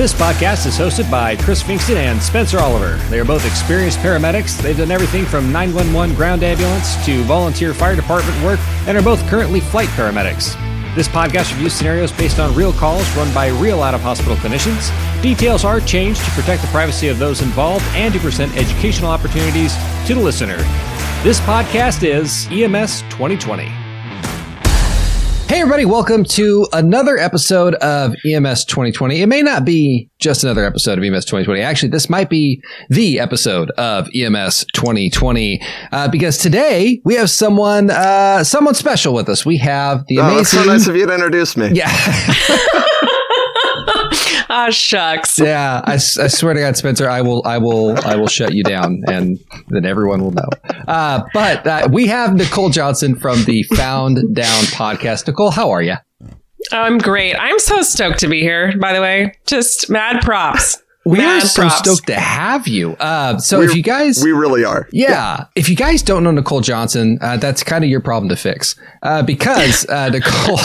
This podcast is hosted by Chris Finkston and Spencer Oliver. They are both experienced paramedics. They've done everything from 911 ground ambulance to volunteer fire department work and are both currently flight paramedics. This podcast reviews scenarios based on real calls run by real out of hospital clinicians. Details are changed to protect the privacy of those involved and to present educational opportunities to the listener. This podcast is EMS 2020. Hey, everybody, welcome to another episode of EMS 2020. It may not be just another episode of EMS 2020. Actually, this might be the episode of EMS 2020 uh, because today we have someone uh, someone special with us. We have the Oh, amazing. that's so nice of you to introduce me. yeah. Ah, shucks. Yeah, I swear to God, Spencer, I will, I will, I will shut you down, and then everyone will know. Uh, but uh, we have Nicole Johnson from the Found Down podcast. Nicole, how are you? I'm great. I'm so stoked to be here, by the way. Just mad props. We mad are so props. stoked to have you. Uh, so if you guys, We really are. yeah, if you guys don't know Nicole Johnson, uh, that's kind of your problem to fix uh, because uh, Nicole.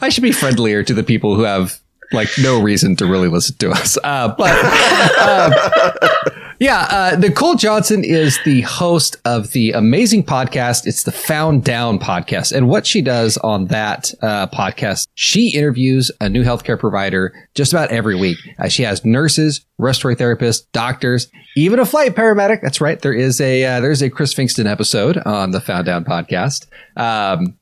I should be friendlier to the people who have like no reason to really listen to us. Uh, but uh, yeah, uh, Nicole Johnson is the host of the amazing podcast. It's the Found Down podcast, and what she does on that uh, podcast, she interviews a new healthcare provider just about every week. Uh, she has nurses, respiratory therapists, doctors, even a flight paramedic. That's right. There is a uh, there's a Chris Finkston episode on the Found Down podcast. Um,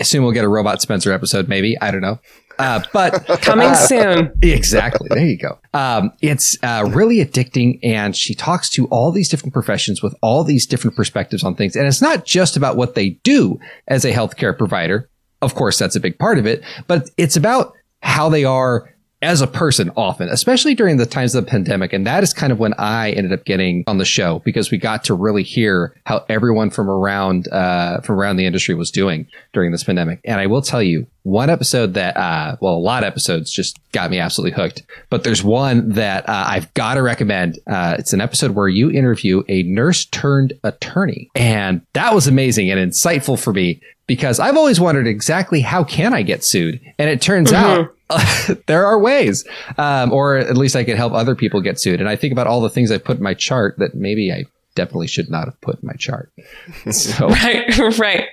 assume we'll get a Robot Spencer episode, maybe. I don't know. Uh, but Coming soon. Exactly. There you go. Um, it's uh, really addicting, and she talks to all these different professions with all these different perspectives on things. And it's not just about what they do as a healthcare provider. Of course, that's a big part of it, but it's about how they are as a person often, especially during the times of the pandemic. And that is kind of when I ended up getting on the show because we got to really hear how everyone from around, uh, from around the industry was doing during this pandemic. And I will tell you one episode that, uh, well, a lot of episodes just got me absolutely hooked, but there's one that uh, I've got to recommend. Uh, it's an episode where you interview a nurse turned attorney. And that was amazing and insightful for me because I've always wondered exactly how can I get sued? And it turns out there are ways, um, or at least I can help other people get sued. And I think about all the things I put in my chart that maybe I definitely should not have put in my chart. So Right, right.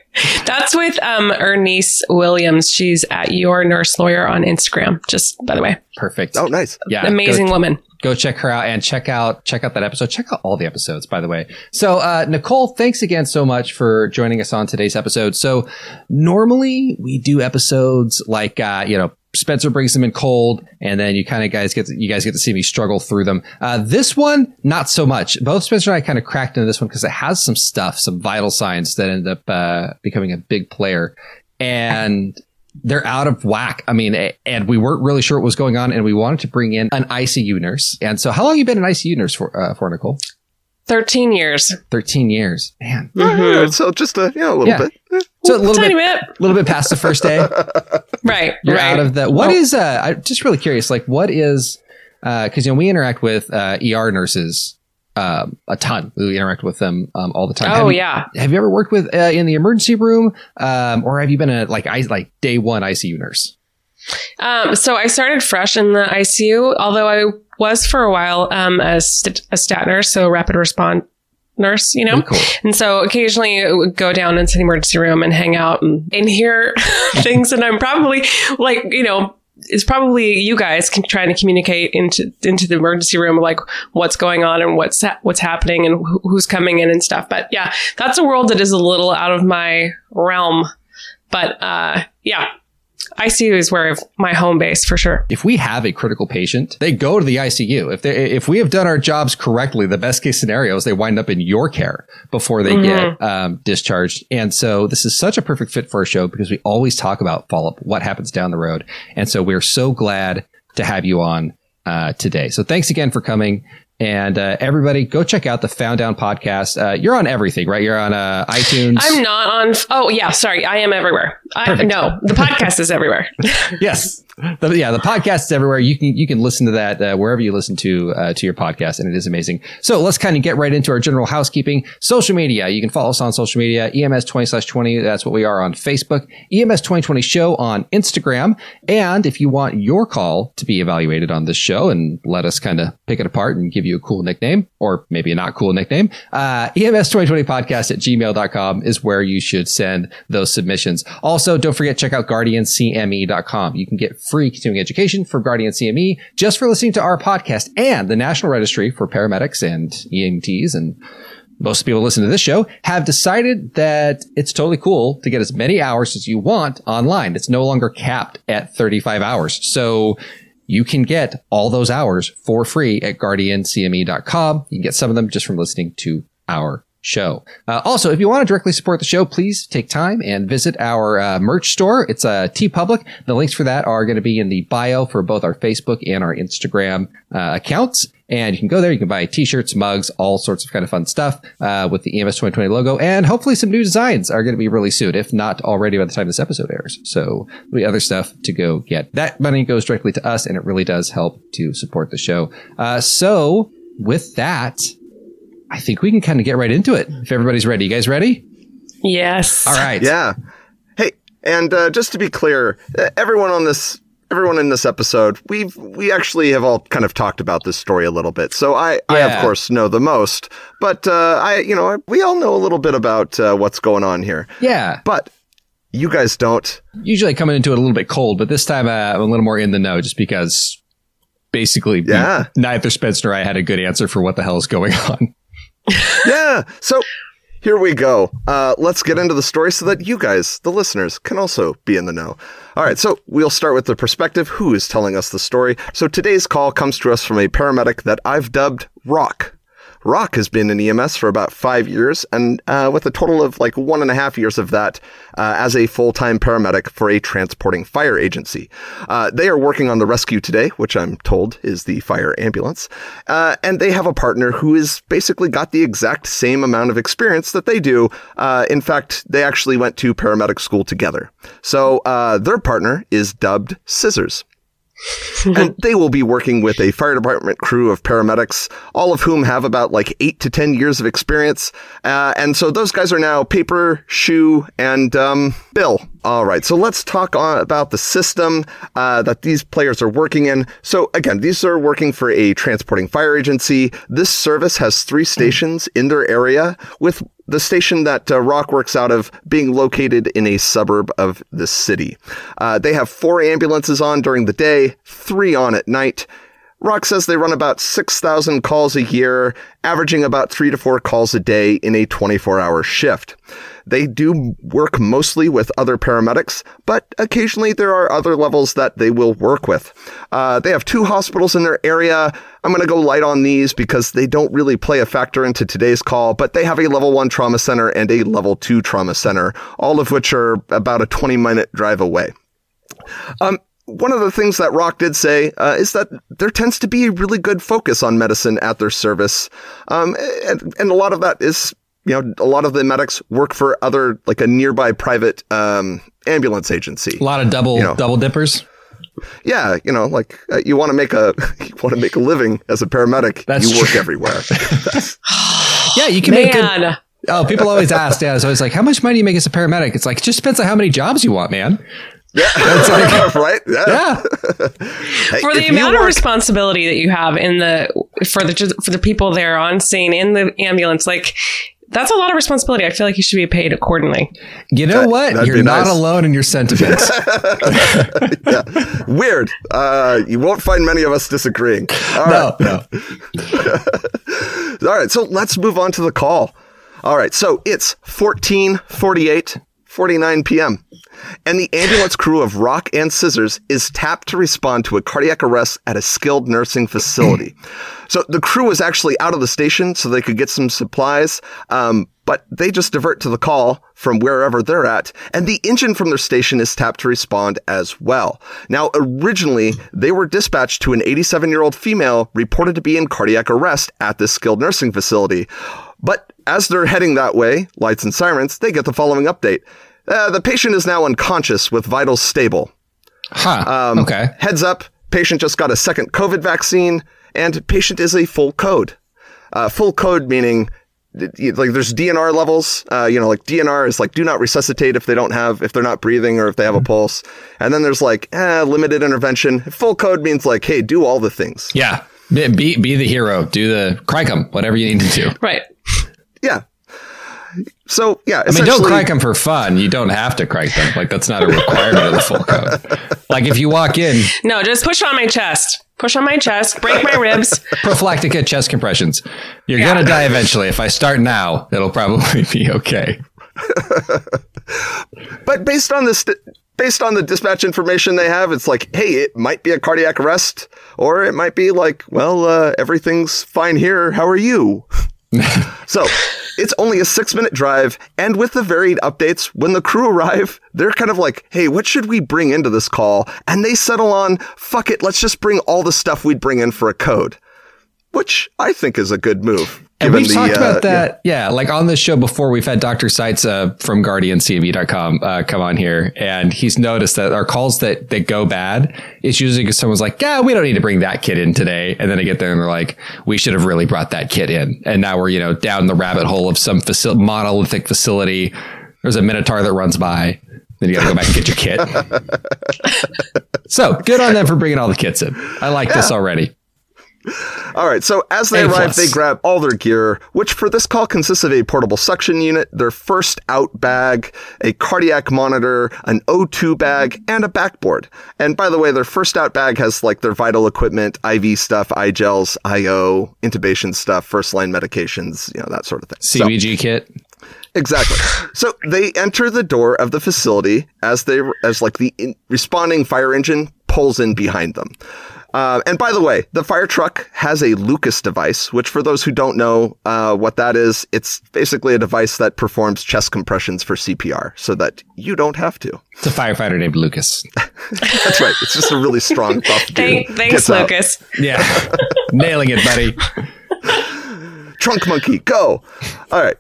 That's with um Ernice Williams. She's at your nurse lawyer on Instagram. Just by the way. perfect. Oh, nice. yeah, Amazing Go, woman. Go check her out and check out check out that episode. Check out all the episodes, by the way. So uh, Nicole, thanks again so much for joining us on today's episode. So normally we do episodes like uh, you know. Spencer brings them in cold, and then you kind of guys get to, you guys get to see me struggle through them. Uh, this one, not so much. Both Spencer and I kind of cracked into this one because it has some stuff, some vital signs that end up uh, becoming a big player, and they're out of whack. I mean, and we weren't really sure what was going on, and we wanted to bring in an ICU nurse. And so, how long you been an ICU nurse for? Uh, for Nicole, Thirteen years. thirteen years, man. All right, so just a, yeah, a little Yeah. bit. Eh, So a little Tiny bit, bit. little bit past the first day. Right. You're right. out of the. What Well- is? Uh, I'm just really curious. Like, what is? Because you know we interact with uh, ER nurses um, a ton. We interact with them um, all the time. Oh have you, yeah. Have you ever worked with uh, in the emergency room, um, or have you been a like I like day one ICU nurse? Um, so I started fresh in the ICU, although I was for a while um, a, st- a stat nurse, so rapid response nurse, you know. Cool. And so occasionally I would go down into the emergency room and hang out and, and hear things. And I'm probably like, you know, it's probably you guys trying to communicate into into the emergency room like what's going on and what's ha- what's happening and who, who's coming in and stuff. But yeah, that's a world that is a little out of my realm. But uh, yeah, ICU is where I've, my home base for sure. if we have a critical patient, they go to the ICU. If they, if we have done our jobs correctly, the best case scenario is they wind up in your care before they get um, discharged. And so this is such a perfect fit for our show because we always talk about follow up, what happens down the road. And so we're so glad to have you on uh, today. So thanks again for coming. And uh, everybody, go check out the Found Down podcast. Uh, you're on everything, right? You're on uh, iTunes. I'm not on. Oh yeah, sorry. I am everywhere. I, no, the podcast is everywhere. yes, the, yeah, the podcast is everywhere. You can you can listen to that uh, wherever you listen to uh, to your podcast, and it is amazing. So let's kind of get right into our general housekeeping. Social media. You can follow us on social media. EMS twenty slash twenty. That's what we are on Facebook. EMS twenty twenty show on Instagram. And if you want your call to be evaluated on this show and let us kind of pick it apart and give you a cool nickname or maybe a not cool nickname, uh, EMS2020 podcast at gmail.com is where you should send those submissions. Also, don't forget, check out guardiancme.com. You can get free continuing education from Guardian CME just for listening to our podcast and the National Registry for Paramedics and EMTs and most people listen to this show have decided that it's totally cool to get as many hours as you want online. It's no longer capped at 35 hours. So you can get all those hours for free at guardiancme.com. You can get some of them just from listening to our show. Uh, also, if you want to directly support the show, please take time and visit our uh, merch store. It's a uh, TeePublic. The links for that are going to be in the bio for both our Facebook and our Instagram uh, accounts. And you can go there. You can buy t-shirts, mugs, all sorts of kind of fun stuff uh, with the EMS 2020 logo. And hopefully some new designs are going to be really soon, if not already by the time this episode airs. So be other stuff to go get. That money goes directly to us, and it really does help to support the show. Uh, so with that, I think we can kind of get right into it. If everybody's ready, you guys ready? Yes. All right. Yeah. Hey, and uh, just to be clear, everyone on this, everyone in this episode, we've we actually have all kind of talked about this story a little bit. So I, yeah. I of course know the most, but uh, I, you know, we all know a little bit about uh, what's going on here. Yeah. But you guys don't. Usually coming into it a little bit cold, but this time uh, I'm a little more in the know, just because basically, yeah. neither Spencer or I had a good answer for what the hell is going on yeah. So here we go. Uh, let's get into the story so that you guys, the listeners, can also be in the know. All right. So we'll start with the perspective. Who is telling us the story? So today's call comes to us from a paramedic that I've dubbed Rock. Rock has been in EMS for about five years, and uh, with a total of like one and a half years of that uh, as a full time paramedic for a transporting fire agency. Uh, they are working on the rescue today, which I'm told is the fire ambulance, uh, and they have a partner who has basically got the exact same amount of experience that they do. Uh, in fact, they actually went to paramedic school together. So uh, their partner is dubbed Scissors and they will be working with a fire department crew of paramedics, all of whom have about like eight to 10 years of experience. Uh, and so those guys are now Paper, Shoe, and um, Bill. All right, so let's talk about the system uh, that these players are working in. So again, these are working for a transporting fire agency. This service has three stations in their area, with the station that uh, Rock works out of being located in a suburb of the city. Uh, they have four ambulances on during the day, three on at night. Rock says they run about 6,000 calls a year, averaging about three to four calls a day in a 24 hour shift. They do work mostly with other paramedics, but occasionally there are other levels that they will work with. Uh, they have two hospitals in their area. I'm going to go light on these because they don't really play a factor into today's call, but they have a level one trauma center and a level two trauma center, all of which are about a 20 minute drive away. Um, one of the things that Rock did say uh, is that there tends to be a really good focus on medicine at their service, um, and, and a lot of that is you know, a lot of the medics work for other, like a nearby private um, ambulance agency. A lot of double You know. double dippers. Yeah, you know, like uh, you want to make a you want to make a living as a paramedic. That's you work true. everywhere. Yeah, you can make good. Man. Oh, people always ask. Yeah, so it's like, how much money do you make as a paramedic? It's like, it just depends on how many jobs you want, man. Yeah, like- right. Yeah. Yeah, Hey, for the if you amount of responsibility that you have in the for the for the people there on scene in the ambulance, like that's a lot of responsibility. I feel like you should be paid accordingly. you know That- what? You're not nice. alone in your sentiments. yeah. Weird. Uh, you won't find many of us disagreeing. All right. no, no. All right, so let's move on to the call. All right, so it's 1448, 49 p.m. And the ambulance crew of Rock and Scissors is tapped to respond to a cardiac arrest at a skilled nursing facility. so the crew was actually out of the station so they could get some supplies. Um, but they just divert to the call from wherever they're at, and the engine from their station is tapped to respond as well. Now, originally, they were dispatched to an 87 year old female reported to be in cardiac arrest at this skilled nursing facility. But as they're heading that way, lights and sirens, they get the following update. Uh, the patient is now unconscious with vitals stable. Huh. Um, okay. Heads up, patient just got a second COVID vaccine, and patient is a full code. Uh, full code meaning like there's DNR levels. Uh, you know, like DNR is like do not resuscitate if they don't have if they're not breathing or if they have a pulse. And then there's like eh, limited intervention. Full code means like hey, do all the things. Yeah. Be, be, be the hero. Do the cry come whatever you need to do. Right. Yeah. So yeah, I mean, don't crank them for fun. You don't have to crank them. Like that's not a requirement of the full code. Like if you walk in, No, just push on my chest. Push on my chest. Break my ribs. prophylactic chest compressions. You're Yeah. gonna die eventually. If I start now, it'll probably be okay. But based on this, based on the dispatch information they have, it's like, hey, it might be a cardiac arrest, or it might be like, well, uh, everything's fine here. How are you? so it's only a six minute drive, and with the varied updates, when the crew arrive, they're kind of like, hey, what should we bring into this call? And they settle on, fuck it, let's just bring all the stuff we'd bring in for a code, which I think is a good move. And we've the, talked uh, about that. Yeah. Like on this show before, we've had Dr. Seitz uh, from GuardianCME.com uh, come on here, and he's noticed that our calls that, that go bad, it's usually because someone's like, yeah, we don't need to bring that kid in today. And then I get there and they're like, we should have really brought that kid in. And now we're, you know, down the rabbit hole of some faci- monolithic facility. There's a Minotaur that runs by. Then you got to go back and get your kit. so good on them for bringing all the kits in. I like this already. All right, so as they A arrive, plus. they grab all their gear, which for this call consists of a portable suction unit, their first out bag, a cardiac monitor, an O2 bag, and a backboard. And by the way, their first out bag has like their vital equipment, IV stuff, eye gels, IO, intubation stuff, first line medications, you know, that sort of thing. So- kit. Exactly. So they enter the door of the facility as they as like the in, responding fire engine pulls in behind them. Uh, and by the way, the fire truck has a Lucas device, which for those who don't know uh, what that is, it's basically a device that performs chest compressions for CPR, so that you don't have to. It's a firefighter named Lucas. That's right. It's just a really strong buff dude. Thank, thanks, Gets out. Lucas. Yeah. Nailing it, buddy. Trunk monkey, go. All right.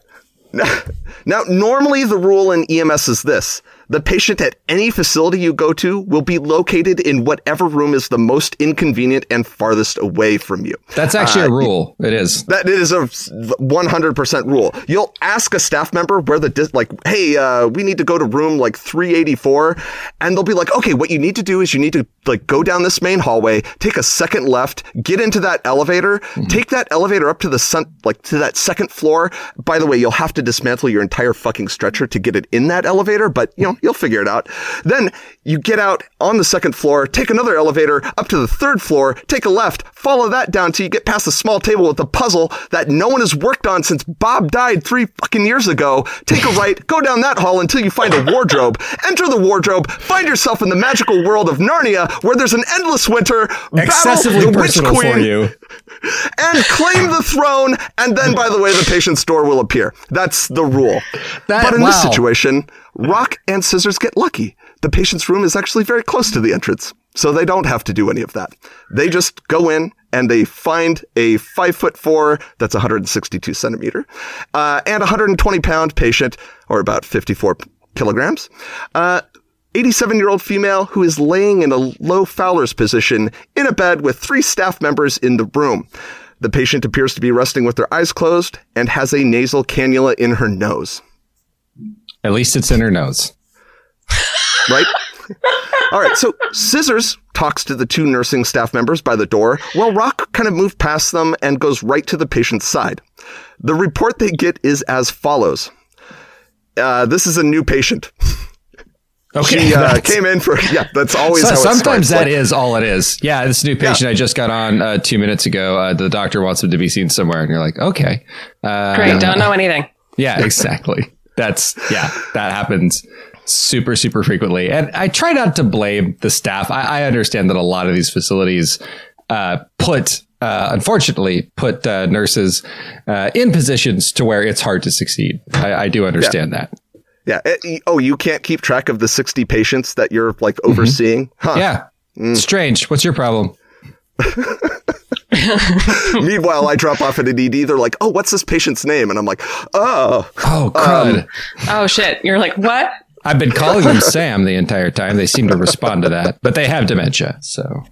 Now, normally the rule in EMS is this. The patient at any facility you go to will be located in whatever room is the most inconvenient and farthest away from you. That's actually a rule. It is. That is a 100% rule. You'll ask a staff member where the, dis- like, hey, uh, we need to go to room like 384. And they'll be like, okay, what you need to do is you need to like go down this main hallway, take a second left, get into that elevator, take that elevator up to the sun, like to that second floor. By the way, you'll have to dismantle your entire fucking stretcher to get it in that elevator, but you know, you'll figure it out. Then you get out on the second floor, take another elevator up to the third floor, take a left, follow that down till you get past a small table with a puzzle that no one has worked on since Bob died three fucking years ago. Take a right, go down that hall until you find a wardrobe. Enter the wardrobe, find yourself in the magical world of Narnia where there's an endless winter, Excessively battle the Witch Queen, for you. and claim the throne. And then, by the way, the patient's door will appear. That's the rule. That- but in this situation, Rock and Scissors get lucky. The patient's room is actually very close to the entrance, so they don't have to do any of that. They just go in and they find a five foot four, that's 162 centimeter, uh, and 120 pound patient, or about 54 kilograms. Uh, 87 year old female who is laying in a low Fowler's position in a bed with three staff members in the room. The patient appears to be resting with her eyes closed and has a nasal cannula in her nose. At least it's in her nose. right? All right, so Scissors talks to the two nursing staff members by the door, while Rock kind of moves past them and goes right to the patient's side. The report they get is as follows. Uh, this is a new patient. Okay. She uh, came in for yeah. That's always So- how it sometimes starts. that Like, is all it is. Yeah, this new patient I just got on uh, two minutes ago. Uh, the doctor wants him to be seen somewhere, and you're like, okay, uh, Great. Don't know anything. Yeah, exactly. That's yeah, that happens super super frequently, and I try not to blame the staff. I, I understand that a lot of these facilities uh, put uh, unfortunately put uh, nurses uh, in positions to where it's hard to succeed. I, I do understand that. Yeah. Eh, oh, you can't keep track of the 60 patients that you're like overseeing? Huh. Yeah. Strange. What's your problem? Meanwhile, I drop off at an ED. They're like, "Oh, what's this patient's name?" And I'm like, "Oh, Oh, crud. Um, oh shit! You're like what? I've been calling them Sam the entire time. They seem to respond to that, but they have dementia. So,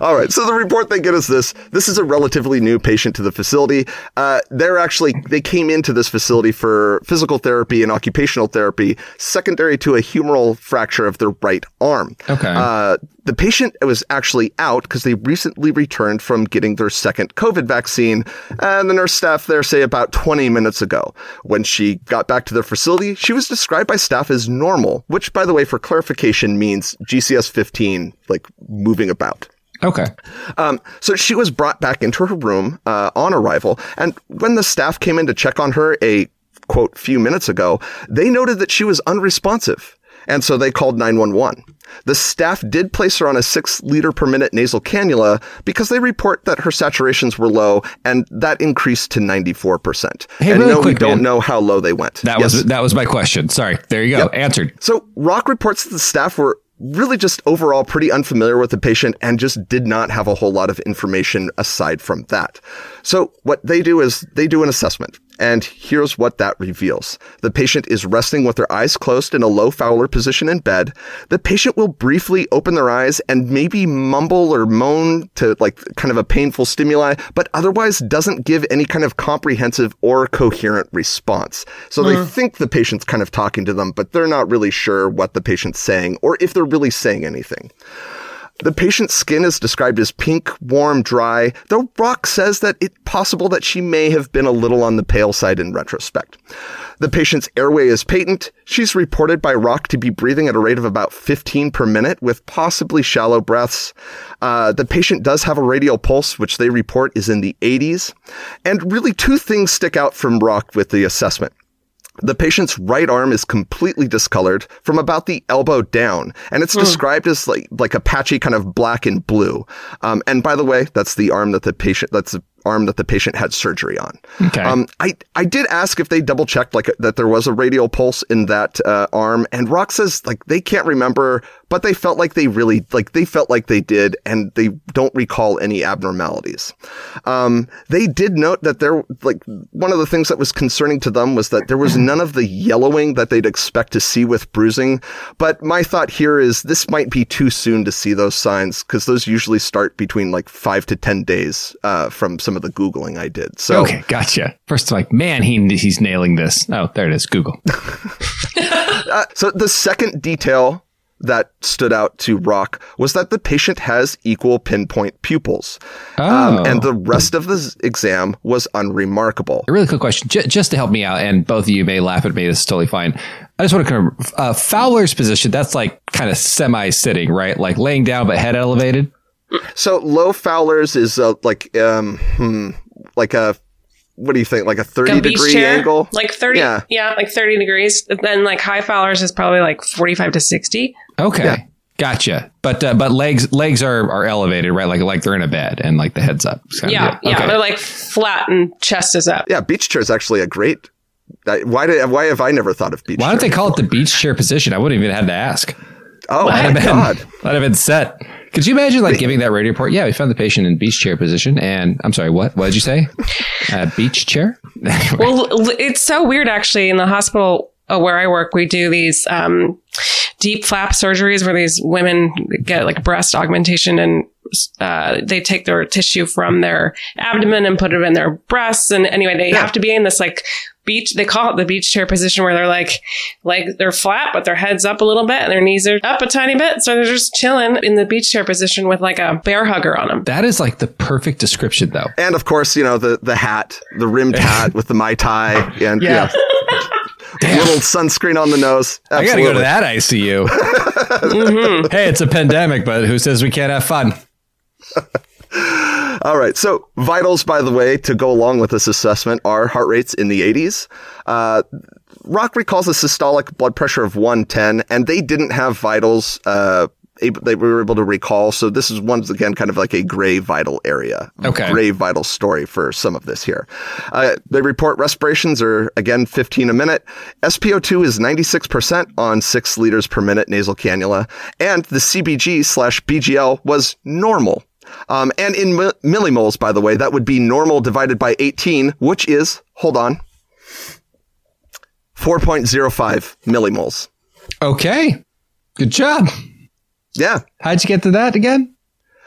All right. So the report they get is this. This is a relatively new patient to the facility. Uh, they're actually, they came into this facility for physical therapy and occupational therapy, secondary to a humeral fracture of their right arm. Okay. Uh, the patient was actually out because they recently returned from getting their second COVID vaccine, and the nurse staff there say about 20 minutes ago. When she got back to their facility, she was described by staff as normal, which, by the way, for clarification, means GCS 15, like moving about. Okay. Um, so she was brought back into her room uh, on arrival, and when the staff came in to check on her a quote few minutes ago, they noted that she was unresponsive, and so they called 911. The staff did place her on a six liter per minute nasal cannula because they report that her saturations were low, and that increased to 94%. Hey, and really no, we quick, don't man. know how low they went. That Yes. was that was my question. Sorry. There you go. Answered. So Rock reports that the staff were really just overall pretty unfamiliar with the patient and just did not have a whole lot of information aside from that. So what they do is they do an assessment. And here's what that reveals. The patient is resting with their eyes closed in a low Fowler position in bed. The patient will briefly open their eyes and maybe mumble or moan to like kind of a painful stimuli, but otherwise doesn't give any kind of comprehensive or coherent response. So they hmm. think the patient's kind of talking to them, but they're not really sure what the patient's saying or if they're really saying anything. The patient's skin is described as pink, warm, dry, though Rock says that it's possible that she may have been a little on the pale side in retrospect. The patient's airway is patent. She's reported by Rock to be breathing at a rate of about 15 per minute with possibly shallow breaths. Uh, the patient does have a radial pulse, which they report is in the 80s. And really two things stick out from Rock with the assessment. The patient's right arm is completely discolored from about the elbow down, and it's described as like like a patchy kind of black and blue. Um, and by the way, that's the arm that the patient that's the arm that the patient had surgery on. Okay. Um, I I did ask if they double checked like that there was a radial pulse in that uh, arm, and Rock says like they can't remember, but they felt like they really like they felt like they did, and they don't recall any abnormalities. Um, they did note that there like one of the things that was concerning to them was that there was none of the yellowing that they'd expect to see with bruising. But my thought here is this might be too soon to see those signs because those usually start between like five to ten days uh, from some of the googling I did. So Okay, gotcha. First, like, man, he he's nailing this. Oh, there it is. Google. Uh, so the second detail that stood out to Rock was that the patient has equal pinpoint pupils. Oh. Um, and the rest of the exam was unremarkable. A really quick question, J- just to help me out, and both of you may laugh at me. This is totally fine. I just want to confirm uh, Fowler's position. That's like kind of semi sitting, right? Like laying down but head elevated. So low Fowler's is uh, like um hmm, like a what do you think like a 30 a degree chair, angle? like thirty. Yeah. Yeah. like thirty degrees. Then like high Fowler's is probably like forty-five to sixty. Okay, Yeah. gotcha. But uh, but legs legs are are elevated, right? Like like they're in a bed and like the heads up. kind of Yeah, yeah, Okay. they're like flat and chest is up. Yeah, beach chair is actually a great I- why did why have I never thought of beach chair? Why don't they call it the beach chair position? I wouldn't even have to ask. Oh That'd my god. that'd have been set. Could you imagine like giving that radio report? Yeah, we found the patient in beach chair position, and I'm sorry, what? What did you say? Uh, beach chair? Well, it's so weird actually. In the hospital uh, where I work, we do these um, DIEP flap surgeries where these women get like breast augmentation and uh, they take their tissue from their abdomen and put it in their breasts. And anyway, they have to be in this like beach. They call it the beach chair position where they're like, like they're flat, but their head's up a little bit and their knees are up a tiny bit. So they're just chilling in the beach chair position with like a Bair Hugger on them. that is like the perfect description, though. And of course, you know, the the hat, the rimmed hat with the Mai Tai and Yeah. yeah. Little sunscreen on the nose. I gotta go to that ICU. Hey, it's a pandemic, but who says we can't have fun? All right. So vitals, by the way, to go along with this assessment are heart rates in the 80s. Uh, Rock recalls a systolic blood pressure of 110, and they didn't have vitals uh, able, they were able to recall. So this is once again kind of like a gray vital area. Okay. Gray vital story for some of this here. Uh, they report respirations are again 15 a minute. SpO2 is 96% on six liters per minute nasal cannula. And the CBG slash BGL was normal. Um, and in mi- millimoles, by the way, that would be normal divided by 18, which is, hold on, 4.05 millimoles. Okay. Good job. Yeah. How'd you get to that again?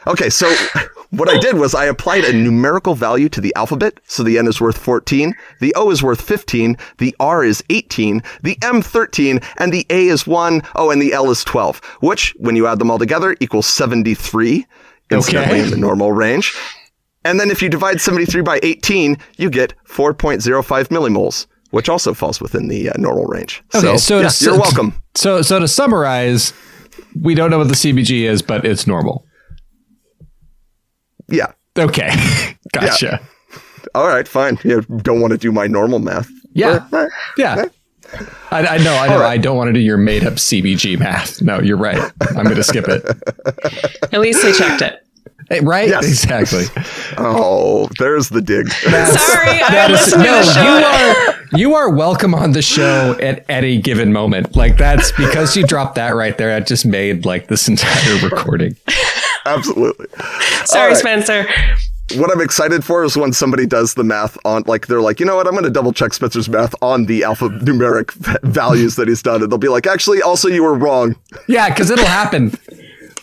Okay, so what I did was I applied a numerical value to the alphabet. So the N is worth 14, the O is worth 15, the R is 18, the M 13, and the A is 1. Oh, and the L is 12, which, when you add them all together, equals 73, incidentally Okay. in the normal range. And then if you divide 73 by 18, you get 4.05 millimoles, which also falls within the uh, normal range. Okay, so, so yeah, to- you're welcome. So, so to summarize, we don't know what the CBG is, but it's normal. Yeah. Okay. gotcha. All right, fine. You don't want to do my normal math. Yeah. Yeah. I, I know, I know. right. I don't want to do your made up CBG math. No, you're right. I'm going to skip it. At least they checked it. Right? Yes. Exactly. Oh, there's the dig. Sorry, I That is- listened to no, the show. you are you are welcome on the show at any given moment. Like that's because you dropped that right there. I just made like this entire recording. Absolutely. Sorry, All right. Spencer. What I'm excited for is when somebody does the math on, like, they're like, you know what? I'm going to double check Spencer's math on the alphanumeric v- values that he's done. And they'll be like, actually, also, you were wrong. Yeah, because it'll happen.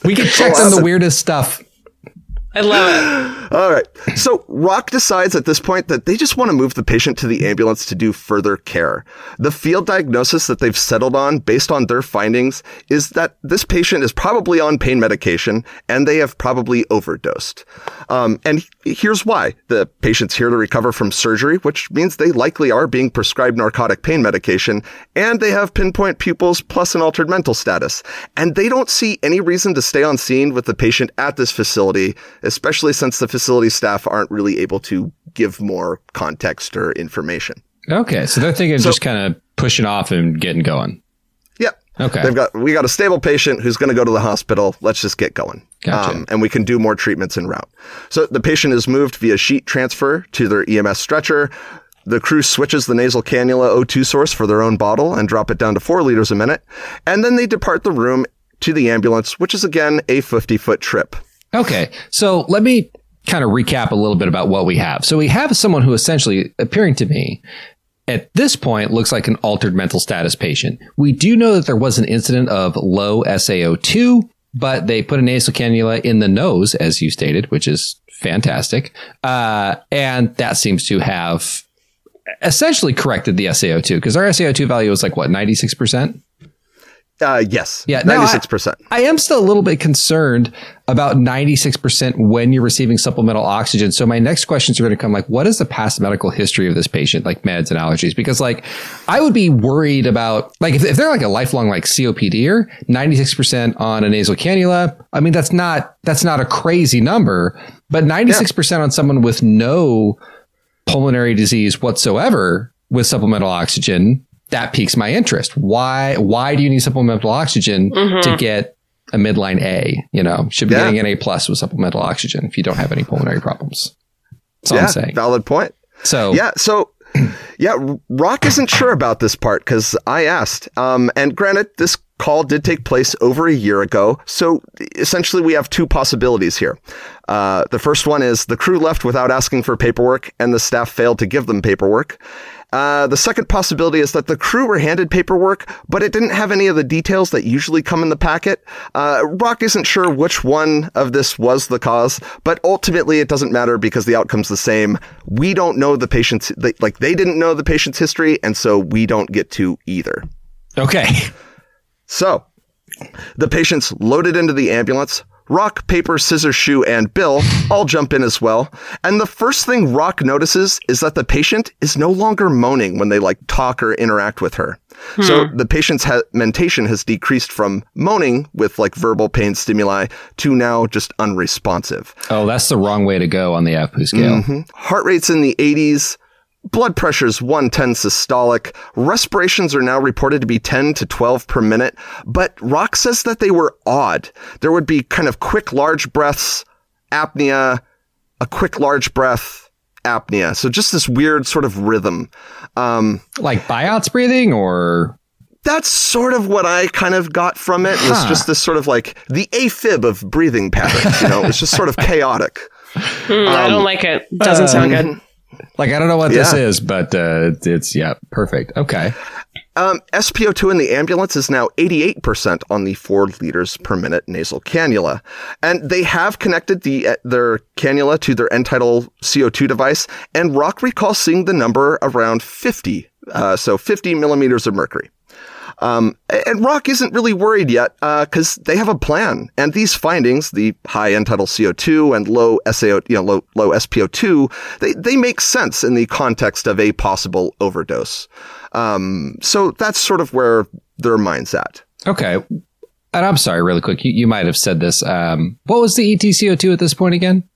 We get checks on the weirdest stuff. I love it. All right. So Rock decides at this point that they just want to move the patient to the ambulance to do further care. The field diagnosis that they've settled on based on their findings is that this patient is probably on pain medication and they have probably overdosed. Um, and here's why. The patient's here to recover from surgery, which means they likely are being prescribed narcotic pain medication and they have pinpoint pupils plus an altered mental status. And they don't see any reason to stay on scene with the patient at this facility, especially since the facility staff aren't really able to give more context or information. Okay, so they're thinking just kind of pushing off and getting going. Yep. Okay. They've got we got a stable patient who's going to go to the hospital. Let's just get going. Um, and we can do more treatments en route. So the patient is moved via sheet transfer to their EMS stretcher. The crew switches the nasal cannula O2 source for their own bottle and drop it down to four liters a minute. And then they depart the room to the ambulance, which is again a 50 foot trip. Okay, so let me kind of recap a little bit about what we have. So we have someone who essentially, appearing to me, at this point looks like an altered mental status patient. We do know that there was an incident of low SAO2, but they put a nasal cannula in the nose, as you stated, which is fantastic. Uh, and that seems to have essentially corrected the SAO2 because our SAO2 value was like what, 96%? Uh, yes. Yeah, 96%. I am still a little bit concerned about 96% when you're receiving supplemental oxygen. So my next questions are going to come like, what is the past medical history of this patient, like meds and allergies? Because like, I would be worried about, like, if, if they're like a lifelong, like COPD or 96% on a nasal cannula, I mean, that's not, that's not a crazy number, but 96% on someone with no pulmonary disease whatsoever with supplemental oxygen, that piques my interest. Why why do you need supplemental oxygen to get a midline A? You know, should be Yeah. getting an A plus with supplemental oxygen if you don't have any pulmonary problems. That's all yeah, I'm saying. valid point. So Yeah, so yeah, Rock isn't sure about this part because I asked. Um, and granted, this call did take place over a year ago, so essentially we have two possibilities here. Uh, the first one is the crew left without asking for paperwork, and the staff failed to give them paperwork. Uh, the second possibility is that the crew were handed paperwork, but it didn't have any of the details that usually come in the packet. Uh, Rock isn't sure which one of this was the cause, but ultimately it doesn't matter because the outcome's the same. We don't know the patient's, they, like, they didn't know the patient's history, and so we don't get to either. okay. So, the patient's loaded into the ambulance. Rock, paper, scissors, shoe, and Bill all jump in as well. And the first thing Rock notices is that the patient is no longer moaning when they like talk or interact with her. So the patient's ha- mentation has decreased from moaning with like verbal pain stimuli to now just unresponsive. Oh, that's the wrong way to go on the APU scale. Mhm. Heart rate's in the 80s, blood pressure's 110 systolic. Respirations are now reported to be 10 to 12 per minute, but Rock says that they were odd. There would be kind of quick, large breaths, apnea, a quick, large breath, apnea. So just this weird sort of rhythm. Um, like Biot's breathing or that's sort of what I kind of got from it. It was just this sort of like the AFib of breathing patterns. You know, it's just sort of chaotic. Hmm, I don't like it. Doesn't sound good. Like I don't know what this is, but uh, it's yeah, perfect. Okay. Um, SPO2 in the ambulance is now 88% on the four liters per minute nasal cannula. And they have connected the, uh, their cannula to their end-tidal CO2 device. And Rock recalls seeing the number around 50. Uh, so 50 millimeters of mercury. Um, and Rock isn't really worried yet because they have a plan. And these findings, the high end-tidal CO2 and low SAO, you know, low, low SPO2, they, they make sense in the context of a possible overdose. Um, so that's sort of where their mind's at. Okay. And I'm sorry, really quick. You, you might have said this. Um, what was the E ETCO2 at this point again?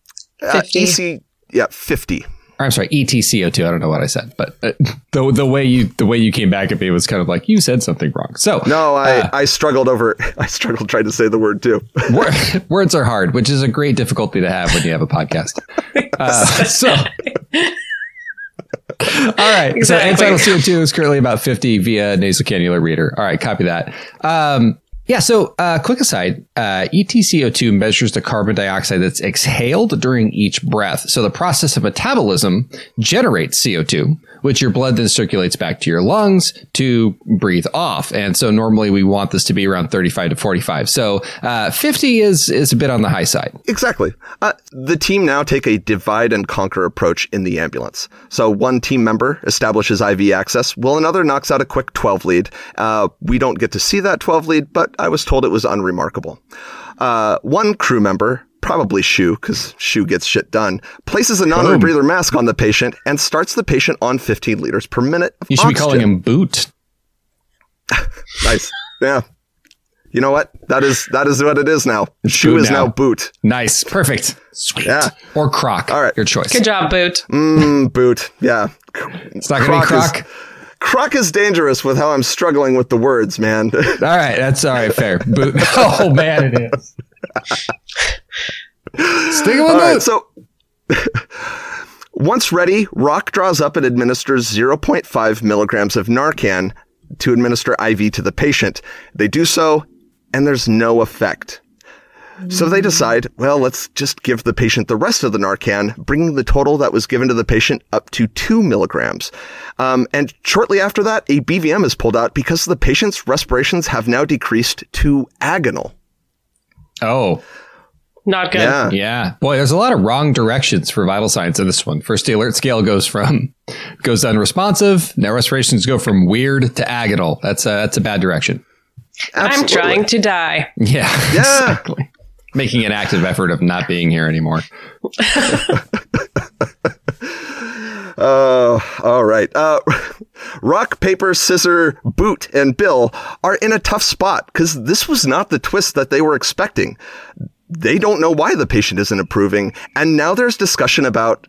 Uh, 50. EC, yeah, 50. Or, I'm sorry, E ETCO2. I don't know what I said, but uh, the the way you the way you came back at me was kind of like you said something wrong. So No, I, Uh. I struggled over, I struggled trying to say the word too. wor- words are hard, which is a great difficulty to have when you have a podcast. Uh, so. All right. Exactly. So end-tidal CO2 is currently about 50 via nasal cannula reader. All right. Copy that. Um, yeah. So, uh, quick aside, uh, ETCO2 measures the carbon dioxide that's exhaled during each breath. So the process of metabolism generates CO2, which your blood then circulates back to your lungs to breathe off. And so normally we want this to be around 35 to 45. So, uh, 50 is, is a bit on the high side. Exactly. Uh, the team now take a divide and conquer approach in the ambulance. So one team member establishes IV access, while another knocks out a quick 12 lead. Uh, we don't get to see that 12 lead, but I was told it was unremarkable. Uh, one crew member, probably Shoe, because Shoe gets shit done, places a non-rebreather mask on the patient and starts the patient on 15 liters per minute. Of You should be calling him Boot. Nice. Yeah. You know what? That is that is what it is now. Shoe boot is now. now. boot. Nice. Perfect. Sweet. Yeah. Or Croc. All right. Your choice. Good job, Boot. Mm, boot. Yeah. It's not going to be Croc is- Croc. Croc is dangerous with how I'm struggling with the words, man. All right, that's all right. Fair. Boot. Oh man, it is. Stick it with All right, so once ready, Rock draws up and administers 0.5 milligrams of Narcan to administer IV to the patient. They do so, and there's no effect. So they decide, well, let's just give the patient the rest of the Narcan, bringing the total that was given to the patient up to two milligrams. Um, and shortly after that, a BVM is pulled out because the patient's respirations have now decreased to agonal. oh, Not good. Yeah. yeah. Boy, there's a lot of wrong directions for vital signs in this one. First, the alert scale goes from goes to unresponsive. Now respirations go from weird to agonal. That's a that's a bad direction. I'm trying to die. Yeah. Yeah. Exactly. Making an active effort of not being here anymore. Oh, all right. Uh, Rock, Paper, Scissor, Boot, and Bill are in a tough spot because this was not the twist that they were expecting. They don't know why the patient isn't improving, and now there's discussion about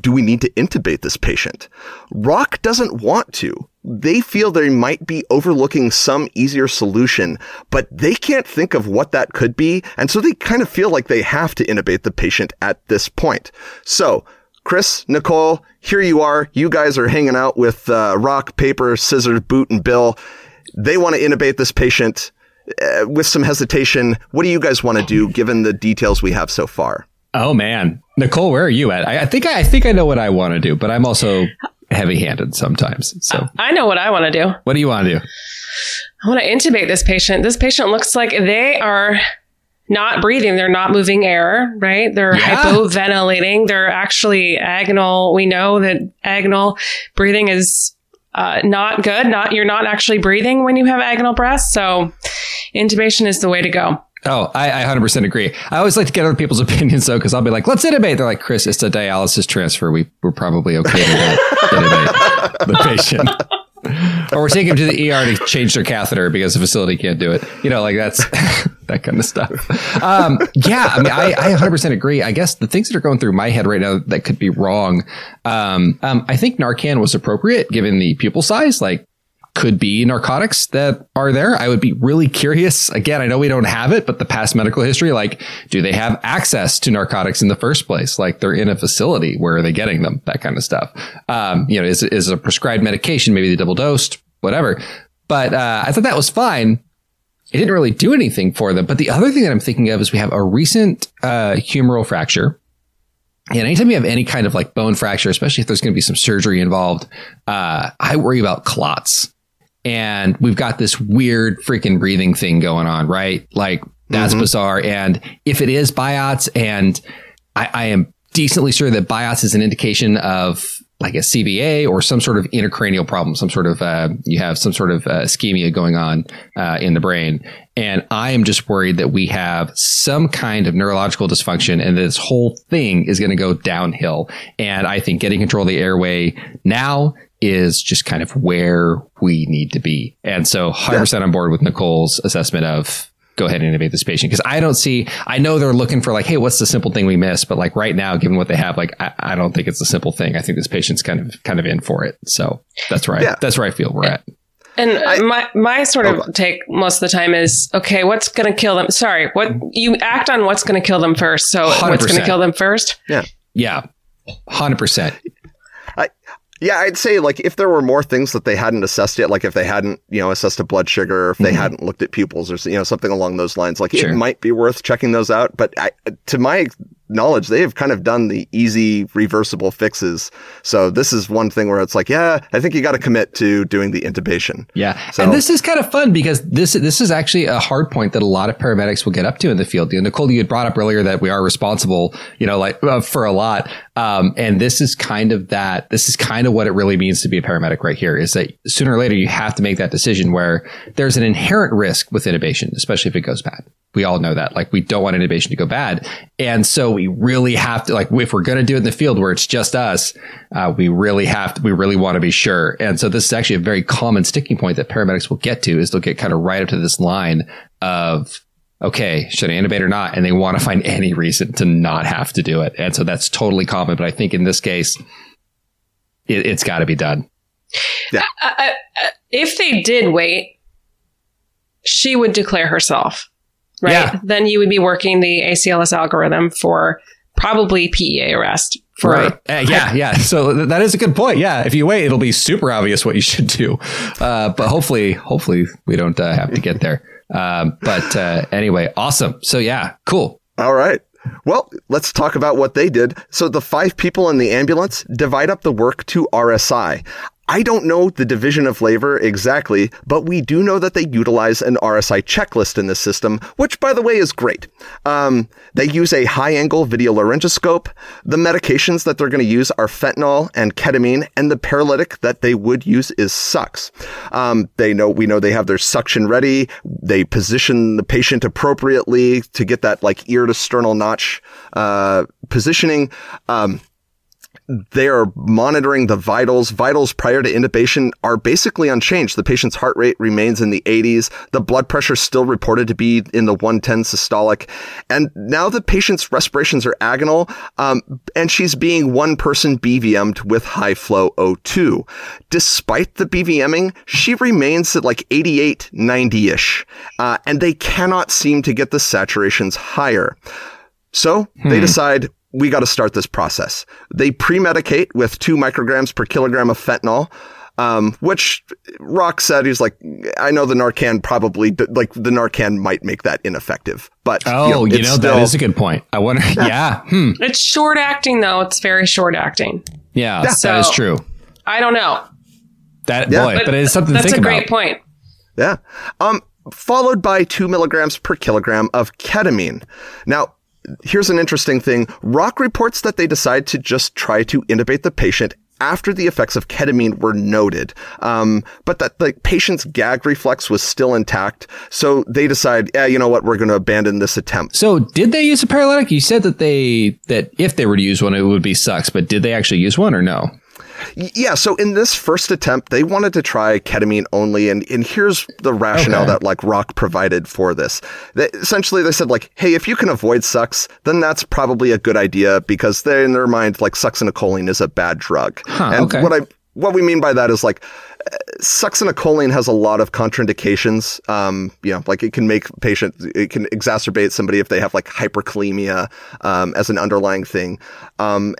do we need to intubate this patient? Rock doesn't want to. They feel they might be overlooking some easier solution, but they can't think of what that could be, and so they kind of feel like they have to intubate the patient at this point. So, Chris, Nicole, here you are. You guys are hanging out with uh, Rock, Paper, Scissors, Boot, and Bill. They want to intubate this patient uh, with some hesitation. What do you guys want to do given the details we have so far? Oh man, Nicole, where are you at? I, I think I, I think I know what I want to do, but I'm also heavy-handed sometimes. So, I know what I want to do. what do you want to do? I want to intubate this patient. This patient looks like they are not breathing. They're not moving air, right? They're Yeah. hypoventilating. They're actually agonal. We know that agonal breathing is uh, not good. Not you're not actually breathing when you have agonal breaths. So intubation is the way to go. Oh, I, I 100% agree. I always like to get other people's opinions though, because I'll be like, let's intubate. They're like, Chris, it's a dialysis transfer. We, we're probably okay to intubate the patient. or we're taking them to the ER to change their catheter because the facility can't do it. You know, like that's that kind of stuff. Um, yeah, I mean, I, I 100% agree. I guess the things that are going through my head right now that could be wrong. Um, um, I think Narcan was appropriate given the pupil size. Like, could be narcotics that are there. I would be really curious. Again, I know we don't have it, but the past medical history, like, do they have access to narcotics in the first place? Like, they're in a facility. Where are they getting them? That kind of stuff. Um, you know, is, is a prescribed medication, maybe they double dosed, whatever. But uh, I thought that was fine. It didn't really do anything for them. But the other thing that I'm thinking of is we have a recent uh, humeral fracture. And anytime you have any kind of like bone fracture, especially if there's going to be some surgery involved, uh, I worry about clots and we've got this weird freaking breathing thing going on, right? Like that's mm-hmm. bizarre. And if it is Biot's, and I, I, am decently sure that Biot's is an indication of like a CVA or some sort of intracranial problem, some sort of uh, you have some sort of uh, ischemia going on uh, in the brain, and I am just worried that we have some kind of neurological dysfunction, and this whole thing is going to go downhill. And I think getting control of the airway now is just kind of where we need to be. And so 100% yeah. on board with Nicole's assessment of go ahead and intubate this patient because I don't see, I know they're looking for like, hey, what's the simple thing we missed? But like right now, given what they have, like, I, I don't think it's a simple thing. I think this patient's kind of, kind of in for it. So that's right. Yeah. That's where I feel we're at. And I, my my sort of oh. take most of the time is okay. What's going to kill them? Sorry, what you act on? What's going to kill them first? So 100%. what's going to kill them first? Yeah, yeah, hundred percent. Yeah, I'd say like if there were more things that they hadn't assessed yet, like if they hadn't, you know, assessed a blood sugar, or if they mm-hmm. hadn't looked at pupils or you know something along those lines, like sure. it might be worth checking those out. But I, to my knowledge, they have kind of done the easy reversible fixes. So this is one thing where it's like, yeah, I think you got to commit to doing the intubation. Yeah. So, and this is kind of fun because this, this is actually a hard point that a lot of paramedics will get up to in the field. You know, Nicole, you had brought up earlier that we are responsible, you know, like uh, for a lot. Um, and this is kind of that, this is kind of what it really means to be a paramedic right here is that sooner or later you have to make that decision where there's an inherent risk with intubation, especially if it goes bad. We all know that. Like we don't want intubation to go bad. And so we really have to, like, if we're going to do it in the field where it's just us, uh, we really have to, we really want to be sure. And so this is actually a very common sticking point that paramedics will get to is they'll get kind of right up to this line of, okay, should I intubate or not? And they want to find any reason to not have to do it. And so that's totally common. But I think in this case, it, has got to be done. Yeah. Uh, uh, uh, if they did wait, she would declare herself right? Yeah. Then you would be working the ACLS algorithm for probably PEA arrest. For right. Uh, yeah, yeah. So th- that is a good point. Yeah. If you wait, it'll be super obvious what you should do. Uh, but hopefully, hopefully we don't uh, have to get there. Um, but uh, anyway, awesome. So yeah, cool. All right. Well, let's talk about what they did. So the five people in the ambulance divide up the work to RSI. I don't know the division of labor exactly, but we do know that they utilize an RSI checklist in this system, which by the way is great. Um, they use a high angle video laryngoscope. The medications that they're going to use are fentanyl and ketamine, and the paralytic that they would use is Sux. Um, they know, we know they have their suction ready. They position the patient appropriately to get that like ear to sternal notch, uh, positioning. Um, they are monitoring the vitals. Vitals prior to intubation are basically unchanged. The patient's heart rate remains in the 80s. The blood pressure is still reported to be in the 110 systolic. And now the patient's respirations are agonal, um, and she's being one person BVM'd with high flow O2. Despite the BVMing, she remains at like 88, 90 ish. Uh, and they cannot seem to get the saturations higher. So hmm. they decide we got to start this process. They pre-medicate with two micrograms per kilogram of fentanyl. Um, which Rock said he's like, I know the Narcan probably like the Narcan might make that ineffective, but oh, you know, you know still, that is a good point. I wonder, yeah, yeah. Hmm. it's short acting though. It's very short acting. Yeah, yeah. So, that is true. I don't know that yeah. boy, but, but it's something. That's to think a great point. Yeah. Um, followed by two milligrams per kilogram of ketamine. Now, here's an interesting thing. Rock reports that they decide to just try to intubate the patient after the effects of ketamine were noted, um, but that the patient's gag reflex was still intact. So they decide, yeah, you know what, we're going to abandon this attempt. So did they use a paralytic? You said that they that if they were to use one, it would be Sux. but did they actually use one or no? Yeah, so in this first attempt, they wanted to try ketamine only, and, and here's the rationale Okay. that like Rock provided for this. They, essentially, they said like, hey, if you can avoid Sux, then that's probably a good idea because they in their mind like succinylcholine is a bad drug. Huh, and okay. what I what we mean by that is like succinylcholine has a lot of contraindications. Um, you know, like it can make patient, it can exacerbate somebody if they have like hyperkalemia um, as an underlying thing. Um,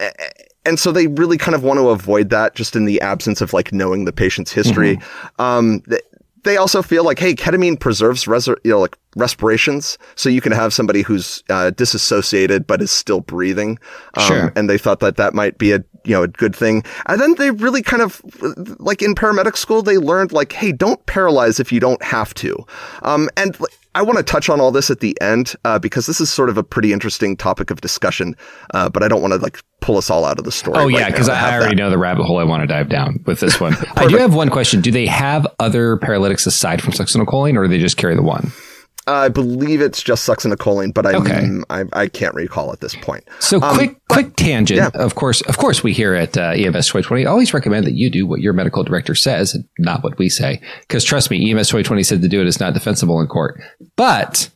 and so they really kind of want to avoid that just in the absence of like knowing the patient's history. Um, th- they also feel like, hey, ketamine preserves res- you know, like respirations, so you can have somebody who's uh, disassociated but is still breathing. Um, Sure. And they thought that that might be a you know a good thing. And then they really kind of like in paramedic school, they learned like, hey, don't paralyze if you don't have to. Um, and like, I want to touch on all this at the end uh, because this is sort of a pretty interesting topic of discussion. Uh, but I don't want to like pull us all out of the story. Oh right yeah, because I already that. know the rabbit hole I want to dive down with this one. I do have one question: Do they have other paralytics aside from succinylcholine, or do they just carry the one? I believe it's just succinylcholine, but I'm, Okay. I I can't recall at this point. So quick, quick tangent. Um, yeah. Of course, of course, we here at uh, EMS 2020 always recommend that you do what your medical director says, and not what we say. Because trust me, EMS 2020 said to do it is not defensible in court. But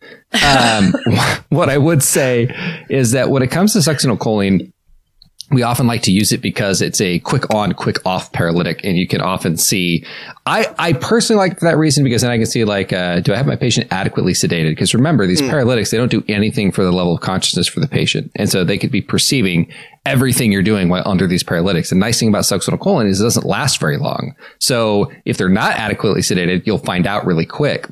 um, what I would say is that when it comes to succinylcholine, we often like to use it because it's a quick on, quick off paralytic, and you can often see. I, I personally like for that reason because then I can see like, uh, do I have my patient adequately sedated? Because remember, these paralytics they don't do anything for the level of consciousness for the patient, and so they could be perceiving everything you're doing while under these paralytics. The nice thing about succinylcholine is it doesn't last very long. So if they're not adequately sedated, you'll find out really quick.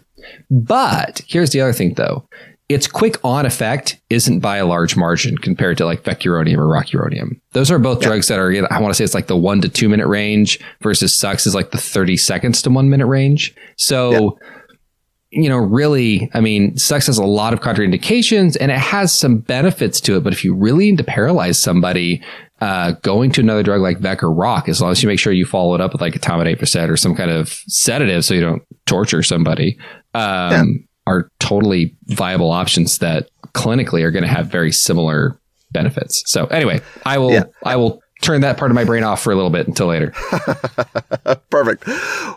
But here's the other thing though. Its quick on effect isn't by a large margin compared to like vecuronium or rocuronium. Those are both drugs that are, I want to say it's like the one to two minute range versus Sux is like the 30 seconds to one minute range. So, you know, really, I mean, Sux has a lot of contraindications and it has some benefits to it. But if you really need to paralyze somebody, uh, going to another drug like Vec or Roc, as long as you make sure you follow it up with like a Tominate Percet or some kind of sedative so you don't torture somebody, um, are totally viable options that clinically are going to have very similar benefits. So anyway, I will, Yeah. I will turn that part of my brain off for a little bit until later. Perfect.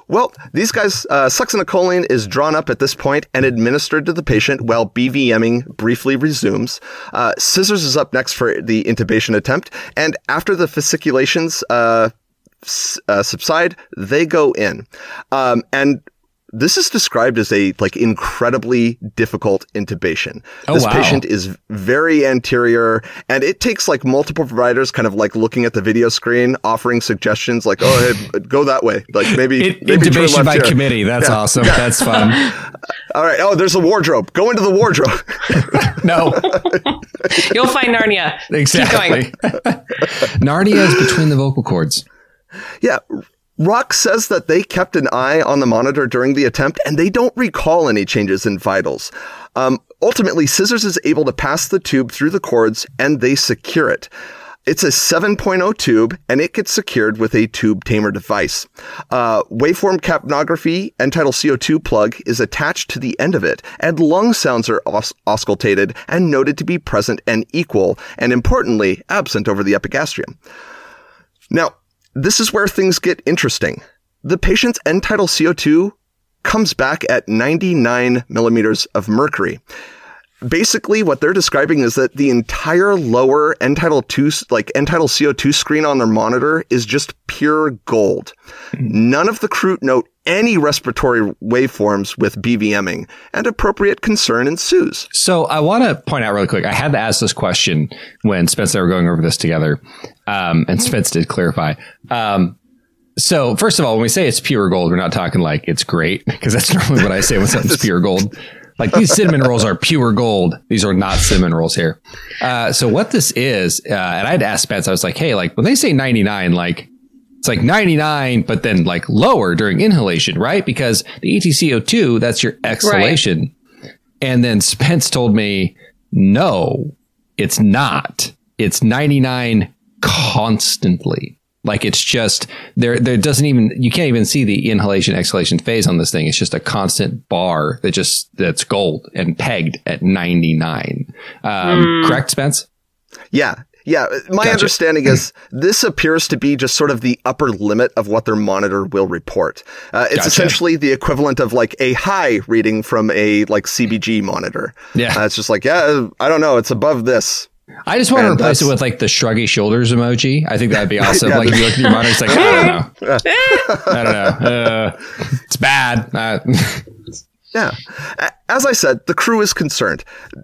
Well, these guys, uh, succinylcholine is drawn up at this point and administered to the patient while BVMing briefly resumes. Uh, scissors is up next for the intubation attempt, and after the fasciculations uh, s- uh, subside, they go in. Um, and this is described as a like incredibly difficult intubation. Oh, this wow. patient is very anterior and it takes like multiple providers kind of like looking at the video screen, offering suggestions like, oh, hey, go that way. Like maybe, It, maybe intubation by here. committee. That's awesome. That's fun. All right. Oh, there's a wardrobe. Go into the wardrobe. No, You'll find Narnia. exactly. Keep going. Narnia is between the vocal cords. yeah. Rock says that they kept an eye on the monitor during the attempt and they don't recall any changes in vitals. Um, ultimately, Scissors is able to pass the tube through the cords and they secure it. It's a 7.0 tube and it gets secured with a tube tamer device. Uh, waveform capnography and tidal CO2 plug is attached to the end of it and lung sounds are aus- auscultated and noted to be present and equal and importantly absent over the epigastrium. Now, this is where things get interesting. The patient's end tidal CO2 comes back at 99 millimeters of mercury. Basically, what they're describing is that the entire lower end tidal two, like end tidal CO2 screen on their monitor is just pure gold. None of the crew note any respiratory waveforms with BVMing, and appropriate concern ensues. So I want to point out really quick. I had to ask this question when Spence and I were going over this together, um, and Spence did clarify. Um, so first of all, when we say it's pure gold, we're not talking like it's great because that's normally what I say when something's pure gold. Like these cinnamon rolls are pure gold. These are not cinnamon rolls here. Uh, so what this is, uh, and I had asked Spence, I was like, hey, like when they say 99, like it's like 99, but then like lower during inhalation, right? Because the E ETCO2, that's your exhalation. And then Spence told me, no, it's not. It's 99 constantly. Like it's just there, there doesn't even, you can't even see the inhalation exhalation phase on this thing. It's just a constant bar that just, that's gold and pegged at 99. Um, Correct, Spence? Yeah. Yeah, my Gotcha. understanding is this appears to be just sort of the upper limit of what their monitor will report. Uh, it's Gotcha. essentially the equivalent of like a high reading from a like CBG monitor. Yeah. Uh, it's just like, yeah, I don't know, it's above this. I just want to And replace it with like the shruggy shoulders emoji. I think that'd be awesome. Yeah, like if you look at your monitor, it's like, I don't know. I don't know. Uh, it's bad. Uh, Yeah. As I said, the crew is concerned.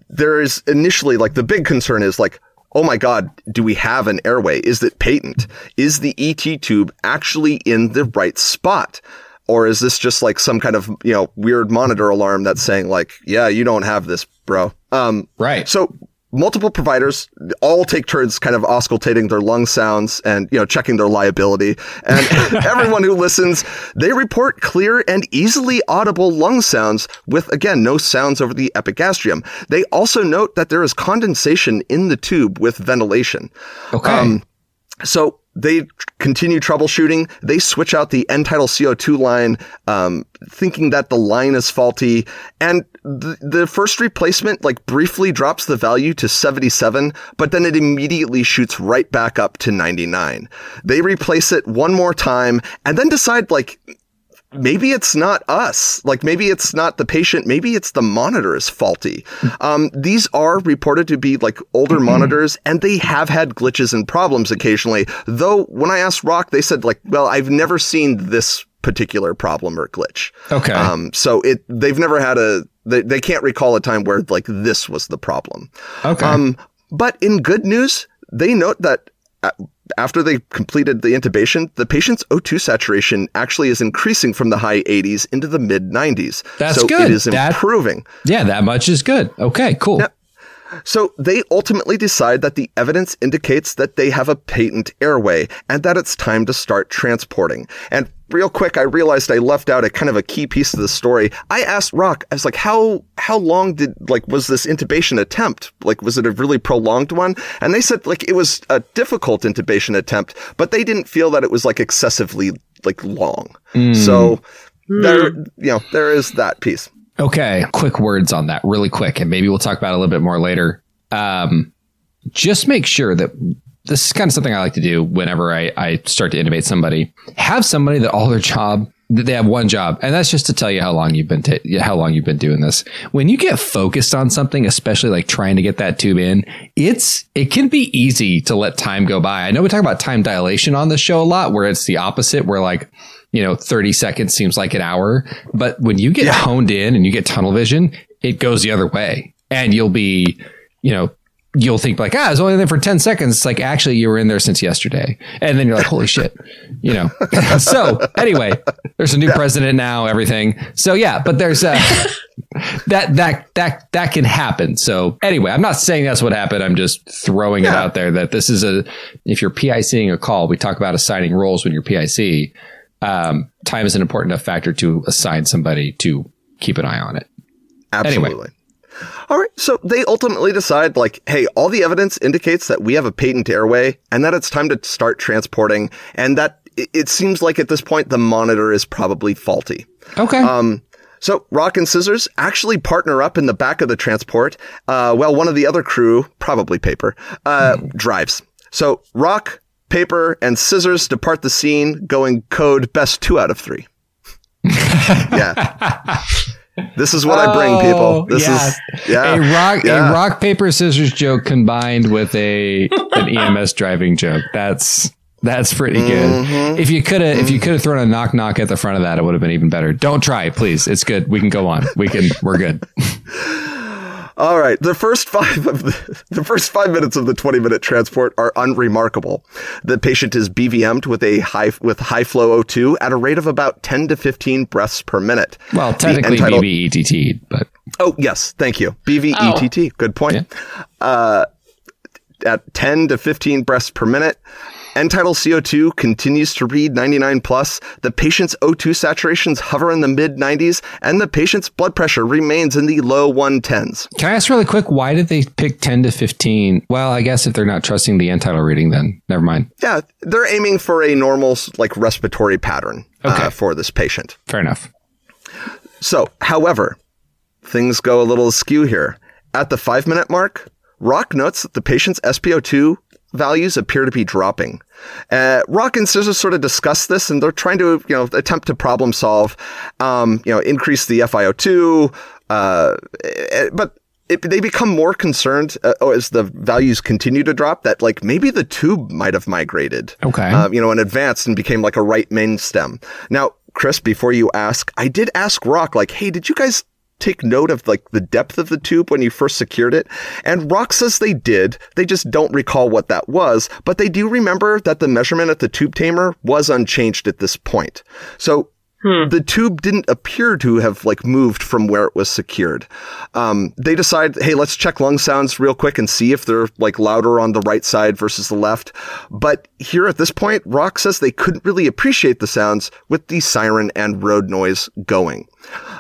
There is initially like the big concern is like, oh my God, do we have an airway? Is it patent? Is the ET tube actually in the right spot? Or is this just like some kind of, you know, weird monitor alarm that's saying like, yeah, you don't have this, bro. Um, right. so multiple providers all take turns kind of auscultating their lung sounds and you know checking their liability. And everyone who listens they report clear and easily audible lung sounds with again no sounds over the epigastrium. They also note that there is condensation in the tube with ventilation. Okay. um, so they continue troubleshooting. They switch out the end tidal CO2 line, um, thinking that the line is faulty. And the, the first replacement, like briefly drops the value to 77, but then it immediately shoots right back up to 99. They replace it one more time and then decide like, maybe it's not us. Like maybe it's not the patient. Maybe it's the monitor is faulty. Um, these are reported to be like older monitors and they have had glitches and problems occasionally. Though when I asked Rock, they said like, well, I've never seen this particular problem or glitch. okay. Um, so it, they've never had a, they, they can't recall a time where like this was the problem. okay. Um, but in good news, they note that a- after they completed the intubation, the patient's O2 saturation actually is increasing from the high 80s into the mid 90s. That's so good. it is That- improving. yeah, that much is good. Okay, cool. So they ultimately decide that the evidence indicates that they have a patent airway and that it's time to start transporting. And real quick, I realized I left out a kind of a key piece of the story. I asked Rock, I was like, how, how long did, like, was this intubation attempt? Like, was it a really prolonged one? And they said, like, it was a difficult intubation attempt, but they didn't feel that it was, like, excessively, like, long. Hmm. So there, hmm. you know, there is that piece. Okay, quick words on that, really quick, and maybe we'll talk about it a little bit more later. Um, just make sure that this is kind of something I like to do whenever I, I start to intubate somebody. Have somebody that all their job that they have one job, and that's just to tell you how long you've been how long you've been doing this. When you get focused on something, especially like trying to get that tube in, it's it can be easy to let time go by. I know we talk about time dilation on the show a lot, where it's the opposite, where like you know, 30 seconds seems like an hour. But when you get honed in and you get tunnel vision, it goes the other way. And you'll be, you know, you'll think like, ah, I was only there for 10 seconds. It's like, actually, you were in there since yesterday. And then you're like, holy shit, you know. so anyway, there's a new president now, everything. So yeah, but there's uh, that, that, that, that can happen. So anyway, I'm not saying that's what happened. I'm just throwing it out there that this is a, if you're PICing a call, we talk about assigning roles when you're PIC um, time is an important enough factor to assign somebody to keep an eye on it. Absolutely. All right. So they ultimately decide, like, hey, all the evidence indicates that we have a patent airway and that it's time to start transporting. And that it, seems like at this point, the monitor is probably faulty. Okay. Um, so Rock and Scissors actually partner up in the back of the transport. Uh, well, one of the other crew, probably Paper, uh, drives. So Rock, Paper, and Scissors depart the scene, going code best two out of three. yeah. This is what I bring, people. This yeah. is yeah. a rock yeah. a rock paper scissors joke combined with a an EMS driving joke. That's that's pretty good. Mm-hmm. If you could have if you could have thrown a knock knock at the front of that, it would have been even better. Don't try, please. It's good. We can go on. We can. We're good. All right. The first five of the, the first five minutes of the 20 minute transport are unremarkable. The patient is BVM'd with a high, with high flow O2 at a rate of about 10 to 15 breaths per minute. Well, technically tidal- but Oh, yes. Thank you. BVETT. Good point. Uh, at 10 to 15 breaths per minute. End tidal CO2 continues to read 99 plus. The patient's O2 saturations hover in the mid 90s and the patient's blood pressure remains in the low 110s. can I ask really quick why did they pick ten to fifteen? Well, I guess if they're not trusting the tidal reading, then never mind. Yeah, they're aiming for a normal like respiratory pattern Okay. uh, for this patient. Fair enough. So, however, things go a little askew here. At the five minute mark, Rock notes that the patient's SpO2 values appear to be dropping. Uh, Rock and Scissors sort of discuss this, and they're trying to, you know, attempt to problem solve, um, you know, increase the FiO2, uh, eh, but it, they become more concerned uh, as the values continue to drop that like maybe the tube might have migrated, Okay. uh, you know, and advanced and became like a right main stem. Now, Chris, before you ask, I did ask Rock, like, hey, did you guys take note of like the depth of the tube when you first secured it? And Rock says they did. They just don't recall what that was, but they do remember that the measurement at the tube tamer was unchanged at this point. So the tube didn't appear to have like moved from where it was secured. Um, they decide, hey, let's check lung sounds real quick and see if they're like louder on the right side versus the left. But here at this point, Rock says they couldn't really appreciate the sounds with the siren and road noise going.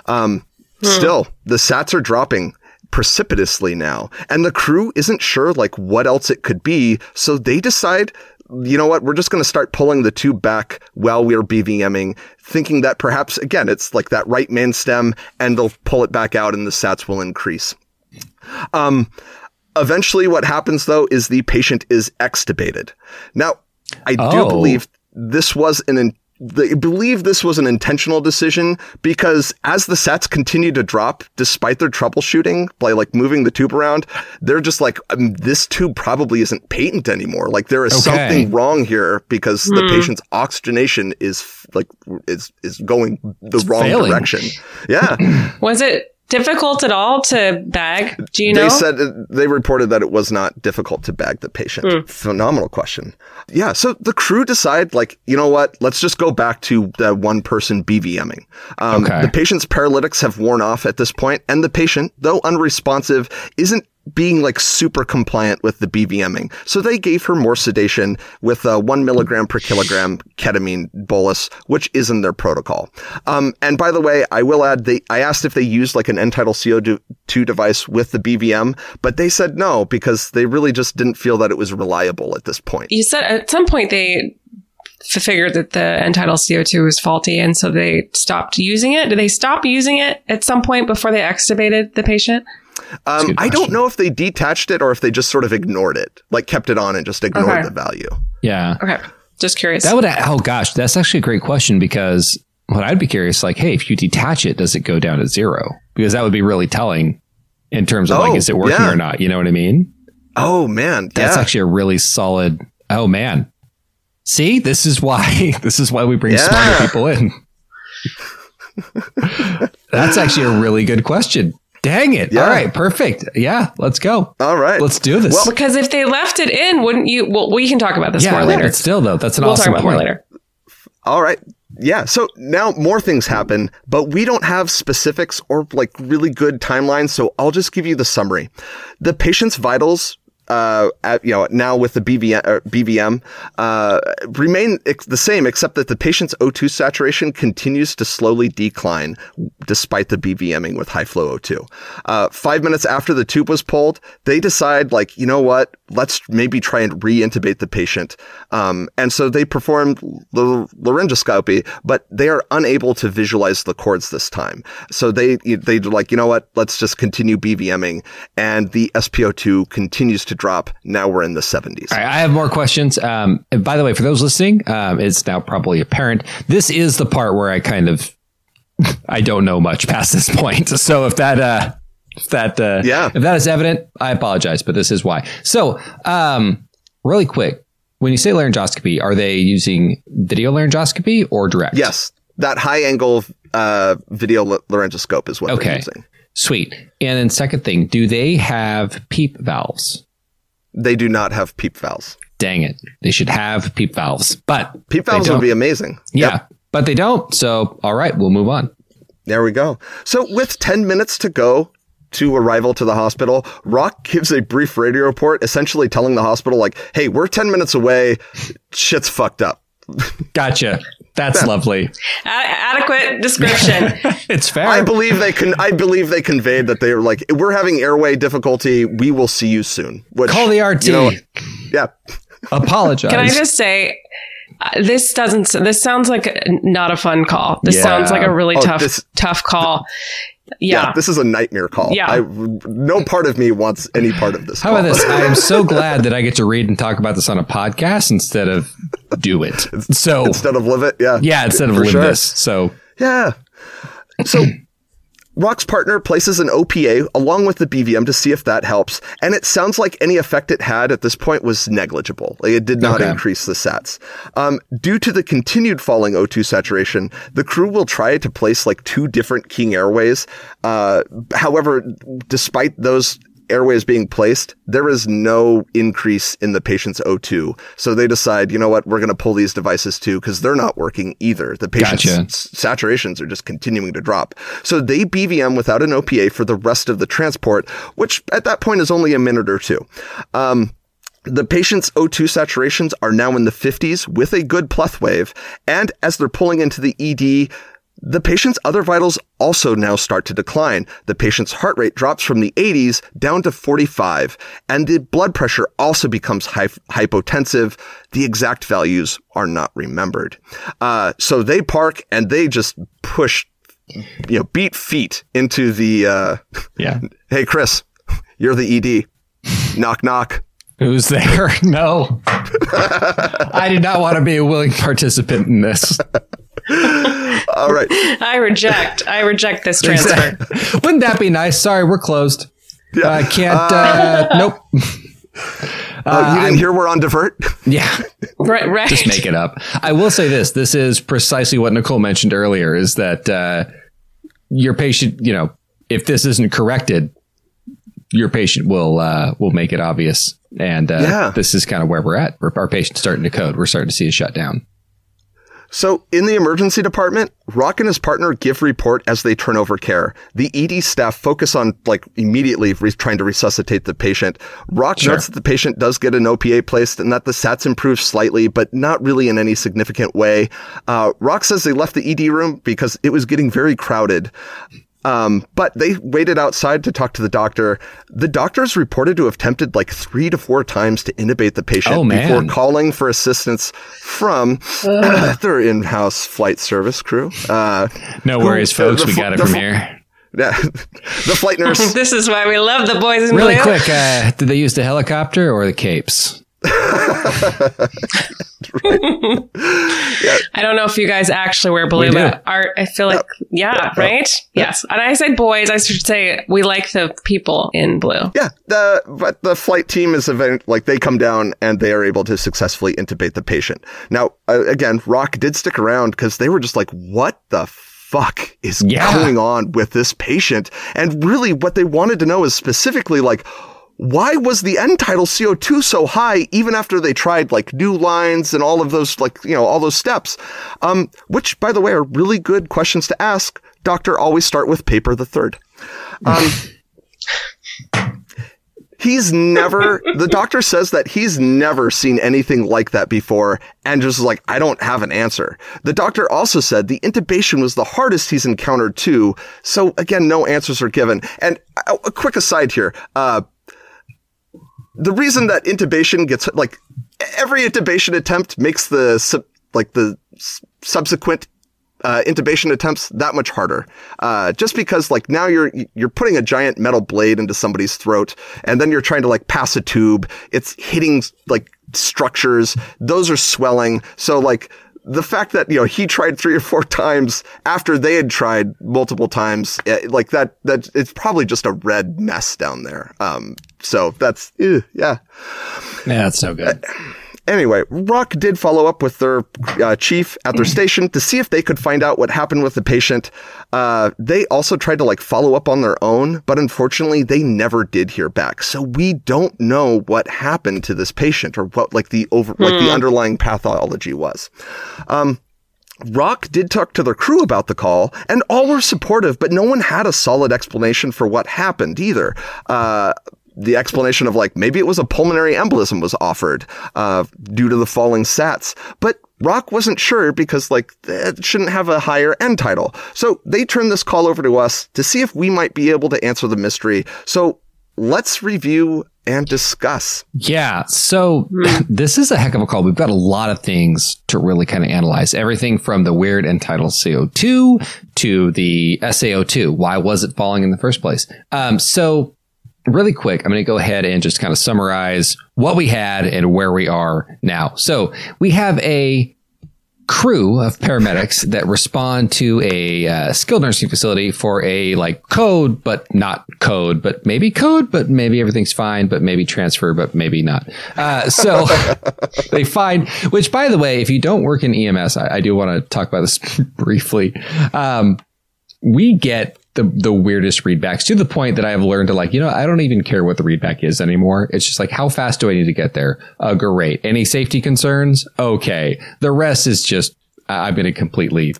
Um, Still, the sats are dropping precipitously now, and the crew isn't sure like what else it could be, so they decide you know what? We're just going to start pulling the tube back while we're BVMing, thinking that perhaps, again, it's like that right main stem and they'll pull it back out and the sats will increase. Um, eventually what happens though is the patient is extubated. Now, I do Oh. believe this was an, I believe this was an intentional decision because as the sets continue to drop, despite their troubleshooting by like moving the tube around, they're just like, um, this tube probably isn't patent anymore. Like there is Okay. something wrong here because the patient's oxygenation is like, is, is going the wrong failing. direction. Yeah. Was it difficult at all to bag? Do you know? They said uh, they reported that it was not difficult to bag the patient. Phenomenal question. Yeah, so the crew decide like, you know what? Let's just go back to the one person BVMing. Um, Okay. The patient's paralytics have worn off at this point, and the patient, though unresponsive, isn't being like super compliant with the BVMing. So they gave her more sedation with a one milligram per kilogram ketamine bolus, which is in their protocol. Um, and by the way, I will add, they, I asked if they used like an end-tidal CO2 device with the BVM, but they said no because they really just didn't feel that it was reliable at this point. you said at some point they figured that the end-tidal CO2 was faulty, and so they stopped using it. Did they stop using it at some point before they extubated the patient? A Um, I don't know if they detached it or if they just sort of ignored it, like kept it on and just ignored Okay. the value. yeah. Okay, just curious. That would, oh gosh, that's actually a great question because what I'd be curious, like, hey, if you detach it, does it go down to zero? Because that would be really telling in terms of Oh, like, is it working yeah. or not? You know what I mean? Oh man, That's yeah. actually a really solid. Oh man, see, this is why this is why we bring Yeah. smarter people in. That's actually a really good question. Dang it! Yeah. All right, perfect. Yeah, let's go. All right. Let's do this. Well, because if they left it in, wouldn't you? Well, we can talk about this yeah, more later. but still though, that's an We'll awesome talk about it more later. All right. Yeah. So now more things happen, but we don't have specifics or like really good timelines. So I'll just give you the summary. The patient's vitals, uh, at, you know, now with the BVM, BVM, uh, remain ex- the same, except that the patient's O2 saturation continues to slowly decline despite the BVMing with high flow O2. Uh, five minutes after the tube was pulled, they decide like, you know what? Let's maybe try and re-intubate the patient. Um, and so they performed the laryngoscopy, but they are unable to visualize the cords this time. So they, they like, you know what? Let's just continue BVMing and the SPO2 continues to drop. Now we're in the 70s. All right, I have more questions. Um, and by the way, for those listening, um, it's now probably apparent. This is the part where I kind of I don't know much past this point. So if that uh, if that uh, Yeah. if that is evident, I apologize, but this is why. So um, really quick, when you say laryngoscopy, are they using video laryngoscopy or direct? Yes. That high angle, uh, video la- laryngoscope is what they're Okay. using. Sweet. And then second thing, do they have PEEP valves? They do not have PEEP valves. Dang it. They should have PEEP valves. But PEEP valves would be amazing. Yeah. Yep. But they don't. So all right, we'll move on. There we go. So with 10 minutes to go to arrival to the hospital, Rock gives a brief radio report essentially telling the hospital like, "Hey, we're 10 minutes away. Shit's fucked up." Gotcha. That's lovely. A- adequate description. It's fair. I believe they can I believe they conveyed that they were like, "We're having airway difficulty. We will see you soon." Which, Call the RT. you know, yeah. Apologize. Can I just say, uh, this doesn't. This sounds like a, not a fun call. This Yeah. sounds like a really Oh, tough, this- tough call. Yeah. this is a nightmare call. Yeah. I, no part of me wants any part of this. How call. about this? I am so glad that I get to read and talk about this on a podcast instead of do it. So Instead of live it, yeah, yeah, instead of live sure. this. So Yeah. So Rock's partner places an OPA along with the BVM to see if that helps, and it sounds like any effect it had at this point was negligible. Like, it did not Okay. increase the sats. Um, due to the continued falling O2 saturation, the crew will try to place like two different King Airways. Uh, however, despite those airways being placed, there is no increase in the patient's O2. So they decide, you know what, we're going to pull these devices too because they're not working either. The patient's Gotcha. s- saturations are just continuing to drop. So they BVM without an OPA for the rest of the transport, which at that point is only a minute or two. Um, the patient's O2 saturations are now in the 50s with a good pleth wave. And as they're pulling into the ED, the patient's other vitals also now start to decline. The patient's heart rate drops from the 80s down to 45, and the blood pressure also becomes hy- hypotensive. The exact values are not remembered. Uh, so they park and they just push, you know, beat feet into the, uh, yeah, hey, Chris, you're the ED. knock, knock. who's there? No, I did not want to be a willing participant in this. All right. I reject. I reject this transfer. Wouldn't that be nice? Sorry, we're closed. I can't. Uh, nope. Oh, you didn't hear we're on divert? Yeah. Right, right. just make it up. I will say this: this is precisely what Nicole mentioned earlier: is that uh, your patient, you know, if this isn't corrected, your patient will uh, will make it obvious. And uh, Yeah. this is kind of where we're at. We're, our patient's starting to code. We're starting to see a shutdown. So, in the emergency department, Rock and his partner give report as they turn over care. The ED staff focus on, like, immediately re- trying to resuscitate the patient. Rock Sure. notes that the patient does get an OPA placed and that the SATs improve slightly, but not really in any significant way. Uh, Rock says they left the ED room because it was getting very crowded. Um, but they waited outside to talk to the doctor. The doctors reported to have attempted like three to four times to intubate the patient Oh, before calling for assistance from their in-house flight service crew. Uh, No worries, uh, folks. the we got it from fl- here. yeah, the flight nurse. this is why we love the boys in Really blue. quick, uh, did they use the helicopter or the capes? I don't know if you guys actually wear blue, We but art. I feel like, yeah, right? Yes. And I said boys. I should say we like the people in blue. Yeah, the but the flight team is event like they come down and they are able to successfully intubate the patient. Now, uh, again, Rock did stick around because they were just like, "What the fuck is Yeah. going on with this patient?" And really, what they wanted to know is specifically like. Why was the end tidal CO2 so high even after they tried like new lines and all of those like, you know, all those steps? Um, which by the way are really good questions to ask. Doctor, always start with paper the third. Um, He's never, the doctor says that he's never seen anything like that before and just like, I don't have an answer. The doctor also said the intubation was the hardest he's encountered too. So again, no answers are given. And a, a quick aside here, uh, the reason that intubation gets like every intubation attempt makes the sub, like the subsequent uh, intubation attempts that much harder. Uh, just because like now you're you're putting a giant metal blade into somebody's throat, and then you're trying to like pass a tube. It's hitting like structures; those are swelling. So like the fact that you know he tried three or four times after they had tried multiple times, eh, like that that it's probably just a red mess down there. Um, so that's eh, yeah. Yeah, that's so good. Anyway, Rock did follow up with their uh, chief at their station to see if they could find out what happened with the patient. Uh, they also tried to like follow up on their own, but unfortunately, they never did hear back. So we don't know what happened to this patient or what like the over like the underlying pathology was. Um, Rock did talk to their crew about the call, and all were supportive, but no one had a solid explanation for what happened either. Uh, the explanation of like maybe it was a pulmonary embolism was offered uh, due to the falling sats, but Rock wasn't sure because like it shouldn't have a higher end tidal. So they turned this call over to us to see if we might be able to answer the mystery. So let's review and discuss. Yeah. So this is a heck of a call. We've got a lot of things to really kind of analyze. Everything from the weird end tidal CO2 to the SaO2. Why was it falling in the first place? Um, so really quick, I'm going to go ahead and just kind of summarize what we had and where we are now. So we have a crew of paramedics that respond to a uh, skilled nursing facility for a like code, but not code, but maybe code, but maybe everything's fine, but maybe transfer, but maybe not. Uh, so they find, which by the way, if you don't work in EMS, I, I do want to talk about this briefly. Um, we get the the weirdest readbacks to the point that I have learned to like, you know, I don't even care what the readback is anymore. It's just like, how fast do I need to get there? Uh, great. Any safety concerns? Okay. The rest is just, I'm going to completely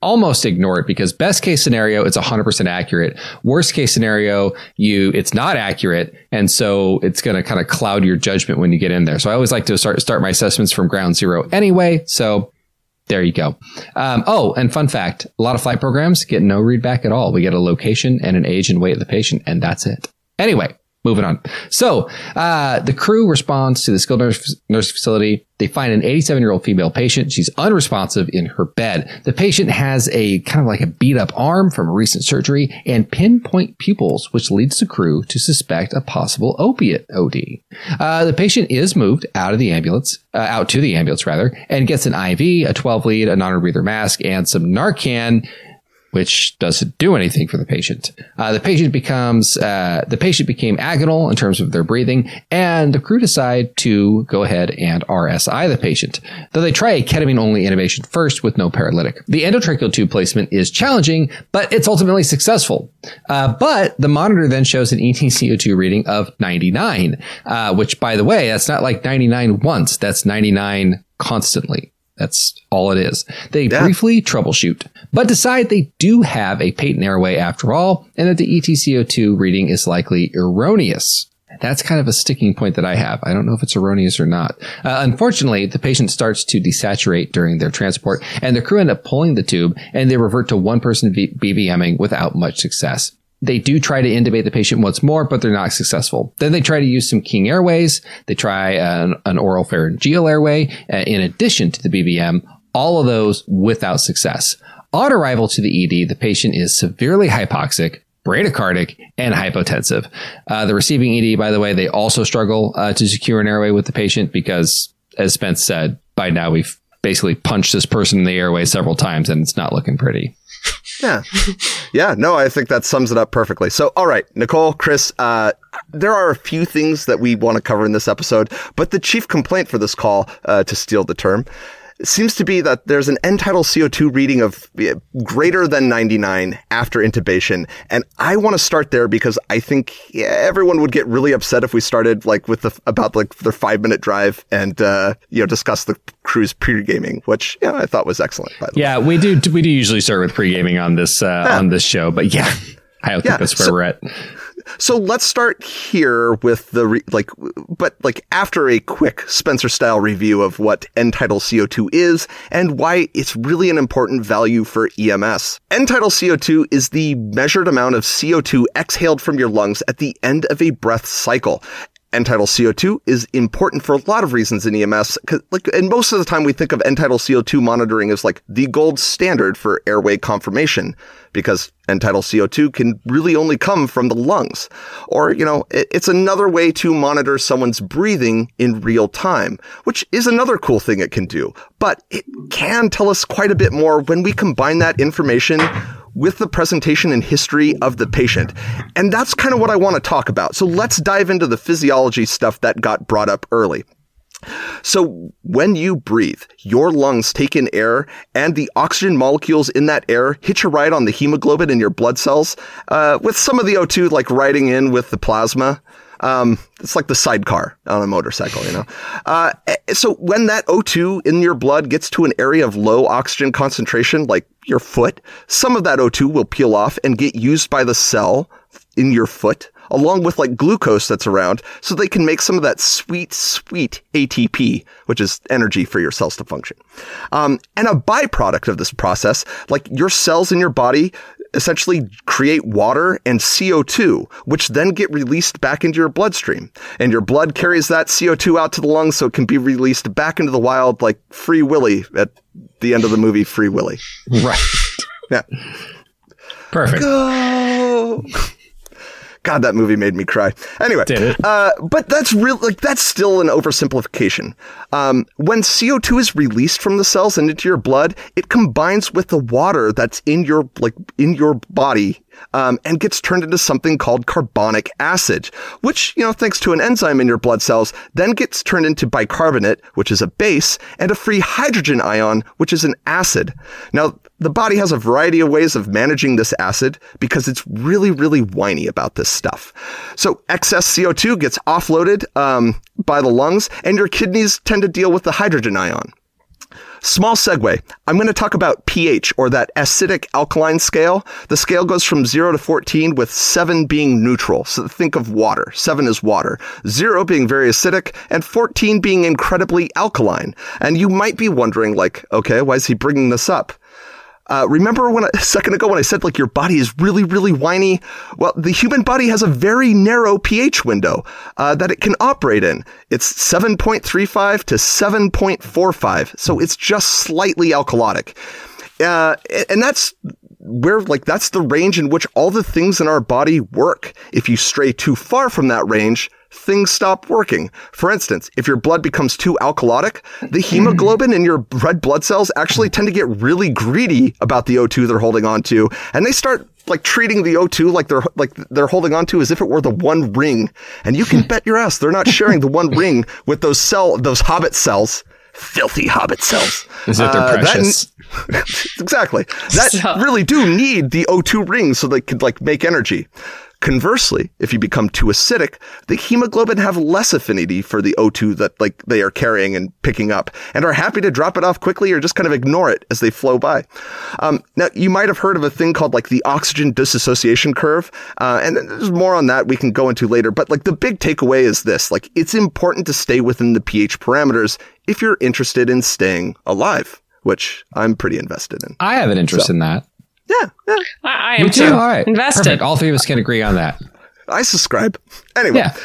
almost ignore it because best case scenario it's 100% accurate worst case scenario you it's not accurate and so it's going to kind of cloud your judgment when you get in there so i always like to start start my assessments from ground zero anyway so there you go. Um, oh, and fun fact: a lot of flight programs get no readback at all. We get a location and an age and weight of the patient, and that's it. Anyway, moving on. So uh, the crew responds to the skilled nurse, nurse facility. They find an 87 year old female patient. She's unresponsive in her bed. The patient has a kind of like a beat up arm from a recent surgery and pinpoint pupils, which leads the crew to suspect a possible opiate OD. Uh, the patient is moved out of the ambulance, uh, out to the ambulance rather, and gets an IV, a 12 lead, a non-rebreather mask, and some Narcan which doesn't do anything for the patient. Uh, the patient becomes uh, the patient became agonal in terms of their breathing, and the crew decide to go ahead and RSI the patient. Though they try a ketamine only intubation first with no paralytic. The endotracheal tube placement is challenging, but it's ultimately successful. Uh, but the monitor then shows an ETCO2 reading of 99, uh, which by the way, that's not like 99 once. That's 99 constantly. That's all it is. They yeah. briefly troubleshoot, but decide they do have a patent airway after all, and that the ETCO2 reading is likely erroneous. That's kind of a sticking point that I have. I don't know if it's erroneous or not. Uh, unfortunately, the patient starts to desaturate during their transport, and the crew end up pulling the tube, and they revert to one person v- BVMing without much success. They do try to intubate the patient once more, but they're not successful. Then they try to use some King Airways. They try an, an oral pharyngeal airway uh, in addition to the BVM. All of those without success. On arrival to the ED, the patient is severely hypoxic, bradycardic, and hypotensive. Uh, the receiving ED, by the way, they also struggle uh, to secure an airway with the patient because, as Spence said, by now we've basically punched this person in the airway several times and it's not looking pretty. Yeah. Yeah. No, I think that sums it up perfectly. So, all right, Nicole, Chris, uh, there are a few things that we want to cover in this episode, but the chief complaint for this call, uh, to steal the term, seems to be that there's an end tidal CO2 reading of greater than 99 after intubation. And I want to start there because I think yeah, everyone would get really upset if we started like with the, about like their five minute drive and, uh, you know, discuss the crew's pre-gaming, which, yeah, I thought was excellent. yeah, way. we do, we do usually start with pre-gaming on this, uh, yeah. on this show, but yeah, I don't think that's where so, we're at. So let's start here with the re- like, but like after a quick Spencer style review of what tidal CO2 is and why it's really an important value for EMS. Tidal CO2 is the measured amount of CO2 exhaled from your lungs at the end of a breath cycle. Tidal CO2 is important for a lot of reasons in EMS. Like, and most of the time we think of tidal CO2 monitoring as like the gold standard for airway confirmation because tidal CO2 can really only come from the lungs. Or, you know, it's another way to monitor someone's breathing in real time, which is another cool thing it can do. But it can tell us quite a bit more when we combine that information with the presentation and history of the patient. And that's kind of what I want to talk about. So let's dive into the physiology stuff that got brought up early. So when you breathe, your lungs take in air and the oxygen molecules in that air hitch a ride on the hemoglobin in your blood cells, uh, with some of the O2 like riding in with the plasma. Um, it's like the sidecar on a motorcycle, you know. Uh, eh, so when that O2 in your blood gets to an area of low oxygen concentration, like your foot, some of that O2 will peel off and get used by the cell in your foot along with like glucose that's around so they can make some of that sweet, sweet ATP, which is energy for your cells to function. Um, and a byproduct of this process, like your cells in your body essentially create water and CO2, which then get released back into your bloodstream. And your blood carries that CO2 out to the lungs so it can be released back into the wild like Free Willy at the end of the movie Free Willy. Right. Yeah. Perfect. Go. God, that movie made me cry. Anyway? Uh, but that's real. Like that's still an oversimplification. Um, when CO2 is released from the cells and into your blood, it combines with the water that's in your like in your body um, and gets turned into something called carbonic acid, which, you know, thanks to an enzyme in your blood cells, then gets turned into bicarbonate, which is a base, and a free hydrogen ion, which is an acid. Now, the body has a variety of ways of managing this acid because it's really, really whiny about this stuff. So excess CO2 gets offloaded um, by the lungs, and your kidneys tend to deal with the hydrogen ion. Small segue. I'm going to talk about pH or that acidic alkaline scale. The scale goes from 0 to 14 with 7 being neutral. So think of water. 7 is water. 0 being very acidic and 14 being incredibly alkaline. And you might be wondering like, okay, why is he bringing this up? Uh, remember when I, a second ago when I said like your body is really really whiny? Well, the human body has a very narrow pH window uh, that it can operate in. It's 7.35 to 7.45, so it's just slightly alkalotic, uh, and that's where like that's the range in which all the things in our body work. If you stray too far from that range, things stop working. For instance, if your blood becomes too alkalotic, the hemoglobin in your red blood cells actually tend to get really greedy about the O2 they're holding on to, and they start like treating the O2 like they're like they're holding on to as if it were the one ring. And you can bet your ass they're not sharing the one ring with those cell those hobbit cells. Filthy hobbit cells. Is it they're Uh, that- precious? exactly. That So- really do need the O2 rings so they could like make energy. Conversely, if you become too acidic, the hemoglobin have less affinity for the O2 that like they are carrying and picking up and are happy to drop it off quickly or just kind of ignore it as they flow by. Um, now, you might have heard of a thing called like the oxygen dissociation curve. Uh, and there's more on that we can go into later. But like the big takeaway is this, like it's important to stay within the pH parameters if you're interested in staying alive, which I'm pretty invested in. I have an interest in that. Yeah, yeah. I, I am too. too. All right. Invested. Perfect. All three of us can agree on that. I subscribe. Anyway, Yeah.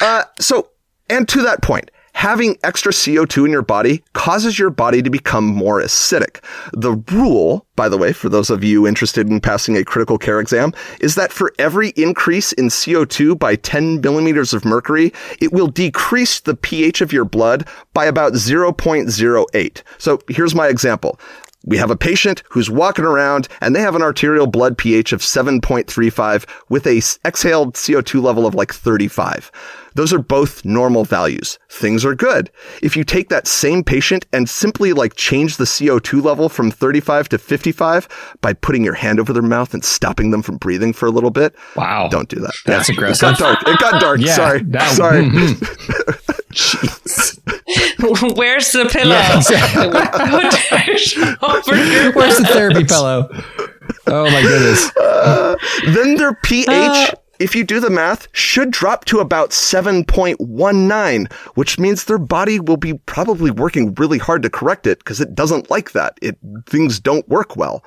uh, so, and to that point, having extra CO2 in your body causes your body to become more acidic. The rule, by the way, for those of you interested in passing a critical care exam, is that for every increase in CO2 by 10 millimeters of mercury, it will decrease the pH of your blood by about 0.08. So here's my example. We have a patient who's walking around and they have an arterial blood pH of 7.35 with a exhaled CO2 level of like 35. Those are both normal values. Things are good. If you take that same patient and simply like change the CO2 level from 35 to 55 by putting your hand over their mouth and stopping them from breathing for a little bit, Wow. don't do that. That's It aggressive. got dark. It got dark. Yeah, Sorry. that- Sorry. Where's the pillow? Yeah, exactly. Where's the therapy pillow? Oh my goodness. then their pH, Uh. if you do the math, should drop to about 7.19, which means their body will be probably working really hard to correct it because it doesn't like that. It things don't work well.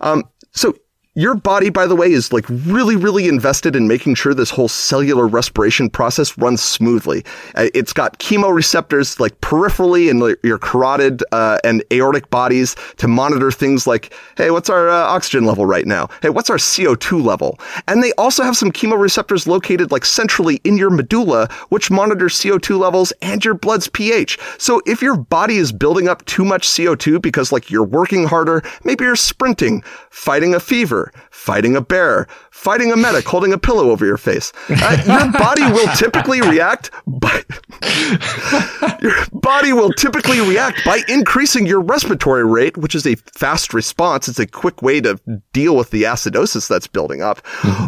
Um, so your body, by the way, is like really, really invested in making sure this whole cellular respiration process runs smoothly. Uh, It's got chemoreceptors like peripherally in your carotid uh, and aortic bodies to monitor things like, hey, what's our uh, oxygen level right now? Hey, what's our CO2 level? And they also have some chemoreceptors located like centrally in your medulla, which monitor CO2 levels and your blood's pH. So if your body is building up too much CO2 because like you're working harder, maybe you're sprinting, fighting a fever, fighting a bear, fighting a medic holding a pillow over your face, uh, your body will typically react by your body will typically react by increasing your respiratory rate, which is a fast response. It's a quick way to deal with the acidosis that's building up.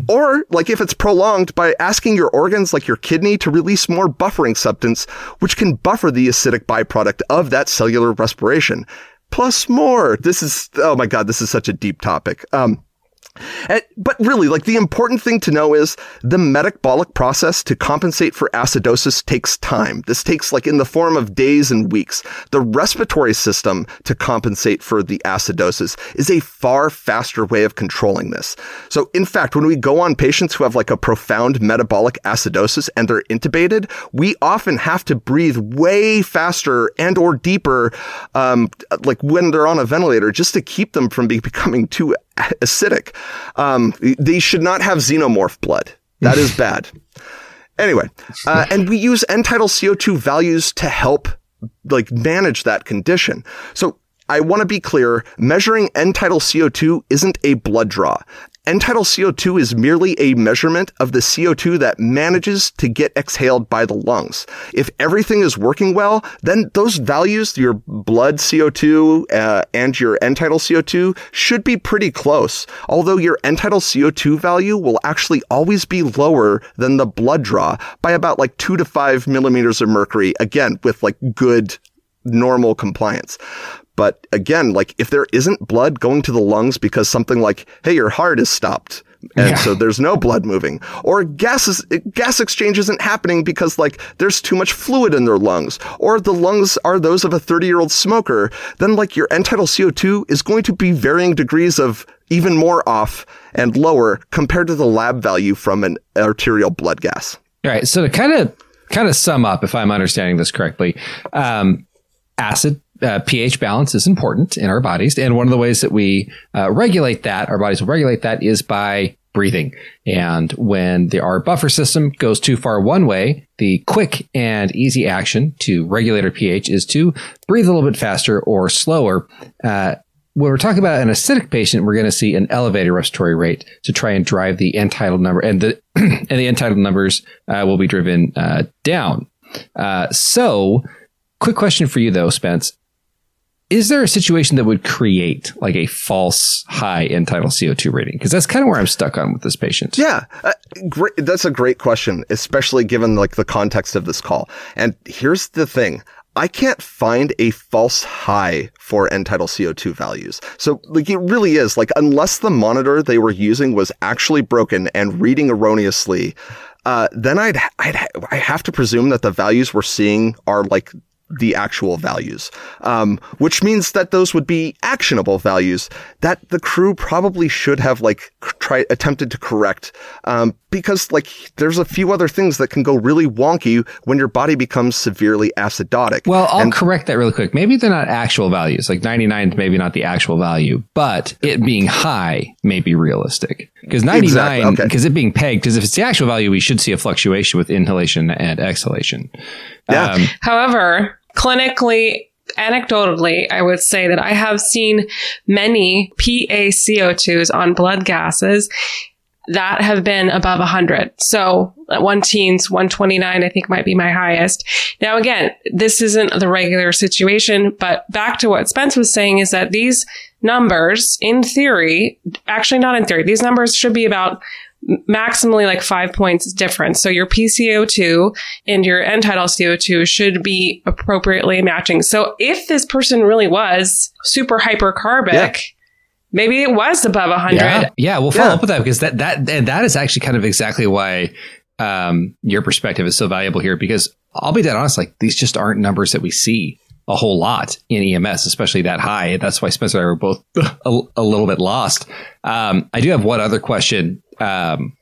Or, like if it's prolonged, by asking your organs, like your kidney, to release more buffering substance, which can buffer the acidic byproduct of that cellular respiration. Plus more. This is, oh my God, this is such a deep topic. Um, but really, like the important thing to know is the metabolic process to compensate for acidosis takes time. This takes like in the form of days and weeks. The respiratory system to compensate for the acidosis is a far faster way of controlling this. So in fact, when we go on patients who have like a profound metabolic acidosis and they're intubated, we often have to breathe way faster and or deeper, um, like when they're on a ventilator just to keep them from be- becoming too acidic. Um, they should not have xenomorph blood. That is bad. Anyway, uh, and we use end tidal CO2 values to help like manage that condition. So I want to be clear, measuring end tidal CO2 isn't a blood draw. Tidal CO2 is merely a measurement of the CO2 that manages to get exhaled by the lungs. If everything is working well, then those values, your blood CO2 uh, and your end tidal CO2, should be pretty close. Although your end tidal CO2 value will actually always be lower than the blood draw by about like two to five millimeters of mercury, again, with like good normal compliance. But again, like if there isn't blood going to the lungs because something like, hey, your heart is stopped. And Yeah. so there's no blood moving or gases, gas exchange isn't happening because like there's too much fluid in their lungs or the lungs are those of a 30 year old smoker. Then like your end tidal CO2 is going to be varying degrees of even more off and lower compared to the lab value from an arterial blood gas. All right. So to kind of kind of sum up, if I'm understanding this correctly, um, acid uh, pH balance is important in our bodies, and one of the ways that we uh, regulate that, our bodies will regulate that, is by breathing. And when the our buffer system goes too far one way, the quick and easy action to regulate our pH is to breathe a little bit faster or slower. Uh, when we're talking about an acidic patient, we're going to see an elevated respiratory rate to try and drive the end number, and the and the end numbers uh, will be driven uh, down. Uh, so, quick question for you though, Spence: Is there a situation that would create like a false high end tidal CO two rating? Because that's kind of where I'm stuck on with this patient. Yeah, uh, great. That's a great question, especially given like the context of this call. And here's the thing. I can't find a false high for end tidal CO2 values. So like it really is like unless the monitor they were using was actually broken and reading erroneously, uh, then I'd, I'd, I have to presume that the values we're seeing are like the actual values, um, which means that those would be actionable values that the crew probably should have like try attempted to correct, um, because like there's a few other things that can go really wonky when your body becomes severely acidotic. Well, I'll And- correct that really quick. Maybe they're not actual values. Like 99 is maybe not the actual value, but it being high may be realistic. Because 99, Exactly, okay. because it being pegged, because if it's the actual value, we should see a fluctuation with inhalation and exhalation. Yeah. Um, However, clinically, anecdotally, I would say that I have seen many PaCO2s on blood gases that have been above 100. So at one teens, 129, I think might be my highest. Now, again, this isn't the regular situation, but back to what Spence was saying is that these numbers, in theory, actually not in theory, these numbers should be about maximally like five points difference. So your PCO2 and your end tidal CO2 should be appropriately matching. So if this person really was super hypercarbic, Yeah. maybe it was above 100. yeah, yeah, we'll follow Yeah. up with that because that that and that is actually kind of exactly why um, your perspective is so valuable here. Because I'll be that honest, like these just aren't numbers that we see a whole lot in EMS, especially that high. That's why Spencer and I were both a, a little bit lost. Um, I do have one other question. Um,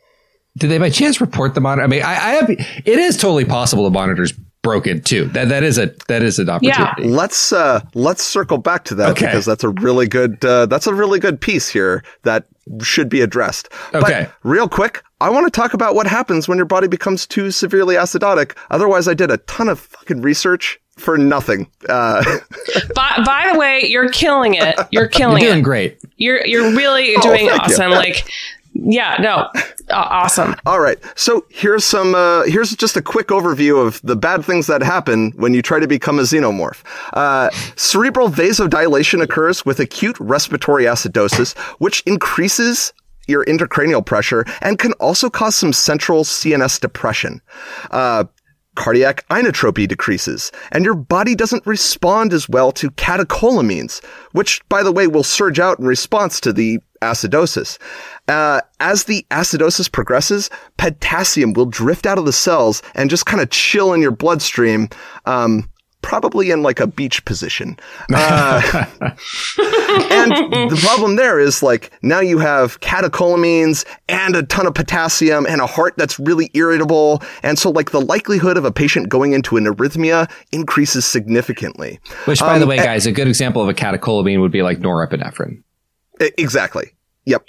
did they by chance report the monitor? I mean, I, I have. It is totally possible the monitor's broken too. That that is a that is an opportunity. Yeah. let's uh let's circle back to that Okay. because that's a really good uh, that's a really good piece here that should be addressed. Okay. But real quick, I want to talk about what happens when your body becomes too severely acidotic. Otherwise, I did a ton of fucking research for nothing. Uh, By, by the way, you're killing it. You're killing You're doing it. great. You're you're really doing thank you. awesome. Like, yeah, no, awesome. all right, so here's some uh, here's just a quick overview of the bad things that happen when you try to become a xenomorph. Uh, cerebral vasodilation occurs with acute respiratory acidosis, which increases your intracranial pressure and can also cause some central CNS depression. Uh, cardiac inotropy decreases, and your body doesn't respond as well to catecholamines, which, by the way, will surge out in response to the acidosis. Uh, as the acidosis progresses, potassium will drift out of the cells and just kind of chill in your bloodstream. Um, Probably in like a beach position. Uh, and the problem there is like now you have catecholamines and a ton of potassium and a heart that's really irritable. And so like the likelihood of a patient going into an arrhythmia increases significantly. Which, by Um, the way, guys, a good example of a catecholamine would be like norepinephrine. Exactly. Yep.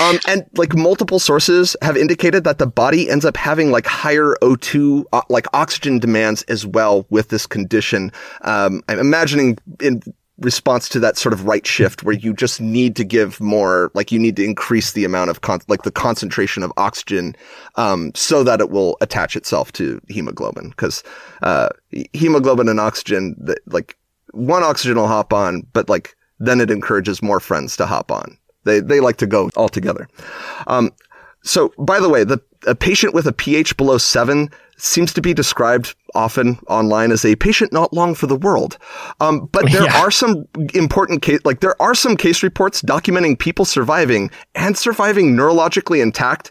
Um, and like multiple sources have indicated that the body ends up having like higher O2, uh, like oxygen demands as well with this condition. Um, I'm imagining in response to that sort of right shift where you just need to give more, like you need to increase the amount of con- like the concentration of oxygen, um, so that it will attach itself to hemoglobin. Cause, uh, hemoglobin and oxygen, like one oxygen will hop on, but like then it encourages more friends to hop on. They, they like to go all together. Um, so by the way, the a patient with a pH below seven seems to be described often online as a patient not long for the world. Um, but there yeah. are some important case, like there are some case reports documenting people surviving and surviving neurologically intact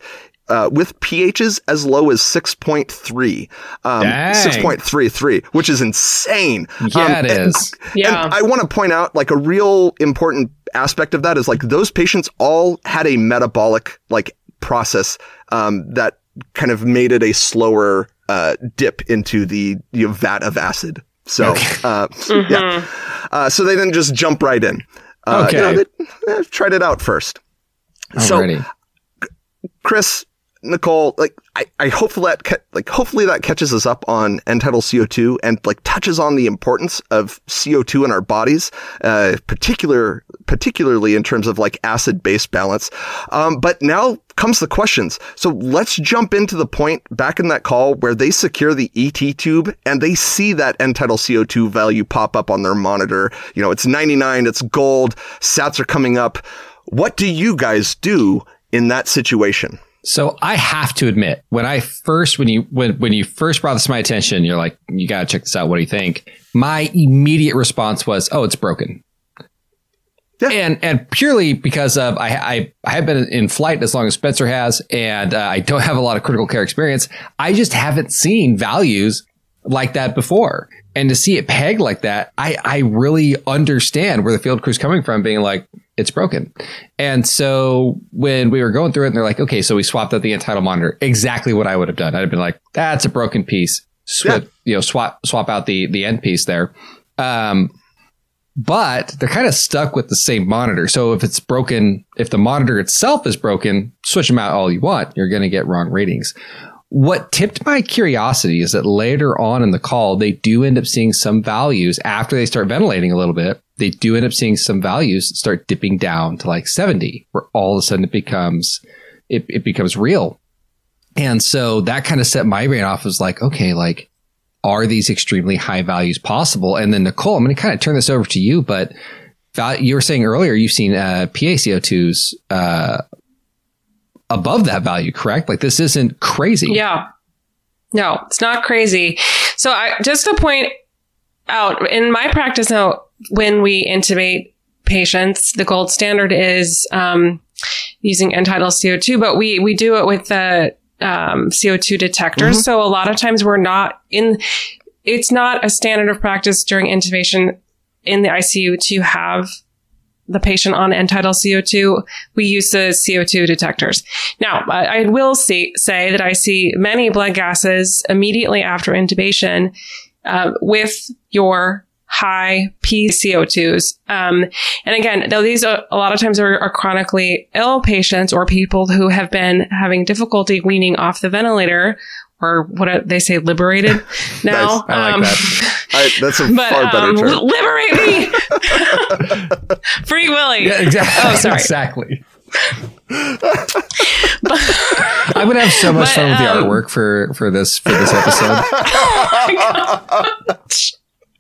uh, with pHs as low as 6.3, um, 6.33, which is insane. Yeah, um, it and, is. Yeah. And I want to point out like a real important aspect of that is like those patients all had a metabolic like process, um, that kind of made it a slower, uh, dip into the you know, vat of acid. So, okay. uh, mm-hmm. yeah. Uh, so they didn't just jump right in. Uh, okay. You know, they, they tried it out first. Alrighty. So, Chris, Nicole, like I, I hopefully that like hopefully that catches us up on end-tidal CO2 and like touches on the importance of CO2 in our bodies, uh, particular particularly in terms of like acid-base balance. Um, but now comes the questions. So let's jump into the point back in that call where they secure the ET tube and they see that end-tidal CO2 value pop up on their monitor. You know, it's 99, it's gold, sats are coming up. What do you guys do in that situation? So I have to admit, when I first, when you, when, when you first brought this to my attention, you're like, you got to check this out. What do you think? My immediate response was, oh, it's broken. Yeah. And, and purely because of, I, I, I have been in flight as long as Spencer has, and uh, I don't have a lot of critical care experience. I just haven't seen values like that before. And to see it pegged like that, I, I really understand where the field crew's coming from being like, it's broken. And so when we were going through it and they're like, okay, so we swapped out the end-tidal monitor, exactly what I would have done. I'd have been like, that's a broken piece. Swap, yeah. you know, swap, swap out the, the end piece there. Um, but they're kind of stuck with the same monitor. So if it's broken, if the monitor itself is broken, switch them out all you want. You're going to get wrong readings. What tipped my curiosity is that later on in the call, they do end up seeing some values after they start ventilating a little bit. They do end up seeing some values start dipping down to like 70, where all of a sudden it becomes, it, it becomes real. And so that kind of set my brain off as like, okay, like, are these extremely high values possible? And then Nicole, I'm going to kind of turn this over to you, but you were saying earlier you've seen uh, PaCO2s uh, above that value, correct? Like this isn't crazy. Yeah. No, it's not crazy. So I just to point out in my practice now, when we intubate patients, the gold standard is um, using end-tidal CO2, but we we do it with the um, CO2 detectors. Mm-hmm. So a lot of times we're not in. It's not a standard of practice during intubation in the ICU to have the patient on end-tidal CO2, we use the CO2 detectors. Now, I, I will see, say that I see many blood gases immediately after intubation uh, with your high PCO2s. Um, and again, though these are, a lot of times are, are, chronically ill patients or people who have been having difficulty weaning off the ventilator or what they say, liberated now. nice. I um, that. I, that's a but, far better um, term. Liberate me, Free Willy. Yeah, exactly. Oh, sorry. exactly. but, I'm gonna have so much but, fun with the um, artwork for for this for this episode. oh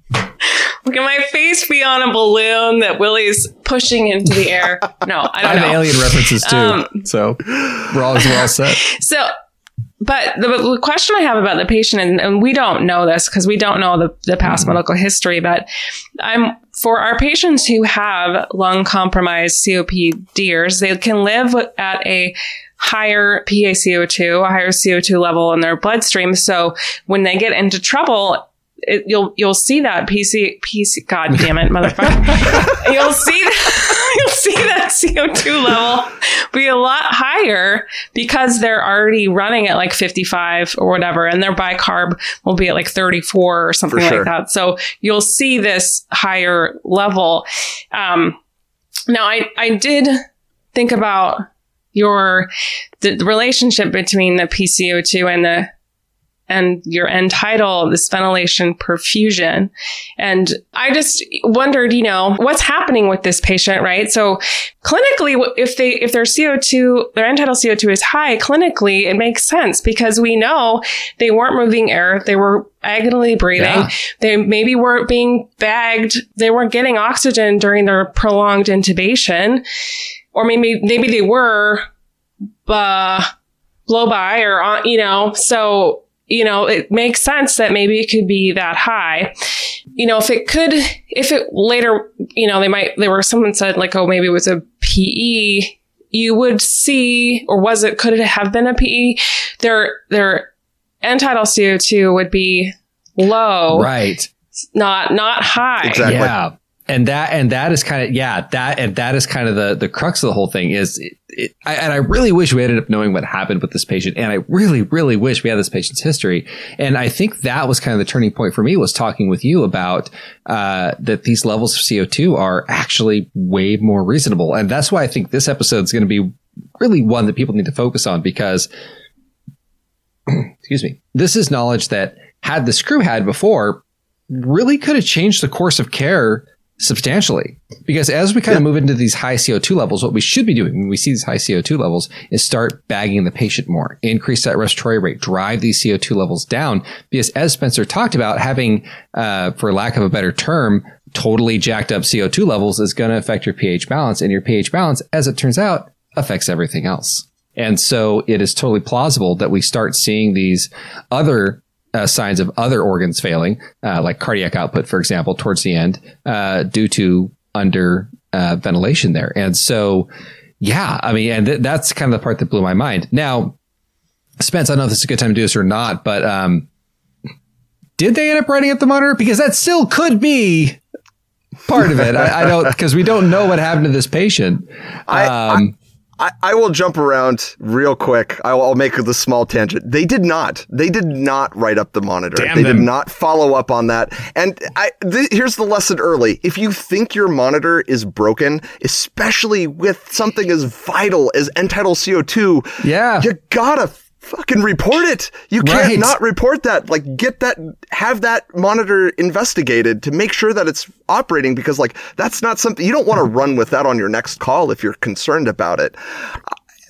Look at my face be on a balloon that Willy's pushing into the air. No, I don't I have know. alien references too, um, so we're all well set. So but the, the, question I have about the patient, and, and we don't know this because we don't know the, the past mm-hmm. medical history, but I'm for our patients who have lung compromised COPDers, they can live at a higher PaCO2, a higher CO2 level in their bloodstream. So when they get into trouble, it, you'll you'll see that PC PC. God damn it, motherfucker! you'll see that, see that CO two level be a lot higher because they're already running at like fifty five or whatever, and their bicarb will be at like thirty four or something sure. like that. So you'll see this higher level. Um, now, I I did think about your the, the relationship between the PCO2 and the and your end tidal, this ventilation perfusion. And I just wondered, you know, what's happening with this patient, right? So clinically, if they, if their CO2, their end tidal CO2 is high, clinically, it makes sense because we know they weren't moving air. They were agonally breathing. Yeah. They maybe weren't being bagged. They weren't getting oxygen during their prolonged intubation. Or maybe, maybe they were, uh, blow by or, you know, so you know, it makes sense that maybe it could be that high. You know, if it could, if it later, you know, they might, there were someone said like, oh, maybe it was a PE. You would see, or was it, could it have been a PE? Their, their end tidal CO2 would be low. Right. Not, not high. Exactly. Yeah and that and that is kind of yeah that and that is kind of the the crux of the whole thing is it, it, I, and I really wish we ended up knowing what happened with this patient. And I really really wish we had this patient's history. And I think that was kind of the turning point for me was talking with you about uh, that these levels of CO2 are actually way more reasonable. And that's why I think this episode is going to be really one that people need to focus on because excuse me this is knowledge that had this crew had before really could have changed the course of care substantially because as we kind yeah. of move into these high CO2 levels, what we should be doing when we see these high CO2 levels is start bagging the patient more, increase that respiratory rate, drive these CO2 levels down. Because as Spencer talked about, having, uh, for lack of a better term, totally jacked up CO2 levels is going to affect your pH balance and your pH balance, as it turns out, affects everything else. And so it is totally plausible that we start seeing these other uh, signs of other organs failing, uh, like cardiac output, for example, towards the end, uh, due to under uh, ventilation there. And so, yeah, I mean, and th- that's kind of the part that blew my mind. Now, Spence, I don't know if this is a good time to do this or not, but um, did they end up writing up the monitor? Because that still could be part of it. I, I don't because we don't know what happened to this patient. I, um, I, I will jump around real quick. I'll, I'll make the small tangent. They did not. They did not write up the monitor. Damn they them. did not follow up on that. And I, th- here's the lesson early. If you think your monitor is broken, especially with something as vital as end tidal CO2, yeah, you gotta fucking report it. You can't right. not report that. Like get that, have that monitor investigated to make sure that it's operating because like that's not something you don't want to run with that on your next call if you're concerned about it.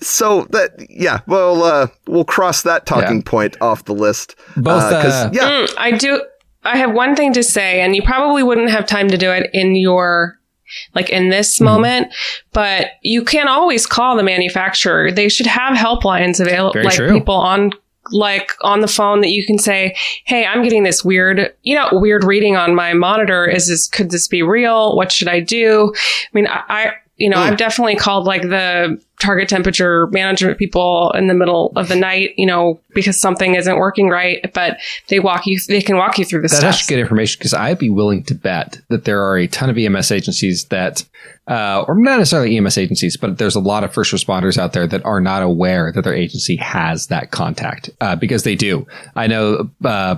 So that yeah, well uh, we'll cross that talking yeah. point off the list. Both uh, uh, yeah, mm, I do. I have one thing to say, and you probably wouldn't have time to do it in your like in this mm-hmm. moment, but you can't always call the manufacturer. They should have helplines available, like true. people on like on the phone that you can say, Hey, I'm getting this weird, you know, weird reading on my monitor. Is this, could this be real? What should I do? I mean, I, you know, mm. I've definitely called like the target temperature management people in the middle of the night, you know, because something isn't working right, but they walk you, they can walk you through the That's steps. good information because I'd be willing to bet that there are a ton of EMS agencies that, uh, or not necessarily EMS agencies, but there's a lot of first responders out there that are not aware that their agency has that contact, uh, because they do. I know, uh,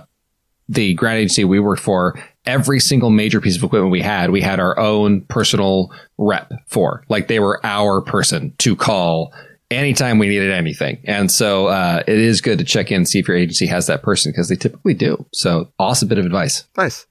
the grant agency we worked for, every single major piece of equipment we had, we had our own personal rep for. Like they were our person to call anytime we needed anything. And so uh, it is good to check in see if your agency has that person because they typically do. So awesome bit of advice. Nice.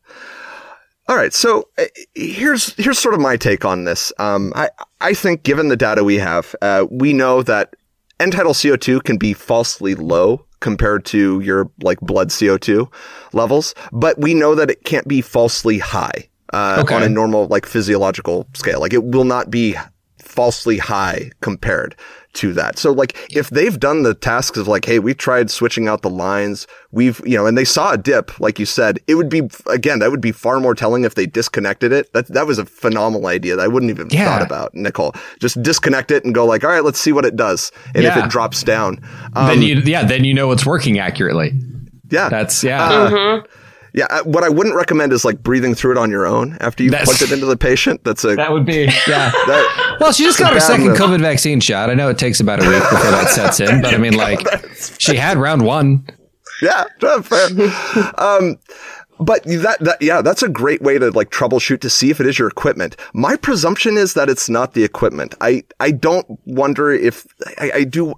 All right, so uh, here's here's sort of my take on this. Um, I I think given the data we have, uh, we know that end tidal CO2 can be falsely low compared to your like blood CO2 levels, but we know that it can't be falsely high uh, okay. on a normal like physiological scale. Like it will not be falsely high compared to that. So like if they've done the tasks of like, hey, we tried switching out the lines, we've, you know, and they saw a dip, like you said, it would be, again, that would be far more telling if they disconnected it. That, that was a phenomenal idea that I wouldn't even yeah. thought about, Nicole. Just disconnect it and go like, all right, let's see what it does. And yeah. if it drops down. Um, then you, yeah, then you know it's working accurately. Yeah. That's, yeah. Uh, mm-hmm. Yeah, uh, what I wouldn't recommend is like breathing through it on your own after you've plugged it into the patient. That's a that would be yeah. That, well, she just got her second move. COVID vaccine shot. I know it takes about a week before that sets in, but I mean, like, she had round one. Yeah, fair. um, But that, that, yeah, that's a great way to like troubleshoot to see if it is your equipment. My presumption is that it's not the equipment. I, I don't wonder if, I, I do,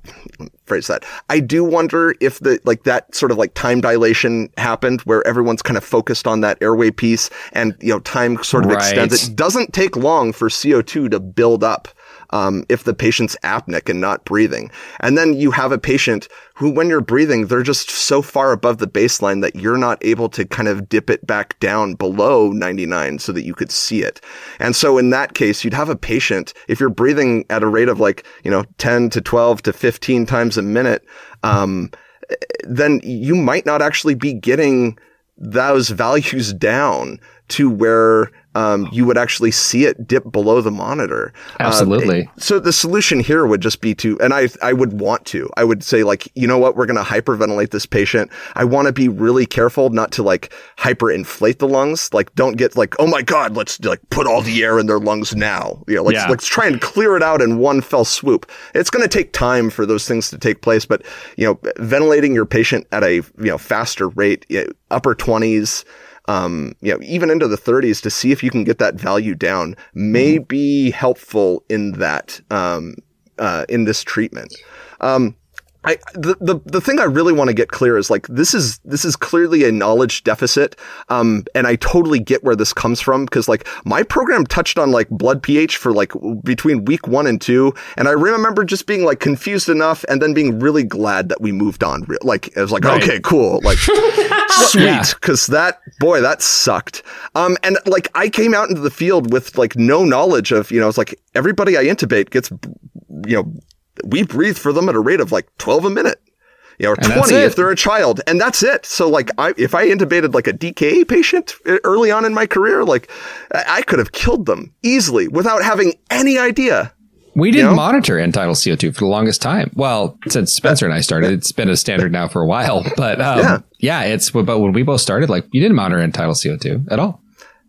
phrase that. I do wonder if the, like that sort of like time dilation happened where everyone's kind of focused on that airway piece and, you know, time sort of Right. extends. It doesn't take long for CO2 to build up. Um, if the patient's apneic and not breathing. And then you have a patient who, when you're breathing, they're just so far above the baseline that you're not able to kind of dip it back down below 99 so that you could see it. And so in that case, you'd have a patient, if you're breathing at a rate of like, you know, 10 to 12 to 15 times a minute, um, then you might not actually be getting those values down to where um, you would actually see it dip below the monitor. Uh, Absolutely. so the solution here would just be to, and I, I would want to, I would say like, you know what, we're going to hyperventilate this patient. I want to be really careful not to like hyperinflate the lungs. Like don't get like, oh my God, let's like put all the air in their lungs now. You know, let's, Yeah. let's try and clear it out in one fell swoop. It's going to take time for those things to take place, but you know, ventilating your patient at a, you know, faster rate, upper twenties, um, you know, even into the 30s to see if you can get that value down may be helpful in that, um, uh, in this treatment. Um, I, the, the, the thing I really want to get clear is like, this is, this is clearly a knowledge deficit. Um, and I totally get where this comes from because like my program touched on like blood pH for like w- between week one and two. And I remember just being like confused enough and then being really glad that we moved on. Like, I was like, Right. okay, cool. Like, sweet. Yeah. Cause that, boy, that sucked. Um, and like I came out into the field with like no knowledge of, you know, it's like everybody I intubate gets, you know, we breathe for them at a rate of like 12 a minute. You know, or And 20 if they're a child. And that's it. So like I, if I intubated like a DKA patient early on in my career, like I could have killed them easily without having any idea. We didn't know? monitor end tidal CO2 for the longest time. Well, since Spencer and I started, it's been a standard now for a while. But um, Yeah. yeah. it's but when we both started, like you didn't monitor end tidal CO2 at all.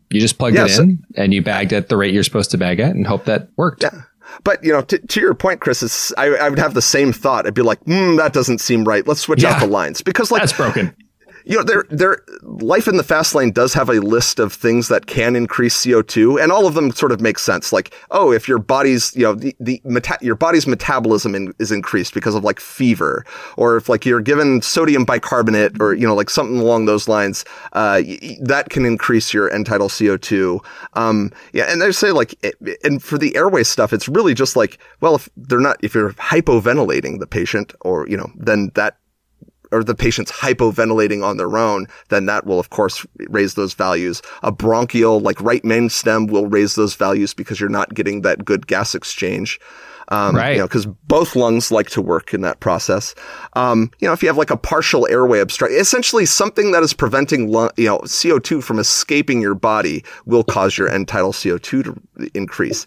You just plugged Yeah, it so- in and you bagged at the rate you're supposed to bag at and hope that worked. But you know, to, to your point, Chris, it's, I, I would have the same thought. I'd be like, hmm, that doesn't seem right. Let's switch out the lines because, like, That's broken. You know, there, there, life in the fast lane does have a list of things that can increase CO2 and all of them sort of make sense. Like, oh, if your body's, you know, the, the, meta- your body's metabolism in, is increased because of like fever or if like you're given sodium bicarbonate or, you know, like something along those lines, uh, y- that can increase your end tidal CO2. Um, yeah. And they say like, it- and for the airway stuff, it's really just like, well, if they're not, if you're hypoventilating the patient or, you know, then that or the patient's hypoventilating on their own, then that will of course raise those values. A bronchial, like right main stem will raise those values because you're not getting that good gas exchange. Um, Right. You know, because both lungs like to work in that process. Um, you know, if you have like a partial airway obstruction, essentially something that is preventing lung, you know, CO2 from escaping your body will cause your end tidal CO2 to increase.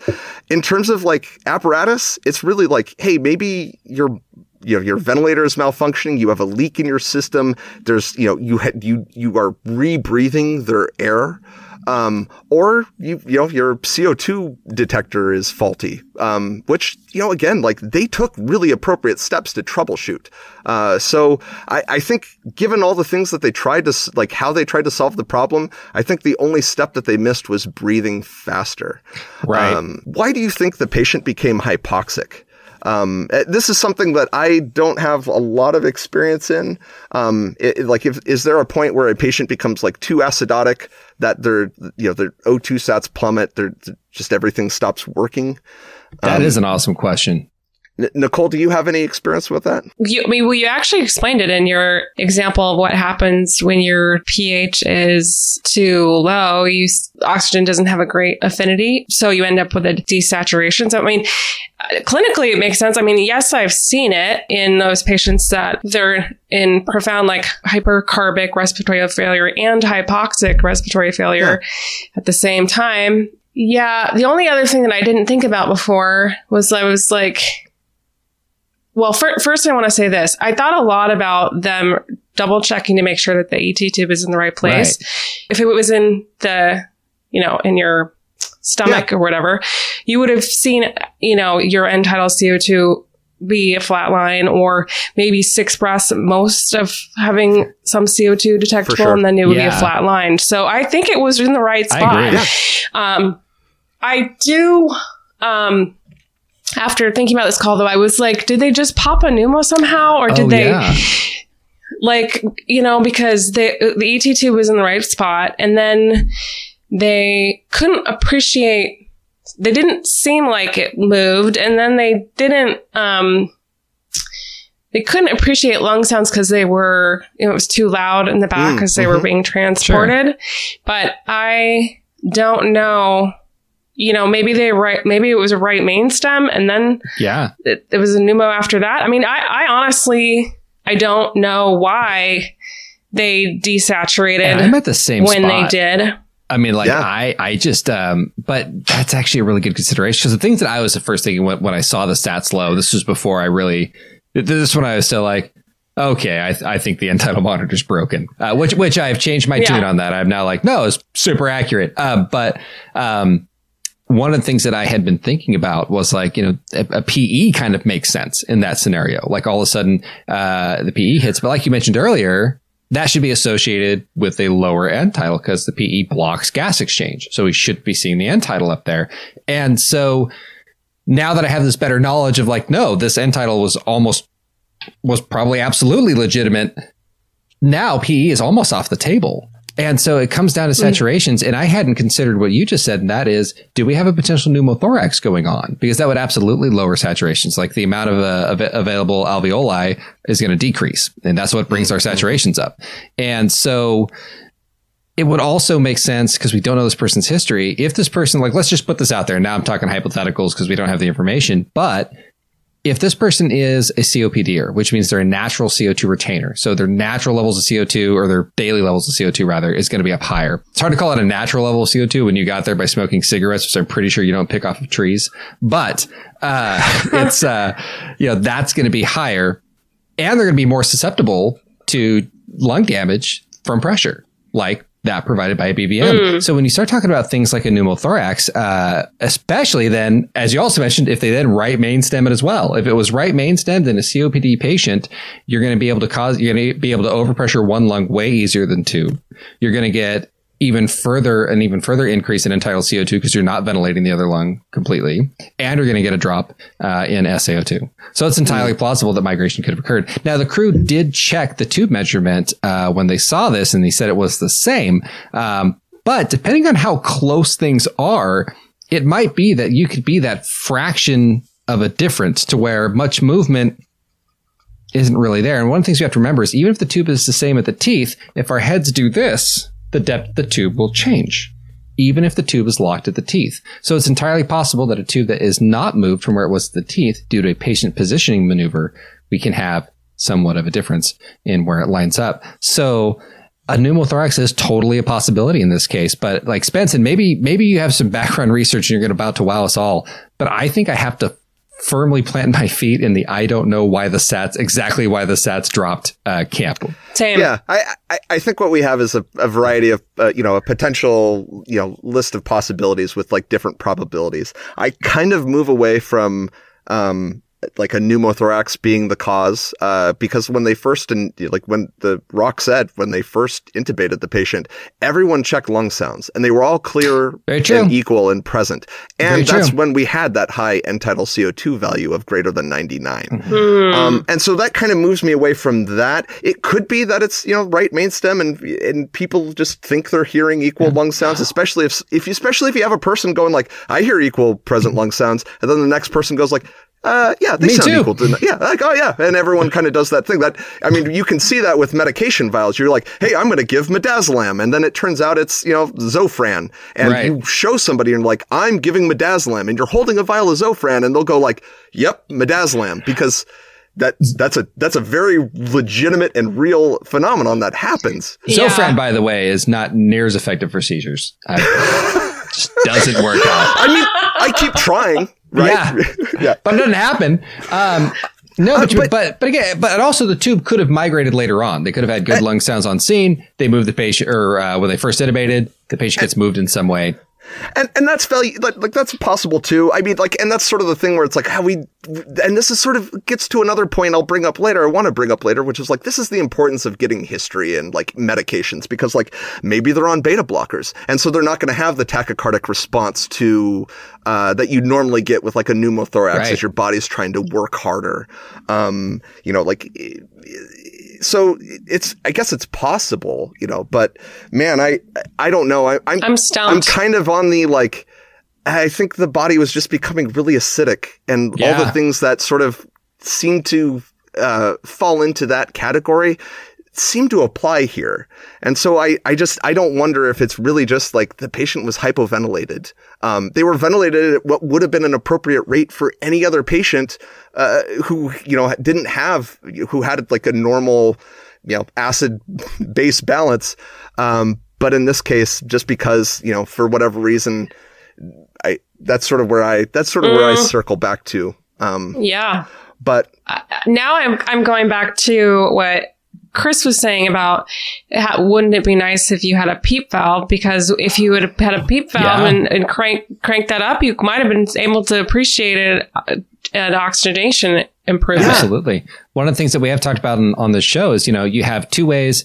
In terms of like apparatus, it's really like, hey, maybe your you know, your ventilator is malfunctioning. You have a leak in your system. There's, you know, you had, you, you are rebreathing their air. Um, or you, you know, your CO2 detector is faulty. Um, which, you know, again, like they took really appropriate steps to troubleshoot. Uh, so I, I think given all the things that they tried to, like how they tried to solve the problem, I think the only step that they missed was breathing faster. Right. Um, why do you think the patient became hypoxic? Um, eh, this is something that I don't have a lot of experience in. Um, it, like, if, is there a point where a patient becomes like too acidotic that their, you know, their O2 sats plummet, their, just everything stops working? That is um, an awesome question. N- Nicole, do you have any experience with that? You, I mean, well, you actually explained it in your example of what happens when your pH is too low. You oxygen doesn't have a great affinity, so you end up with a desaturation. So, I mean, uh, clinically, it makes sense. I mean, yes, I've seen it in those patients that they're in profound, like hypercarbic respiratory failure and hypoxic respiratory failure at the same time. Yeah, the only other thing that I didn't think about before was I was like, well, fir- first, I want to say this. I thought a lot about them double checking to make sure that the ET tube is in the right place. If it was in the, you know, in your stomach or whatever, you would have seen, you know, your end tidal CO2 be a flat line or maybe six breaths most of having some CO2 detectable sure. and then it would be a flat line. So I think it was in the right I spot. agree. Um, I do, um, after thinking about this call though, I was like, did they just pop a pneumo somehow or did Oh, they yeah. like, you know, because the, the ET tube was in the right spot and then they couldn't appreciate, they didn't seem like it moved and then they didn't, um, they couldn't appreciate lung sounds because they were, you know, it was too loud in the back Mm, because they were being transported. But I don't know, you know, maybe they right, maybe it was a right main stem and then Yeah. it, it was a pneumo after that. I mean, I, I honestly, I don't know why they desaturated And I'm at the same when spot. they did. I mean, like Yeah. I, I just, um, but that's actually a really good consideration because the things that I was at first thinking when, when I saw the stats low, this was before I really, this is when I was still like, okay, I, I think the end tidal monitor's broken, uh, which, which I've changed my Yeah. tune on that. I'm now like, no, it's super accurate. Um, but, um, one of the things that I had been thinking about was like, you know, a, a PE kind of makes sense in that scenario. Like all of a sudden, uh, the PE hits, but like you mentioned earlier, that should be associated with a lower end tidal because the PE blocks gas exchange. So we should be seeing the end tidal up there. And so now that I have this better knowledge of like, no, this end tidal was almost, was probably absolutely legitimate. Now PE is almost off the table. And so it comes down to saturations. And I hadn't considered what you just said. And that is, do we have a potential pneumothorax going on? Because that would absolutely lower saturations. Like the amount of, uh, av- available alveoli is going to decrease. And that's what brings our saturations up. And so it would also make sense because we don't know this person's history. If this person, like, let's just put this out there. Now I'm talking hypotheticals because we don't have the information, but if this person is a COPDer, which means they're a natural CO2 retainer, so their natural levels of CO2 or their daily levels of CO2 rather is going to be up higher. It's hard to call it a natural level of CO2 when you got there by smoking cigarettes, which I'm pretty sure you don't pick off of trees, but, uh, it's, uh, you know, that's going to be higher and they're going to be more susceptible to lung damage from pressure, like that provided by a BVM. So when you start talking about things like a pneumothorax, uh, especially then, as you also mentioned, if they then right main stem it as well. If it was right main stemmed in a COPD patient, you're going to be able to cause, you're going to be able to overpressure one lung way easier than two. You're going to get even further, an even further increase in end tidal CO2 because you're not ventilating the other lung completely, and you're going to get a drop uh, in SAO2. So it's entirely plausible that migration could have occurred. Now the crew did check the tube measurement uh, when they saw this, and they said it was the same. Um, but depending on how close things are, it might be that you could be that fraction of a difference to where much movement isn't really there. And one of the things we have to remember is even if the tube is the same at the teeth, if our heads do this, the depth of the tube will change, even if the tube is locked at the teeth. So it's entirely possible that a tube that is not moved from where it was at the teeth due to a patient positioning maneuver, we can have somewhat of a difference in where it lines up. So a pneumothorax is totally a possibility in this case. But like Spence, and maybe maybe you have some background research and you're about to wow us all. But I think I have to firmly plant my feet in the I don't know why the Sats exactly why the Sats dropped uh, camp. Same. Yeah, I, I, I think what we have is a, a variety of, uh, you know, a potential, you know, list of possibilities with like different probabilities. I kind of move away from, um, like a pneumothorax being the cause, uh, because when they first, in, like when the rock said, when they first intubated the patient, everyone checked lung sounds and they were all clear and equal and present. And Very that's true. when we had that high end tidal CO2 value of greater than 99. Hmm. Um, and so that kind of moves me away from that. It could be that it's you know right main stem, and and people just think they're hearing equal lung sounds, especially if if you especially if you have a person going like I hear equal present lung sounds, and then the next person goes like. Uh, yeah, they Me sound too. equal to, yeah, like, oh yeah. And everyone kind of does that thing that, I mean, you can see that with medication vials. You're like, hey, I'm going to give midazolam. And then it turns out it's, you know, Zofran. And Right. you show somebody and like, I'm giving midazolam and you're holding a vial of Zofran and they'll go like, yep, midazolam because that, that's a, that's a very legitimate and real phenomenon that happens. Yeah. Zofran, by the way, is not near as effective for seizures. I, just doesn't work out. I mean, I keep trying, right? Yeah. yeah. but it doesn't happen. Um, no, but, you- but- but but again, but also the tube could have migrated later on. They could have had good lung sounds on scene. They moved the patient, or uh, when they first intubated, the patient gets moved in some way. And and that's value like, like that's possible too. I mean, like, and that's sort of the thing where it's like how we, and this is sort of gets to another point I'll bring up later. I want to bring up later, which is like this is the importance of getting history and like medications because like maybe they're on beta blockers, and so they're not going to have the tachycardic response to uh, that you normally get with like a pneumothorax Right. as your body's trying to work harder. Um, you know, like so it's I guess it's possible, you know, but man, I I don't know. I, I'm I'm stumped. I'm kind of on the like. I think the body was just becoming really acidic, and all the things that sort of seem to uh, fall into that category seem to apply here. And so I, I just, I don't wonder if it's really just like the patient was hypoventilated. Um, they were ventilated at what would have been an appropriate rate for any other patient, uh, who, you know, didn't have, who had like a normal, you know, acid base balance. Um, but in this case, just because, you know, for whatever reason, I, that's sort of where I, that's sort of where I Mm. circle back to. Um, yeah. but now I'm I'm going back to what Chris was saying about how, wouldn't it be nice if you had a peep valve because if you had had a peep valve Yeah. and, and crank crank that up you might have been able to appreciate it uh, an oxygenation improvement. Absolutely. One of the things that we have talked about on, on this show is, you know, you have two ways.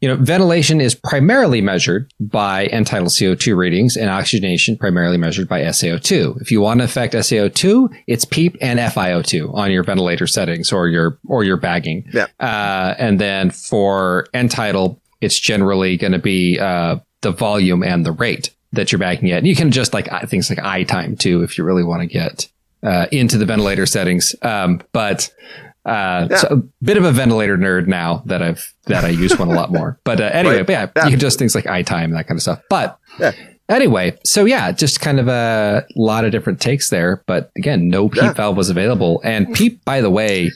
You know, ventilation is primarily measured by end tidal CO2 readings and oxygenation primarily measured by SaO2. If you want to affect SaO2, it's PEEP and FiO2 on your ventilator settings or your, or your bagging. Yeah. Uh, and then for end tidal, it's generally going to be, uh, the volume and the rate that you're bagging at. And you can just like things like I-time too, if you really want to get, uh, into the ventilator settings. Um, but, uh, Yeah. so a bit of a ventilator nerd now that I've, that I use one a lot more. But, uh, anyway, Right. but yeah, Yeah. you can just things like I-time and that kind of stuff. But Yeah. anyway, so yeah, just kind of a lot of different takes there. But again, no PEEP valve was available. And PEEP, by the way,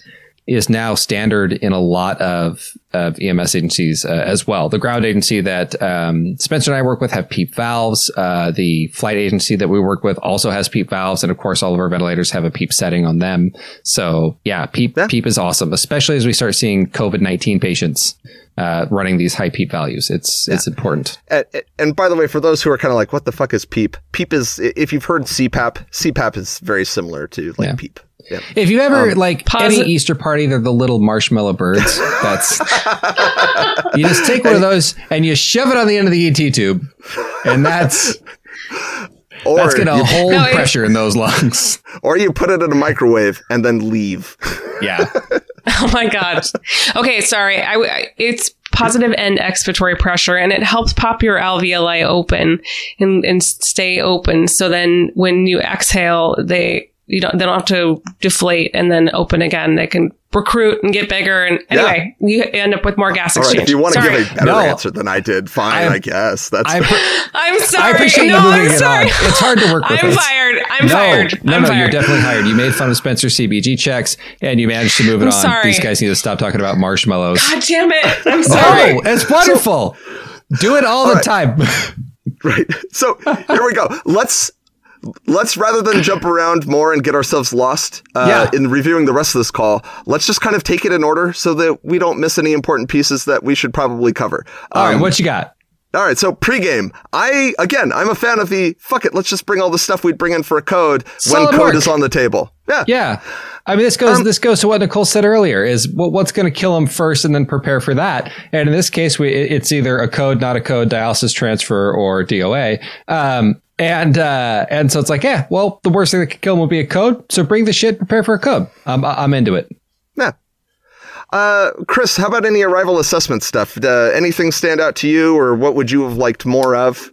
is now standard in a lot of, of EMS agencies uh, as well. The ground agency that um, Spencer and I work with have PEEP valves. Uh, the flight agency that we work with also has PEEP valves, and of course, all of our ventilators have a PEEP setting on them. So yeah, PEEP Yeah. PEEP is awesome, especially as we start seeing COVID nineteen patients uh, running these high PEEP values. It's it's important. And, and by the way, for those who are kind of like, what the fuck is PEEP? PEEP is, if you've heard CPAP, CPAP is very similar to like Yeah. PEEP. Yeah. If you ever Um, like Posi- any Easter party, they're the little marshmallow birds. That's you just take one of those and you shove it on the end of the ET tube, and that's Or, that's gonna you, hold No, pressure in those lungs. or you put it in a microwave and then leave. Yeah, Oh my god. Okay, sorry. I, I- it's positive end expiratory pressure, and it helps pop your alveoli open and, and stay open. So then, when you exhale, they you don't they don't have to deflate and then open again. They can recruit and get bigger. And anyway, you end up with more gas All right. exchange. If you want to sorry. give a better No. answer than I did, fine, I'm- I guess. That's, I, appre- I'm sorry. I appreciate no, you moving I'm it sorry. on. It's hard to work with. I'm It's- fired. I'm no, fired. no, I'm no, fired. you're definitely hired. You made fun of Spencer CBG checks, and you managed to move it I'm on. sorry. These guys need to stop talking about marshmallows. God damn it! I'm oh, sorry. Oh, it's wonderful. Do it all, the right. time. right. So here we go. Let's, let's rather than jump around more and get ourselves lost uh, Yeah. in reviewing the rest of this call, let's just kind of take it in order so that we don't miss any important pieces that we should probably cover. all right, Um, what you got? All right, so pregame. I again, I'm a fan of the fuck it. Let's just bring all the stuff we'd bring in for a code Solid when code work. is on the table. Yeah, Yeah. I mean, this goes Um, this goes to what Nicole said earlier: is what, what's going to kill him first, and then prepare for that. And in this case, we it's either a code, not a code, dialysis transfer, or DOA. Um, and uh, and so it's like, yeah, well, the worst thing that could kill him would be a code. So bring the shit, prepare for a code. I'm I'm into it. yeah. Uh, Chris, how about any arrival assessment stuff? Uh, anything stand out to you, or what would you have liked more of?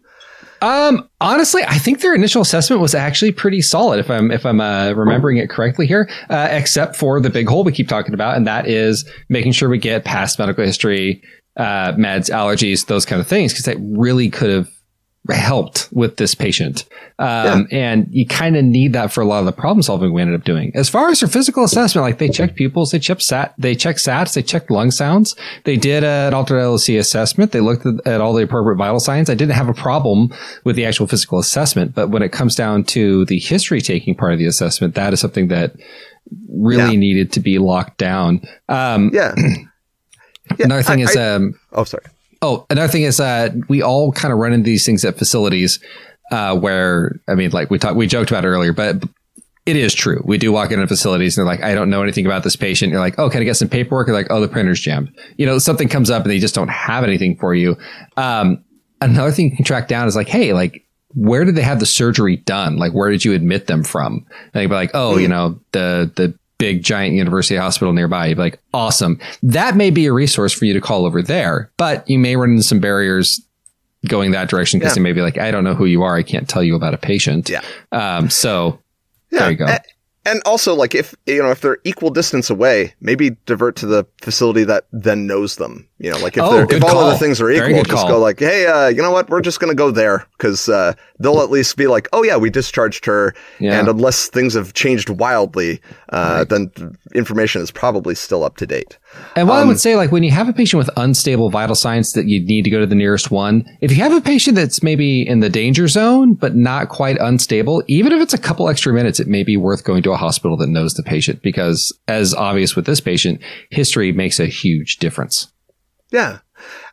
Um, honestly, I think their initial assessment was actually pretty solid. If I'm if I'm uh, remembering it correctly here, uh, except for the big hole we keep talking about, and that is making sure we get past medical history, uh, meds, allergies, those kind of things, because that really could have helped with this patient. Um, and you kind of need that for a lot of the problem solving we ended up doing. As far as their physical assessment, like they checked pupils, they checked sat, they checked SATs, they checked lung sounds. They did an altered LOC assessment. They looked at, at all the appropriate vital signs. I didn't have a problem with the actual physical assessment, but when it comes down to the history taking part of the assessment, that is something that really Yeah. needed to be locked down. Um, Yeah. Yeah, another thing I- is, I- um, oh, sorry. Oh, another thing is uh, we all kind of run into these things at facilities. uh, where I mean, like we talked, we joked about it earlier, but it is true. We do walk into facilities and they're like, I don't know anything about this patient. You're like, oh, can I get some paperwork? You're like, oh, the printer's jammed. You know, something comes up and they just don't have anything for you. Um, another thing you can track down is like, hey, like, where did they have the surgery done? Like, where did you admit them from? And they'd be like, oh, you know, the the big giant university hospital nearby. You'd be like, awesome. That may be a resource for you to call over there, but you may run into some barriers going that direction because Yeah. they may be like, I don't know who you are. I can't tell you about a patient. Yeah. Um, so Yeah. there you go. And also, like if you know if they're equal distance away, maybe divert to the facility that then knows them. You know, like if Oh, they're, if all of the things are equal, just call. go like, hey, uh, you know what? We're just gonna go there because uh, they'll at least be like, oh yeah, we discharged her, Yeah. and unless things have changed wildly, uh, Right. then information is probably still up to date. And what I Um, would say, like when you have a patient with unstable vital signs that you need to go to the nearest one, if you have a patient that's maybe in the danger zone, but not quite unstable, even if it's a couple extra minutes, it may be worth going to a hospital that knows the patient because as obvious with this patient, history makes a huge difference. Yeah.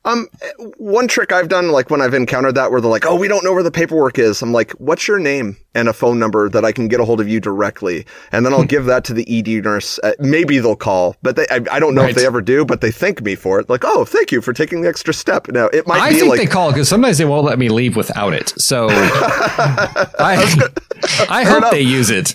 Um, one trick I've done, like when I've encountered that, where they're like, "Oh, we don't know where the paperwork is." I'm like, "What's your name and a phone number that I can get a hold of you directly?" And then I'll give that to the ED nurse. Uh, maybe they'll call, but they, I, I don't know Right. if they ever do. But they thank me for it. Like, "Oh, thank you for taking the extra step." Now it might I be think like they call because sometimes they won't let me leave without it. So I, I hope enough. they use it.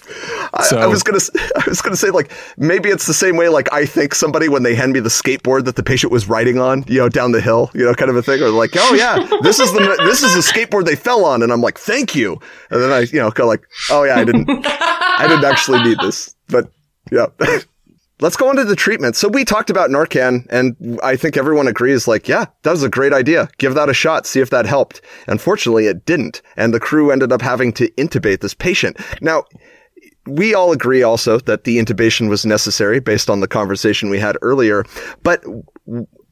I, So I was gonna, I was gonna say like maybe it's the same way like I thank somebody when they hand me the skateboard that the patient was riding on, you know, down the hill, you know, kind of a thing, or like, oh yeah, this is the this is the skateboard they fell on, and I'm like, thank you, and then I, you know, go like, oh yeah, I didn't, I didn't actually need this, but yeah. Let's go into the treatment. So we talked about Narcan, and I think everyone agrees, like, yeah, that was a great idea. Give that a shot, see if that helped. Unfortunately, it didn't, and the crew ended up having to intubate this patient. Now, we all agree also that the intubation was necessary based on the conversation we had earlier. But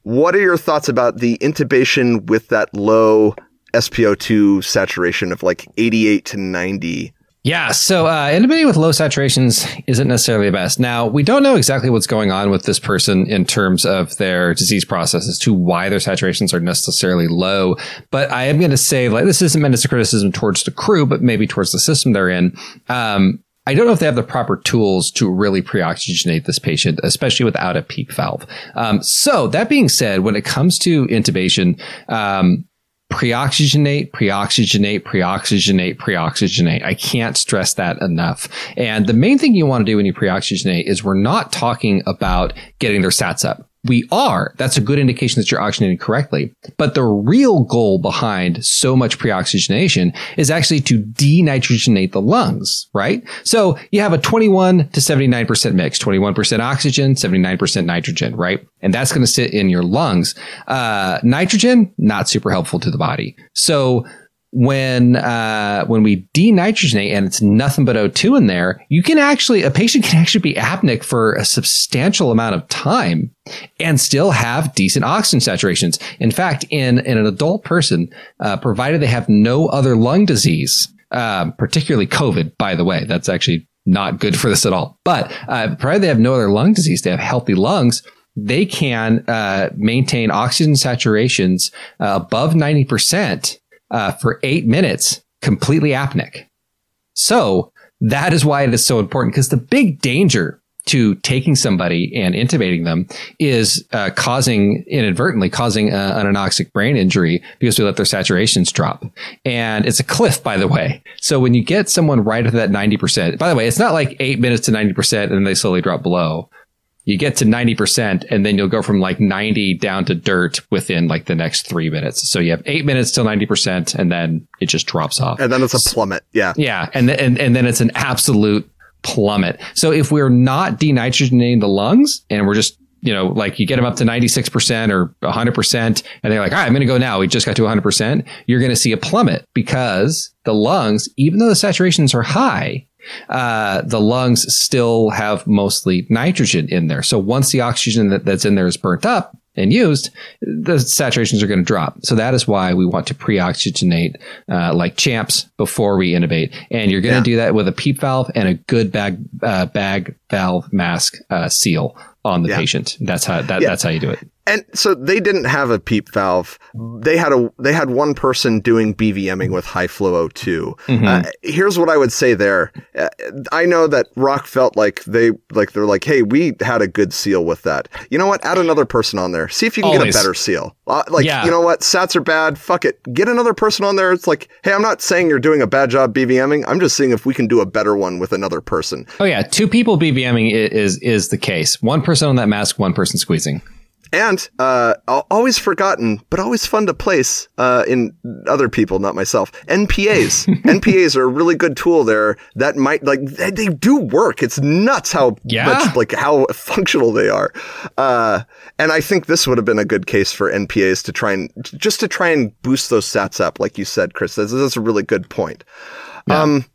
what are your thoughts about the intubation with that low SPO2 saturation of like 88 to 90? Yeah, so uh, intubating with low saturations isn't necessarily the best. Now, we don't know exactly what's going on with this person in terms of their disease process as to why their saturations are necessarily low. But I am going to say, like, this isn't meant as a criticism towards the crew, but maybe towards the system they're in. Um, I don't know if they have the proper tools to really pre-oxygenate this patient, especially without a PEEP valve. Um, so that being said, when it comes to intubation, um, pre-oxygenate, pre-oxygenate, pre-oxygenate, pre-oxygenate. I can't stress that enough. And the main thing you want to do when you pre-oxygenate is we're not talking about getting their sats up. We are. That's a good indication that you're oxygenating correctly. But the real goal behind so much pre-oxygenation is actually to denitrogenate the lungs, right? So you have a 21 to 79% mix, 21% oxygen, 79% nitrogen, right? And that's going to sit in your lungs. Uh, nitrogen, not super helpful to the body. So when uh, when we denitrogenate and it's nothing but O2 in there, you can actually a patient can actually be apneic for a substantial amount of time and still have decent oxygen saturations. In fact, in in an adult person, uh, provided they have no other lung disease, um, particularly COVID, by the way, that's actually not good for this at all. But uh, provided they have no other lung disease, they have healthy lungs. They can uh, maintain oxygen saturations uh, above ninety percent uh, for eight minutes, completely apneic. So that is why it is so important because the big danger to taking somebody and intubating them is uh, causing inadvertently causing uh, an anoxic brain injury because we let their saturations drop. And it's a cliff, by the way. So when you get someone right at that 90%, by the way, it's not like eight minutes to 90% and then they slowly drop below you get to 90% and then you'll go from like 90 down to dirt within like the next three minutes. So you have eight minutes till 90% and then it just drops off. And then it's a plummet. Yeah. Yeah. And, th- and, and then it's an absolute plummet. So if we're not denitrogenating the lungs and we're just, you know, like you get them up to 96% or 100% and they're like, all right, I'm going to go now. We just got to 100%. You're going to see a plummet because the lungs, even though the saturations are high, uh, the lungs still have mostly nitrogen in there. So once the oxygen that, that's in there is burnt up and used, the saturations are going to drop. So that is why we want to pre-oxygenate uh, like champs before we intubate. And you're going to Yeah. do that with a PEEP valve and a good bag uh, bag valve mask uh, seal on the Yeah. patient. That's how that, Yeah. that's how you do it. And so they didn't have a PEEP valve. They had a they had one person doing BVMing with high flow O2. Mm-hmm. Uh, here's what I would say there. Uh, I know that Rock felt like they like they're like, hey, we had a good seal with that. You know what? Add another person on there. See if you can Always. get a better seal. Uh, like Yeah. you know what? Sats are bad. Fuck it. Get another person on there. It's like, hey, I'm not saying you're doing a bad job BVMing. I'm just seeing if we can do a better one with another person. Oh yeah, two people BVMing is is the case. One person on that mask, one person squeezing. And uh, always forgotten, but always fun to place uh, in other people, not myself. NPAs. NPAs are a really good tool there that might like they, they do work. It's nuts how Yeah. much like how functional they are. Uh, and I think this would have been a good case for NPAs to try and just to try and boost those sats up, like you said, Chris. That's, that's a really good point. Um,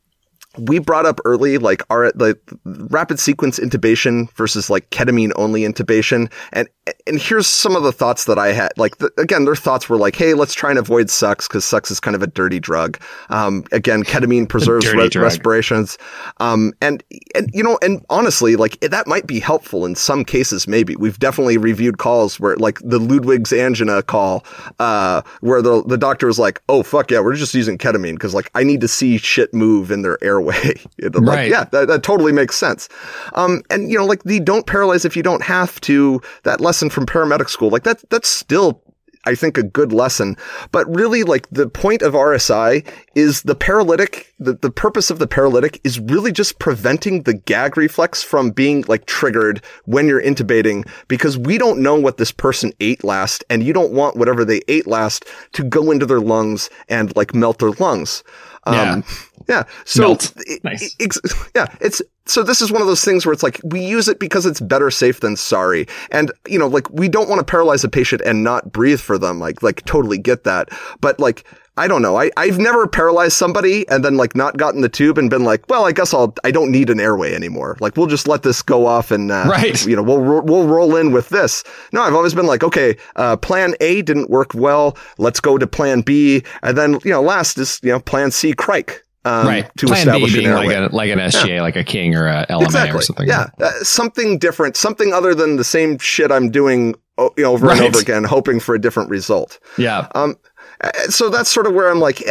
we brought up early like our like rapid sequence intubation versus like ketamine only intubation. And and here's some of the thoughts that i had like the, again their thoughts were like hey let's try and avoid Sux because Sux is kind of a dirty drug. Um again ketamine preserves re- respirations. Um and and you know and honestly like that might be helpful in some cases maybe. We've definitely reviewed calls where like the ludwig's angina call uh where the the doctor was like oh fuck yeah we're just using ketamine because like i need to see shit move in their airway I'm like, Right. yeah that, that totally makes sense um and you know like the don't paralyze if you don't have to that lesson from paramedic school like that that's still I think a good lesson. But really, like the point of RSI is the paralytic, the, the purpose of the paralytic is really just preventing the gag reflex from being like triggered when you're intubating because we don't know what this person ate last and you don't want whatever they ate last to go into their lungs and like melt their lungs. Um, yeah. So, Melt. it- Nice. it- yeah, it's, so this is one of those things where it's like we use it because it's better safe than sorry. And you know, like we don't want to paralyze a patient and not breathe for them. Like like totally get that. But like I don't know. I I've never paralyzed somebody and then like not gotten the tube and been like, well, I guess I'll I don't need an airway anymore. Like we'll just let this go off and uh, Right. you know we'll we'll roll in with this. No, I've always been like, okay, uh, plan A didn't work well. Let's go to plan B, and then you know last is you know plan C, Cric. Um, right. To Plan B establish an being like a like an SGA, like a King or a LMA or something. Yeah, uh, something different, something other than the same shit I'm doing you know, over and over again, hoping for a different result. Yeah. Um, uh, so that's sort of where I'm like,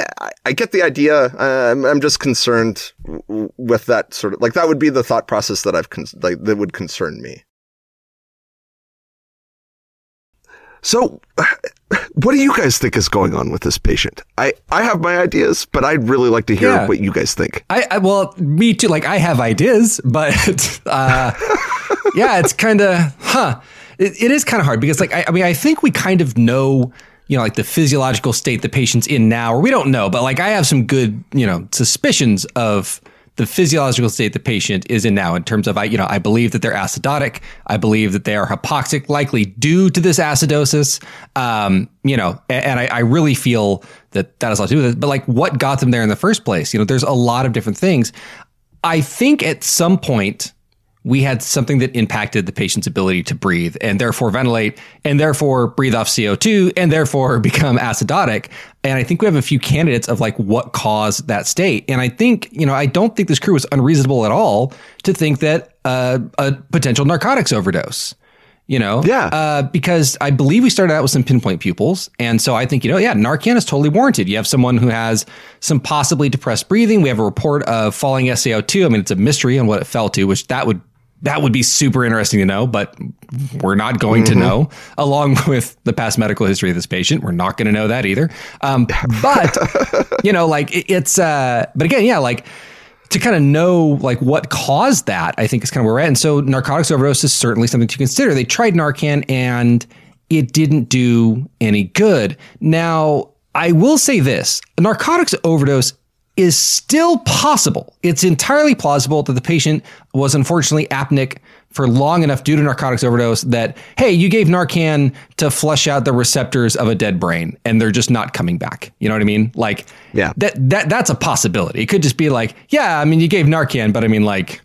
I, get the idea. I'm, I'm just concerned with that sort of like that would be the thought process that I've con- like that would concern me. So, what do you guys think is going on with this patient? I, I have my ideas, but I'd really like to hear Yeah. what you guys think. I, I well, me too. Like I have ideas, but uh, yeah, it's kind of huh. It, it is kind of hard because like I, I mean I think we kind of know you know like the physiological state the patient's in now, or we don't know, but like I have some good you know suspicions of the physiological state the patient is in now in terms of I you know I believe that they're acidotic. I believe that they are hypoxic, likely due to this acidosis. Um, you know, and, and I, I really feel that that has a lot to do with it. But like, what got them there in the first place? You know, there's a lot of different things. I think at some point we had something that impacted the patient's ability to breathe and therefore ventilate and therefore breathe off CO2 and therefore become acidotic. And I think we have a few candidates of like what caused that state. And I think, you know, I don't think this crew was unreasonable at all to think that uh, a potential narcotics overdose. You know, Yeah. uh, because I believe we started out with some pinpoint pupils, and so I think you know, yeah, Narcan is totally warranted. You have someone who has some possibly depressed breathing. We have a report of falling SaO2. I mean, it's a mystery on what it fell to, which that would that would be super interesting to know, but we're not going to know. Along with the past medical history of this patient, we're not going to know that either. Um, but you know, like it, it's, uh, but again, yeah, like to kind of know like what caused that, I think is kind of where we're at. And so narcotics overdose is certainly something to consider. They tried Narcan and it didn't do any good. Now, I will say this narcotics overdose is still possible. It's entirely plausible that the patient was unfortunately apneic for long enough due to narcotics overdose that, hey, you gave Narcan to flush out the receptors of a dead brain and they're just not coming back. You know what I mean? Like, Yeah. that, that, that's a possibility. It could just be like, yeah, I mean, you gave Narcan, but I mean, like,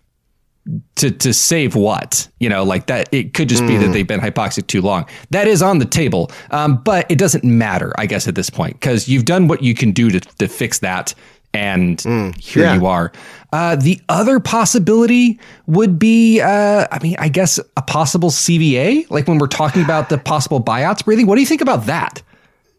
to to save what you know like that it could just be that they've been hypoxic too long that is on the table um, but it doesn't matter i guess at this point because you've done what you can do to, to fix that and here yeah. you are. Uh, the other possibility would be, uh, I mean, I guess a possible CVA, like when we're talking about the possible Biot's breathing. What do you think about that?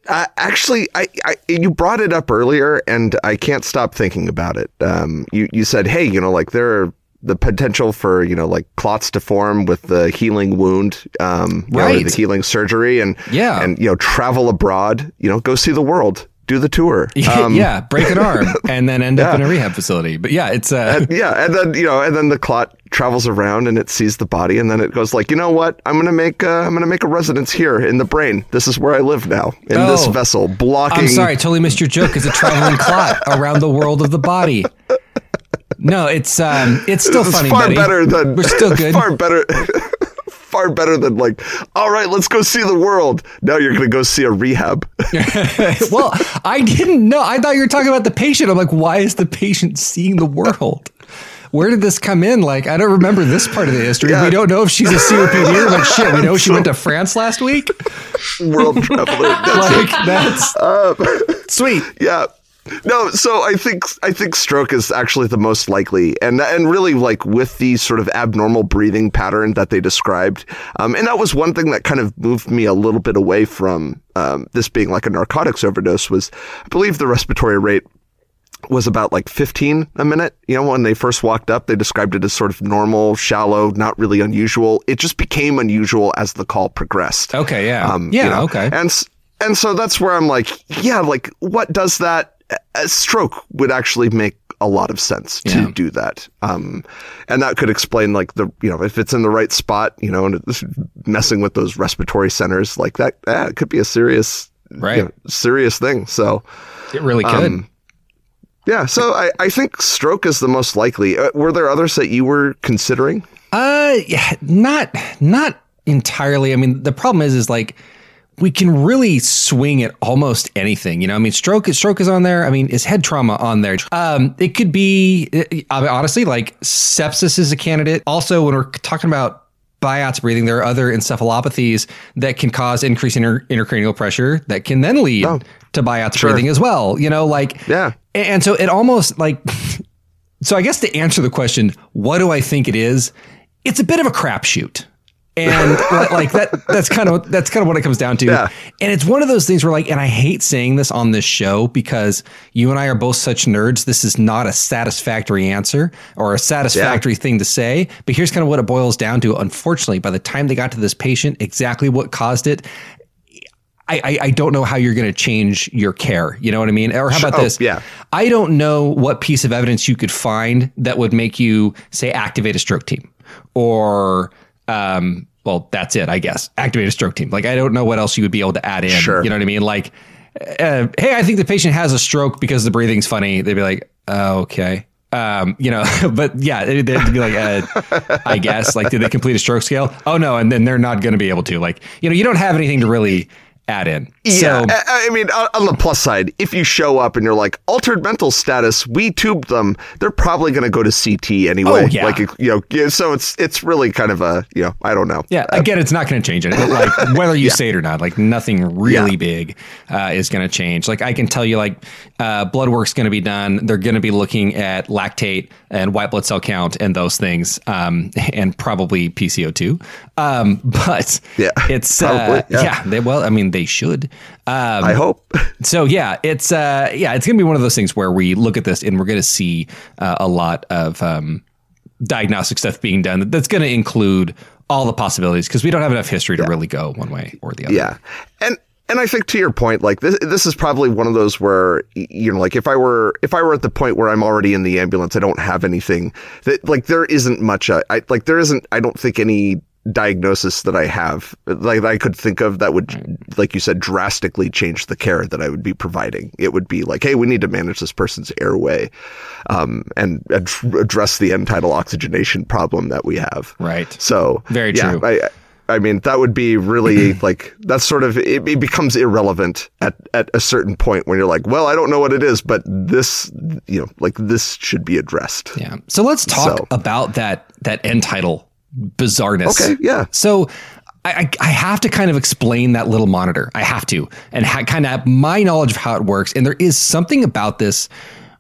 Uh, actually, I, I you brought it up earlier, and I can't stop thinking about it. Um, you you said, hey, you know, like there are the potential for you know like clots to form with the healing wound, um, you know, Right. the healing surgery, and Yeah. and you know travel abroad, you know, go see the world, do the tour. Um, yeah, break an arm and then end up in a rehab facility. But yeah, it's uh, yeah, and then you know, and then the clot travels around and it sees the body, and then it goes like, you know what? I'm gonna make uh, I'm gonna make a residence here in the brain. This is where I live now in this Oh. vessel, blocking. I'm sorry, I totally missed your joke. It's a traveling clot around the world of the body. No, it's um, it's still This is funny. far Betty. better than we're still good. Far better. Far better than like, all right, let's go see the world. Now you're gonna go see a rehab. well, I didn't know. I thought you were talking about the patient. I'm like, why is the patient seeing the world? Where did this come in? Like, I don't remember this part of the history. Yeah. We don't know if she's a COPD, but shit, we know she went to France last week. World traveler. That's it. Like, that's Uh, sweet. Yeah. No, so I think I think stroke is actually the most likely, and and really like with the sort of abnormal breathing pattern that they described, um, and that was one thing that kind of moved me a little bit away from um, this being like a narcotics overdose. Was I believe the respiratory rate was about like 15 a minute. You know, when they first walked up, they described it as sort of normal, shallow, not really unusual. It just became unusual as the call progressed. Okay, yeah. Um, yeah, you know, okay. And and so that's where I'm like, yeah, like what does that? A stroke would actually make a lot of sense to Yeah. do that. Um, and that could explain like the you know if it's in the right spot, you know, and it's messing with those respiratory centers like that, that could be a serious, you Right. know, serious thing. So. It really could. Um, Yeah, so I, I think stroke is the most likely. Uh, were there others that you were considering? Uh, yeah, not not entirely. I mean, the problem is, is like we can really swing at almost anything. You know, I mean, stroke stroke is on there. I mean, is head trauma on there? Um, it could be I mean, honestly like sepsis is a candidate. Also, when we're talking about Biot's breathing, there are other encephalopathies that can cause increased inter- intracranial pressure that can then lead to Biot's breathing as well. You know, like Yeah. and so it almost like so I guess to answer the question, what do I think it is? It's a bit of a crapshoot. And like that that's kind of that's kind of what it comes down to. Yeah. And it's one of those things where like and I hate saying this on this show because you and I are both such nerds. This is not a satisfactory answer or a satisfactory thing to say, but here's kind of what it boils down to. Unfortunately, by the time they got to this patient, exactly what caused it, I, I, I don't know how you're going to change your care. You know what I mean? Or how about Oh, this? yeah. I don't know what piece of evidence you could find that would make you say activate a stroke team or, um, well, that's it, I guess. Activate a stroke team. Like, I don't know what else you would be able to add in. Sure. You know what I mean? Like, uh, hey, I think the patient has a stroke because the breathing's funny. They'd be like, oh, okay. Um, you know, but yeah, they'd be like, uh, I guess, like, did they complete a stroke scale? Oh no, and then they're not going to be able to. Like, you know, you don't have anything to really add in. Yeah, So, I, I mean, on on the plus side, if you show up and you're like altered mental status, we tubed them, they're probably going to go to CT anyway. Oh, yeah. Like you know, yeah, so it's it's really kind of a you know, I don't know. Yeah, again, it's not going to change it. Like whether you say it or not, like nothing really big uh, is going to change. Like I can tell you, like uh, blood work's going to be done. They're going to be looking at lactate and white blood cell count and those things, um, and probably PCO2. Um, but Yeah, it's probably, uh, yeah. yeah. They, well, I mean, they should. Um, I hope. so yeah, it's uh, yeah, it's gonna be one of those things where we look at this and we're gonna see uh, a lot of um, diagnostic stuff being done. That's gonna include all the possibilities because we don't have enough history to really go one way or the other. Yeah, and and I think to your point, like this, this is probably one of those where you know, like if I were if I were at the point where I'm already in the ambulance, I don't have anything that like there isn't much. Uh, I like there isn't. I don't think any diagnosis that I have like that I could think of that would like you said drastically change the care that I would be providing it would be like hey we need to manage this person's airway um, and ad- address the end tidal oxygenation problem that we have Right. so Very yeah, true. I, I mean, that would be really like that's sort of it, it becomes irrelevant at at a certain point when you're like, well, I don't know what it is, but this, you know, like this should be addressed. Yeah. So let's talk So- about that that end tidal bizarreness. Okay, yeah. So I, I, I have to kind of explain that little monitor. I have to, and ha- kind of my knowledge of how it works. And there is something about this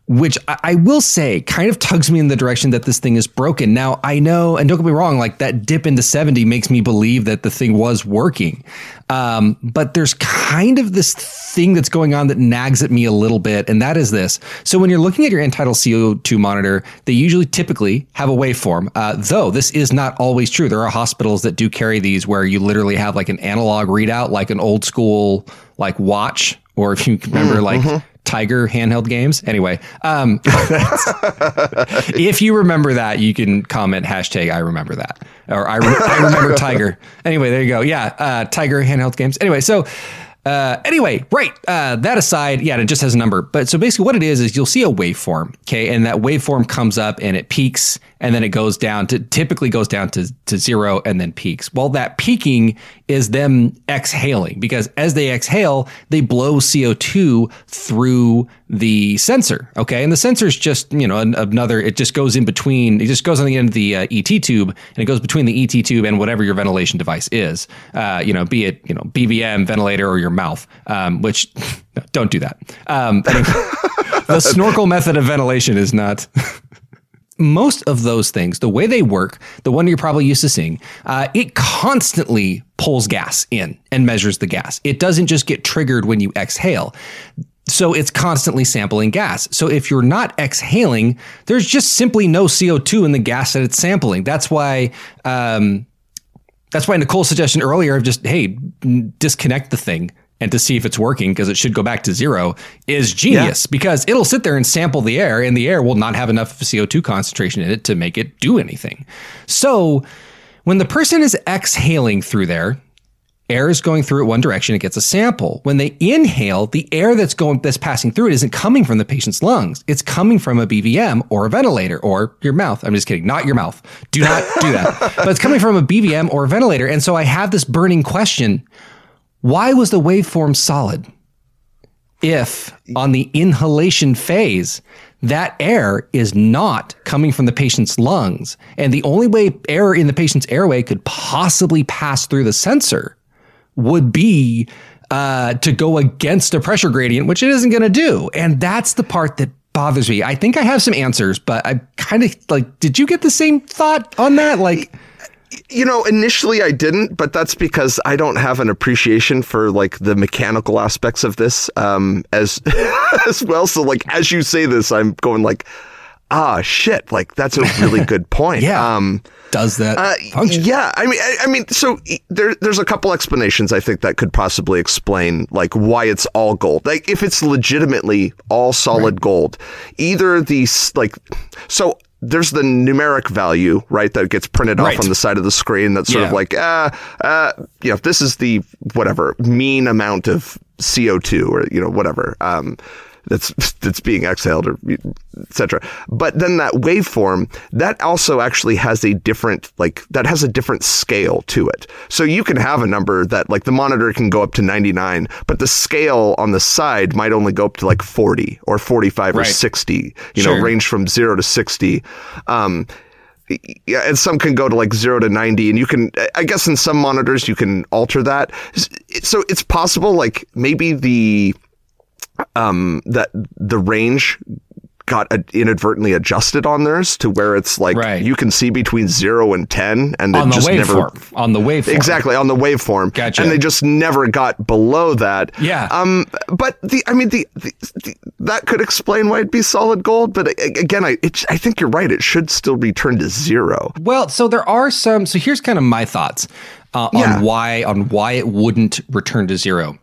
which I, I, will say kind of tugs me in the direction that this thing is broken. Now, I know, and don't get me wrong, like that dip into 70 makes me believe that the thing was working. Um, but there's kind of this thing that's going on that nags at me a little bit, and that is this. So when you're looking at your end-tidal CO2 monitor, they usually typically have a waveform, uh, though this is not always true. There are hospitals that do carry these where you literally have like an analog readout, like an old school like watch, or if you remember mm, like mm-hmm. Tiger handheld games. Anyway, um, if you remember that, you can comment hashtag I remember that or I, re- I remember Tiger. Anyway, there you go. Yeah, uh, Tiger handheld games. Anyway, so uh, anyway, right. Uh, that aside, yeah, it just has a number. But so basically, what it is is you'll see a waveform, okay, and that waveform comes up and it peaks, and then it goes down to typically goes down to to zero and then peaks. Well, that peaking is them exhaling because as they exhale, they blow CO two through the sensor, okay, and the sensor is just you know another. It just goes in between. It just goes on the end of the uh, ET tube, and it goes between the ET tube and whatever your ventilation device is. Uh, you know, be it you know BVM ventilator or your mouth, um, which don't do that. Um, the snorkel method of ventilation is not. most of those things, the way they work, the one you're probably used to seeing, uh, it constantly pulls gas in and measures the gas. It doesn't just get triggered when you exhale. So it's constantly sampling gas. So if you're not exhaling, there's just simply no CO2 in the gas that it's sampling. That's why um, that's why Nicole's suggestion earlier of just hey disconnect the thing and to see if it's working because it should go back to zero is genius. Yeah. because it'll sit there and sample the air and the air will not have enough CO2 concentration in it to make it do anything. So when the person is exhaling through there, air is going through it one direction it gets a sample. When they inhale the air that's going that's passing through it isn't coming from the patient's lungs. It's coming from a bvm or a ventilator or your mouth. I'm just kidding not your mouth. Do not do that. But it's coming from a bvm or a ventilator and so i have this burning question why was the waveform solid if on the inhalation phase that air is not coming from the patient's lungs and the only way air in the patient's airway could possibly pass through the sensor would be uh, to go against a pressure gradient, which it isn't going to do. And that's the part that bothers me. I think I have some answers, but I kind of like, did you get the same thought on that? Like, you know, initially I didn't, but that's because I don't have an appreciation for like the mechanical aspects of this um, as as well. So like as you say this, I'm going like, ah, shit, like that's a really good point. yeah. Um, Does that uh, function? Yeah. I mean, I, I, mean, so there, there's a couple explanations I think that could possibly explain like why it's all gold. Like if it's legitimately all solid right. gold, either these like, so there's the numeric value, right, that gets printed right. off on the side of the screen. That's sort yeah. of like, uh, uh, you know, this is the whatever mean amount of CO2 or, you know, whatever. Um, that's that's being exhaled or etc. But then that waveform that also actually has a different like that has a different scale to it. So you can have a number that like the monitor can go up to 99, but the scale on the side might only go up to like 40 or 45 right. or 60. You sure. know, range from 0 to 60. Um, yeah, and some can go to like zero to 90 and you can, I guess in some monitors you can alter that. So it's possible like maybe the, um, that the range got inadvertently adjusted on theirs to where it's like right. you can see between zero and ten, and on the just never on the waveform exactly on the waveform. Gotcha. And they just never got below that. Yeah. Um. But the I mean the, the, the that could explain why it'd be solid gold. But again, I it, I think you're right. It should still return to zero. Well, so there are some. So here's kind of my thoughts uh, yeah. on why on why it wouldn't return to zero.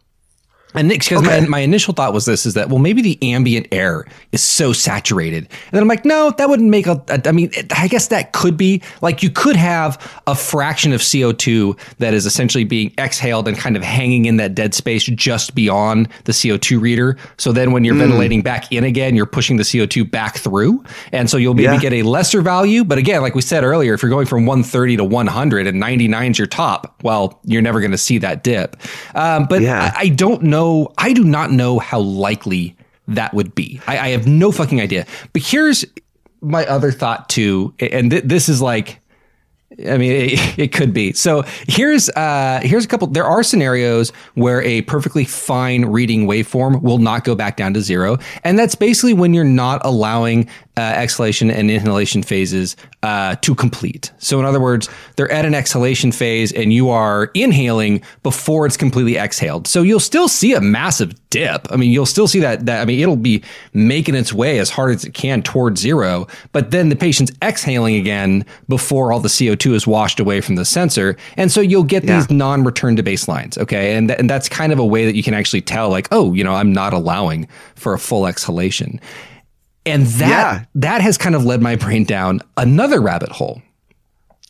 And because okay. my, my initial thought was this is that, well, maybe the ambient air is so saturated. And then I'm like, no, that wouldn't make a, a I mean, I guess that could be like you could have a fraction of CO2 that is essentially being exhaled and kind of hanging in that dead space just beyond the CO2 reader. So then when you're mm. ventilating back in again, you're pushing the CO2 back through. And so you'll maybe yeah. get a lesser value. But again, like we said earlier, if you're going from 130 to 100 and 99 is your top, well, you're never going to see that dip. Um, but yeah. I, I don't know know, I do not know how likely that would be. I, I have no fucking idea. But here's my other thought too, and th- this is like, I mean, it, it, could be. So here's uh, here's a couple. There are scenarios where a perfectly fine reading waveform will not go back down to zero, and that's basically when you're not allowing uh, exhalation and inhalation phases uh, to complete. So in other words, they're at an exhalation phase, and you are inhaling before it's completely exhaled. So you'll still see a massive dip. I mean, you'll still see that. That I mean, it'll be making its way as hard as it can towards zero, but then the patient's exhaling again before all the CO2 is washed away from the sensor. And so you'll get yeah. these non return to baselines. Okay. And, th- and that's kind of a way that you can actually tell, like, oh, you know, I'm not allowing for a full exhalation. And that, yeah. that has kind of led my brain down another rabbit hole.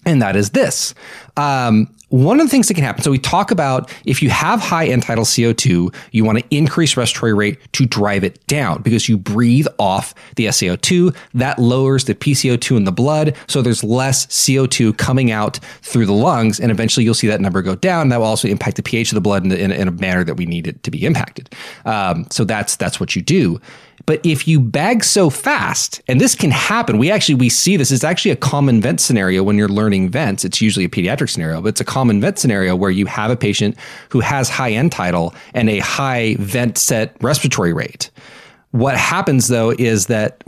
And that is this. Um, one of the things that can happen, so we talk about if you have high end tidal CO2, you want to increase respiratory rate to drive it down because you breathe off the SaO2. That lowers the PCO2 in the blood. So there's less CO2 coming out through the lungs. And eventually you'll see that number go down. That will also impact the pH of the blood in, in, in a manner that we need it to be impacted. Um, so that's, that's what you do. But if you bag so fast, and this can happen, we actually we see this is actually a common vent scenario when you're learning vents. It's usually a pediatric scenario, but it's a common vent scenario where you have a patient who has high end tidal and a high vent set respiratory rate. What happens though is that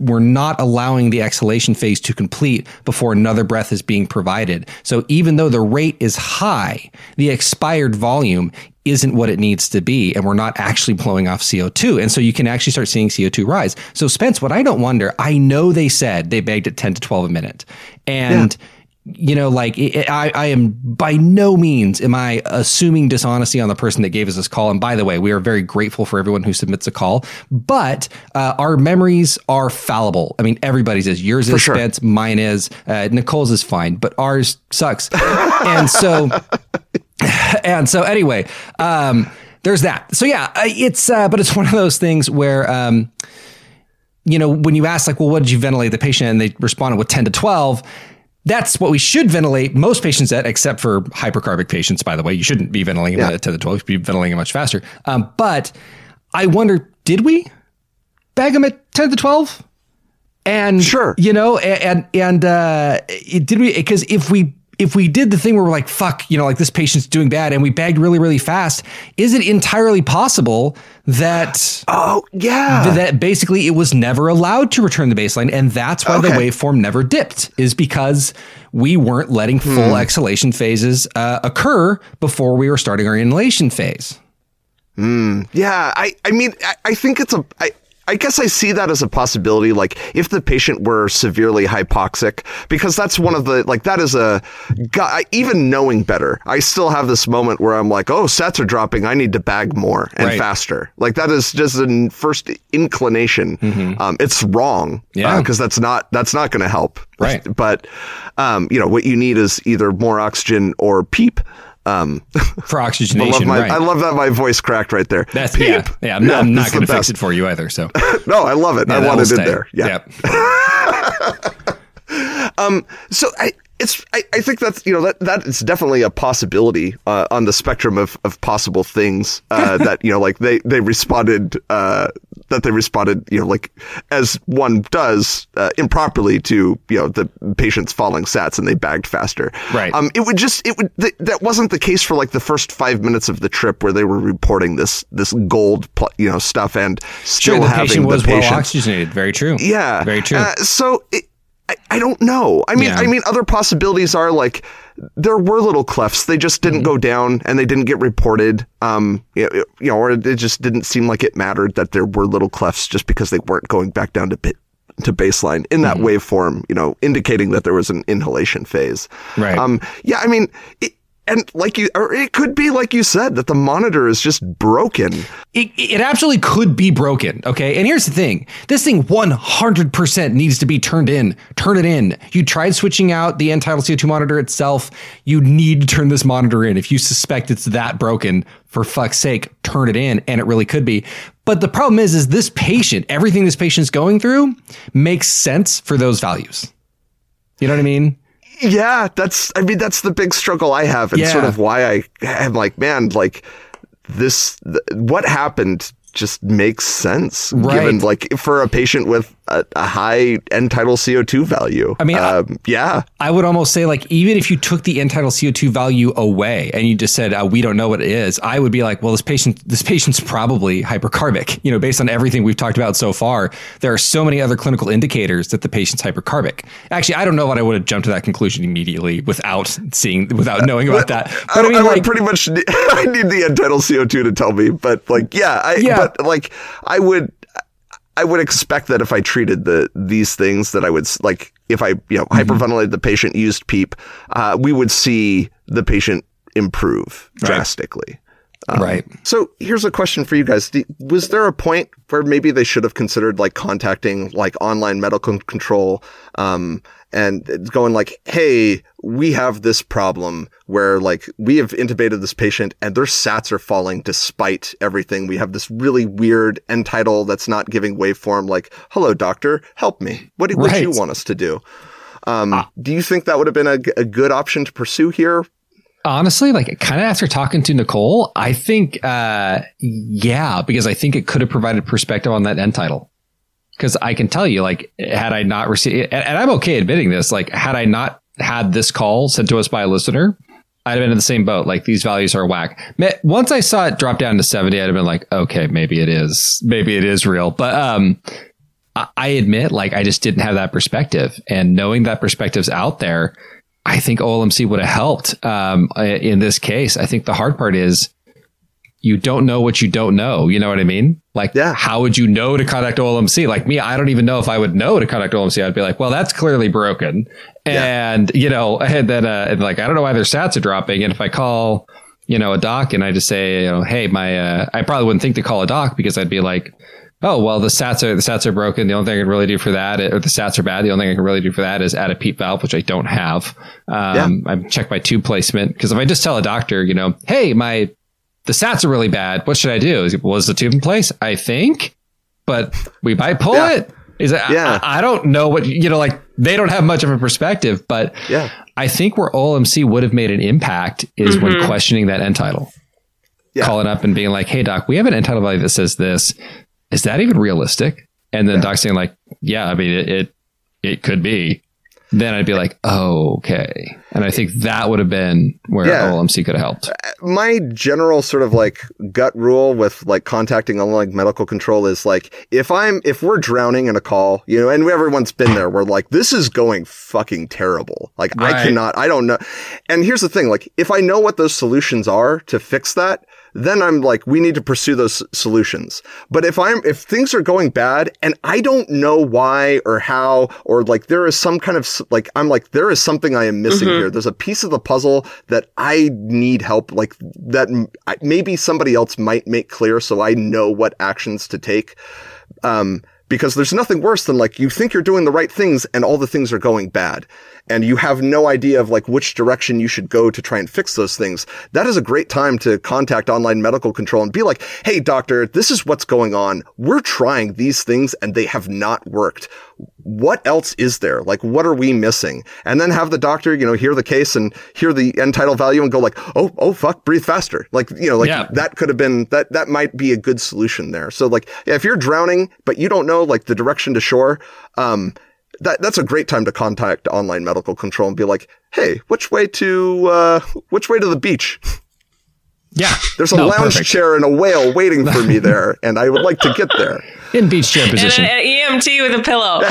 we're not allowing the exhalation phase to complete before another breath is being provided. So even though the rate is high, the expired volume isn't what it needs to be and we're not actually blowing off CO2. And so you can actually start seeing CO2 rise. So Spence, what I don't wonder, I know they said they bagged at 10 to 12 a minute. And yeah you know, like I, I am by no means am I assuming dishonesty on the person that gave us this call. And by the way, we are very grateful for everyone who submits a call, but uh, our memories are fallible. I mean, everybody's is yours for is sure. Spence, mine is uh, Nicole's is fine, but ours sucks. and so and so anyway, um, there's that. So yeah, it's uh, but it's one of those things where um, you know when you ask like, well, what did you ventilate the patient, and they responded with ten to twelve. That's what we should ventilate most patients at, except for hypercarbic patients. By the way, you shouldn't be ventilating yeah. to the twelve. You should be ventilating much faster. Um, but I wonder, did we bag them at ten to twelve? And sure, you know, and and uh, did we? Because if we if we did the thing where we're like, fuck, you know, like this patient's doing bad and we bagged really, really fast, is it entirely possible that Oh yeah. Th- that basically it was never allowed to return the baseline and that's why okay. the waveform never dipped, is because we weren't letting full hmm. exhalation phases uh, occur before we were starting our inhalation phase. Mm, yeah, I, I mean, I, I think it's a, I, I guess I see that as a possibility. Like if the patient were severely hypoxic, because that's one of the like that is a even knowing better. I still have this moment where I'm like, oh, sats are dropping. I need to bag more and right. faster. Like that is just a first inclination. Mm-hmm. Um, it's wrong. Yeah, because uh, that's not that's not going to help. Right. But um, you know what you need is either more oxygen or PEEP. Um, for oxygenation, I love, my, right. I love that my voice cracked right there. That's Peep. yeah, yeah. I'm, yeah, not going to fix it for you either. So no, I love it. Yeah, I wanted it there. Yeah. Yep. um. So I it's I, I think that's you know that that is definitely a possibility uh, on the spectrum of, of possible things uh, that you know like they they responded uh, that they responded you know like as one does uh, improperly to you know the patient's falling sats and they bagged faster. Right. Um it would just it would th- that wasn't the case for like the first five minutes of the trip where they were reporting this this gold pl- you know stuff and still sure, the having patient was the well oxygenated. Very true. Yeah. Very true. Uh, so it, I, I don't know. I mean, yeah. I mean, other possibilities are like there were little clefts. They just didn't mm-hmm. go down and they didn't get reported. Um, you know, or it just didn't seem like it mattered that there were little clefts just because they weren't going back down to bit to baseline in that mm-hmm. waveform, you know, indicating that there was an inhalation phase. Right. Um, yeah, I mean, it, and like you, or it could be like you said that the monitor is just broken. It, it absolutely could be broken. Okay. And here's the thing this thing 100% needs to be turned in. Turn it in. You tried switching out the end tidal CO2 monitor itself. You need to turn this monitor in. If you suspect it's that broken, for fuck's sake, turn it in. And it really could be. But the problem is, is this patient, everything this patient's going through makes sense for those values. You know what I mean? Yeah, that's, I mean, that's the big struggle I have and yeah. sort of why I am like, man, like this, th- what happened just makes sense right. given like for a patient with a, a high end tidal CO2 value. I mean, I- um, yeah, I would almost say like even if you took the end tidal CO2 value away and you just said uh, we don't know what it is, I would be like, well, this patient this patient's probably hypercarbic. You know, based on everything we've talked about so far, there are so many other clinical indicators that the patient's hypercarbic. Actually, I don't know what I would have jumped to that conclusion immediately without seeing without knowing about that. But I, I mean, I would like, pretty much need, I need the end tidal CO2 to tell me, but like, yeah, I, Yeah. but like, I would, I would expect that if I treated the these things, that I would like if I you know Mm-hmm. hyperventilated the patient, used PEEP, uh, we would see the patient improve Right. drastically. right. So here's a question for you guys. Was there a point where maybe they should have considered like contacting like online medical control, um, and it's going like, Hey, we have this problem where like we have intubated this patient and their sats are falling despite everything. We have this really weird end tidal that's not giving waveform. Like, hello, doctor, help me. What do, what do you want us to do? Um, do you think that would have been a good option to pursue here? honestly like kind of after talking to nicole i think uh yeah because i think it could have provided perspective on that end tidal because i can tell you like had i not received and, and i'm okay admitting this like had i not had this call sent to us by a listener i'd have been in the same boat like these values are whack once i saw it drop down to 70 i'd have been like okay maybe it is maybe it is real but um I- admit, like, I just didn't have that perspective. And knowing that perspective's out there, I think OLMC would have helped um, in this case. I think the hard part is you don't know what you don't know. You know what I mean? Like, Yeah. how would you know to contact OLMC? Like me, I don't even know if I would know to contact OLMC. I'd be like, well, that's clearly broken. And, you know, and then, uh, and like, I don't know why their stats are dropping. And if I call, you know, a doc and I just say, you know, hey, my, uh, I probably wouldn't think to call a doc because I'd be like, oh well the stats are the stats are broken the only thing i can really do for that or the stats are bad the only thing i can really do for that is add a peep valve which i don't have um, i check my tube placement because if i just tell a doctor you know hey my the stats are really bad what should i do is was the tube in place i think but we might pull Yeah. it is it Yeah. I, I don't know what you know like they don't have much of a perspective but Yeah. i think where olmc would have made an impact is when Mhm. questioning that end tidal Yeah. calling up and being like, "Hey, doc, we have an end tidal value that says this. Is that even realistic?" And then doc saying like, "Yeah, I mean, it, it it could be." Then I'd be like, "Oh, okay." And I think that would have been where Yeah. OLMC could have helped. Uh, my general sort of like gut rule with like contacting on like medical control is like if I'm if we're drowning in a call, you know, and everyone's been there, we're like this is going fucking terrible. Like I cannot, I don't know. And here's the thing, like if I know what those solutions are to fix that, then I'm like we need to pursue those solutions. But if I'm if things are going bad and I don't know why or how or like there is some kind of like I'm like there is something I am missing here. There's a piece of the puzzle that I need help like that maybe somebody else might make clear so I know what actions to take. Um because there's nothing worse than like you think you're doing the right things and all the things are going bad and you have no idea of like which direction you should go to try and fix those things. That is a great time to contact online medical control and be like, Hey doctor, this is what's going on. We're trying these things and they have not worked. What else is there? Like, what are we missing? And then have the doctor, you know, hear the case and hear the end tidal value and go like, Oh, oh, fuck, breathe faster. Like, you know, like Yeah. that could have been that, that might be a good solution there. So like, if you're drowning, but you don't know like the direction to shore, um, that, that's a great time to contact online medical control and be like, Hey, which way to, uh, which way to the beach? Yeah, There's a No, lounge perfect. chair and a whale waiting for me there. And I would like to get there. in beach chair position. an, an EMT with a pillow.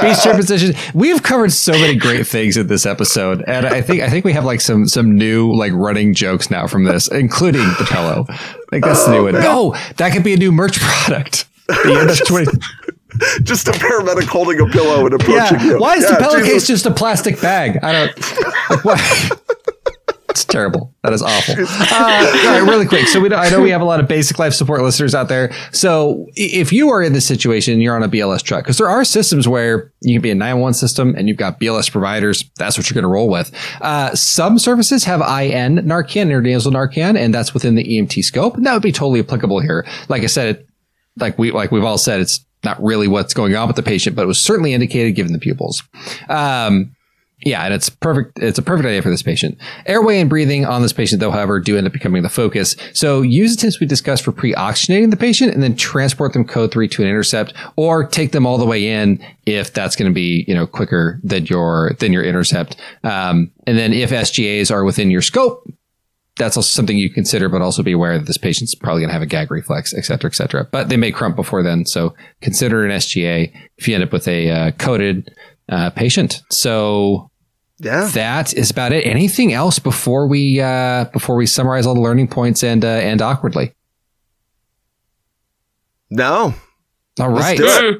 beach chair position. We've covered so many great things in this episode, and I think I think we have like some some new like running jokes now from this, including the pillow. I think that's the new one. Oh, that could be a new merch product. The end of 20 Just a paramedic holding a pillow and approaching Yeah. you. Why is Yeah, the pillowcase just a plastic bag? I don't. like, It's terrible. That is awful. Uh, all right, really quick. So we, know- I know we have a lot of basic life support listeners out there. So if you are in this situation, you're on a BLS truck because there are systems where you can be a 911 system and you've got BLS providers. That's what you're going to roll with. Uh, some services have IN Narcan, intranasal Narcan, and that's within the EMT scope. And that would be totally applicable here. Like I said, it, like we like we've all said, it's not really what's going on with the patient, but it was certainly indicated given the pupils. Um, Yeah, and it's perfect. It's a perfect idea for this patient. Airway and breathing on this patient, though, however, do end up becoming the focus. So use the tips we discussed for pre-oxygenating the patient, and then transport them code three to an intercept, or take them all the way in if that's going to be you know quicker than your than your intercept. Um, and then if SGAs are within your scope, that's also something you consider, but also be aware that this patient's probably going to have a gag reflex, et cetera, et cetera. But they may crump before then. So consider an SGA if you end up with a uh, coded uh, patient. So Yeah. that is about it. Anything else before we uh, before we summarize all the learning points and uh, and awkwardly? No. All right. Let's right.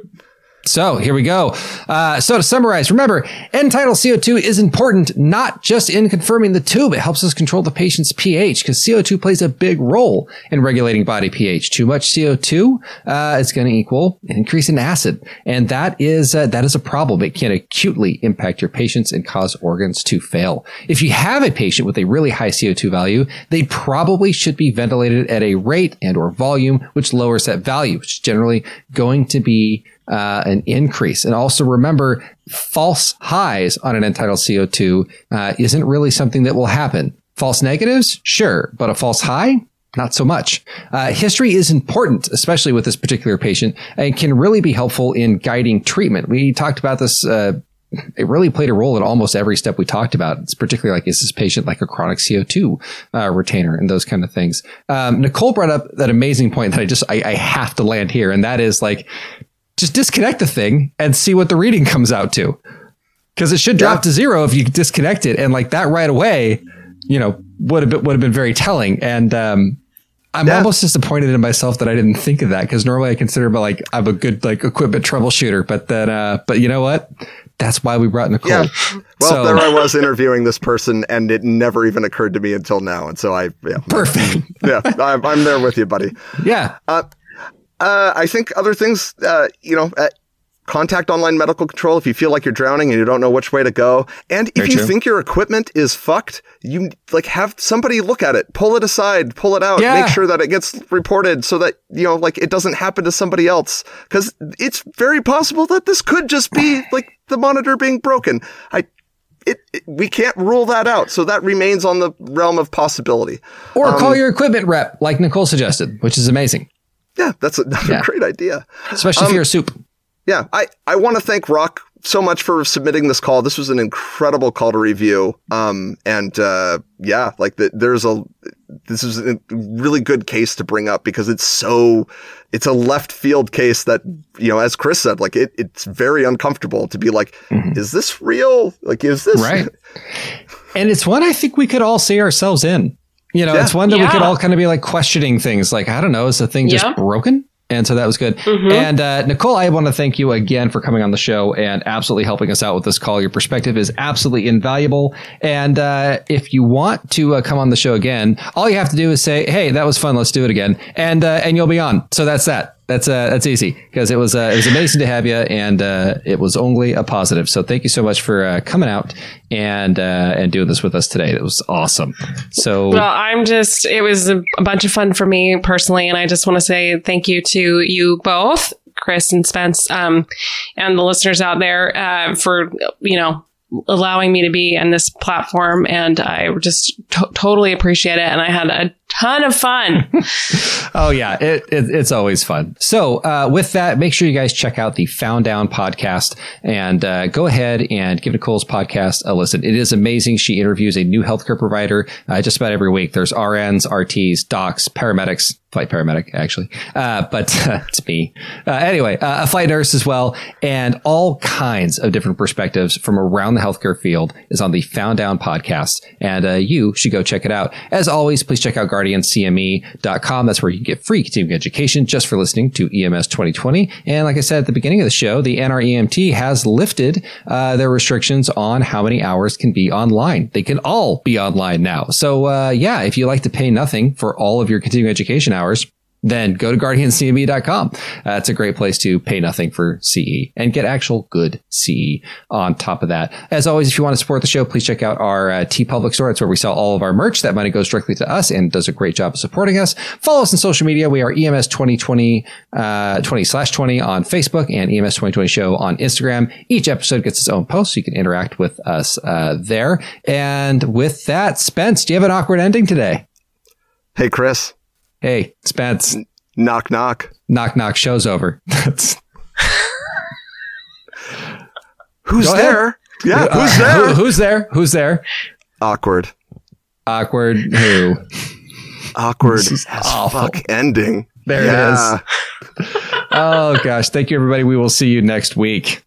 So here we go. Uh, so to summarize, remember, end tidal CO2 is important not just in confirming the tube. It helps us control the patient's pH because CO2 plays a big role in regulating body pH. Too much CO2 uh, is going to equal an increase in acid, and that is uh, that is a problem. It can acutely impact your patients and cause organs to fail. If you have a patient with a really high CO2 value, they probably should be ventilated at a rate and or volume which lowers that value, which is generally going to be uh, an increase. And also remember, false highs on an end-tidal CO2 uh, isn't really something that will happen. False negatives, sure, but a false high, not so much. Uh, history is important, especially with this particular patient, and can really be helpful in guiding treatment. We talked about this. Uh, it really played a role in almost every step we talked about. It's particularly like, is this patient like a chronic CO2 uh, retainer and those kind of things. Um, Nicole brought up that amazing point that I just, I, I have to land here. And that is like, just disconnect the thing and see what the reading comes out to. Cause it should drop Yeah. to zero if you disconnect it. And like that right away, you know, would have been, would have been very telling. And, um, I'm Yeah. almost disappointed in myself that I didn't think of that because normally I consider my like I'm a good like equipment troubleshooter, but then uh but you know what? That's why we brought Nicole. Yeah. Well, So- there I was interviewing this person, and it never even occurred to me until now. And so I, yeah, Perfect. yeah, I'm, I'm there with you, buddy. yeah. Uh, I think other things, uh, you know, uh, contact online medical control if you feel like you're drowning and you don't know which way to go. And if Very you true. think your equipment is fucked, you like have somebody look at it, pull it aside, pull it out, Yeah. make sure that it gets reported so that, you know, like it doesn't happen to somebody else. Cause it's very possible that this could just be like the monitor being broken. I, it, it- we can't rule that out. So that remains on the realm of possibility. Or Um, call your equipment rep, like Nicole suggested, which is amazing. Yeah, that's another Yeah. great idea. Especially if Um, you're a soup. Yeah, I, I want to thank Rock so much for submitting this call. This was an incredible call to review. Um, and uh, yeah, like the, there's a this is a really good case to bring up because it's so it's a left field case that you know, as Chris said, like it it's very uncomfortable to be like, is this real? Like, is this Right. And it's one I think we could all see ourselves in. You know, Yeah. it's one that we could all kind of be like questioning things like, I don't know, is the thing just Yeah. broken? And so that was good. Mhm. And uh, Nicole, I want to thank you again for coming on the show and absolutely helping us out with this call. Your perspective is absolutely invaluable. And uh, if you want to uh, come on the show again, all you have to do is say, "Hey, that was fun. Let's do it again," and uh, and you'll be on. So that's that. That's uh, that's easy because it was uh, it was amazing to have you, and uh, it was only a positive. So thank you so much for uh, coming out and uh, and doing this with us today. It was awesome. So Well, I'm just, it was a, bunch of fun for me personally. And I just want to say thank you to you both, Chris and Spence, um, and the listeners out there uh, for, you know, allowing me to be in this platform. And I just to- totally appreciate it. And I had a ton of fun. Oh yeah, it, it, it's always fun. So uh, with that, make sure you guys check out the Found Down podcast and uh, go ahead and give Nicole's podcast a listen. It is amazing. She interviews a new healthcare provider uh, just about every week. There's RNs, RTs, docs, paramedics, flight paramedic actually, uh, but it's me. Uh, anyway, uh, a flight nurse as well, and all kinds of different perspectives from around the healthcare field is on the Found Down podcast, and you should go check it out. As always, please check out guardiancme.com. That's where you can get free continuing education just for listening to EMS 2020. And like I said at the beginning of the show, the NREMT has lifted uh, their restrictions on how many hours can be online. They can all be online now. So uh, yeah, if you like to pay nothing for all of your continuing education hours, then go to guardianscme.com. That's a great place to pay nothing for CE and get actual good CE on top of that. As always, if you want to support the show, please check out our uh, TeePublic store. It's where we sell all of our merch. That money goes directly to us and does a great job of supporting us. Follow us on social media. We are EMS 2020, uh, 20 slash 20 on Facebook and EMS 2020 show on Instagram. Each episode gets its own post, so you can interact with us uh, there. And with that, Spence, do you have an awkward ending today? Hey, Chris. Hey, Spence. Knock, knock. Knock, knock. Show's over. That's Who's Go ahead. there? Yeah, Uh, who's who- there? who's there? Who's there? Awkward. Awkward. Who? Awkward This as awful. fuck ending. There it yeah. is. Oh gosh. Thank you, everybody. We will see you next week.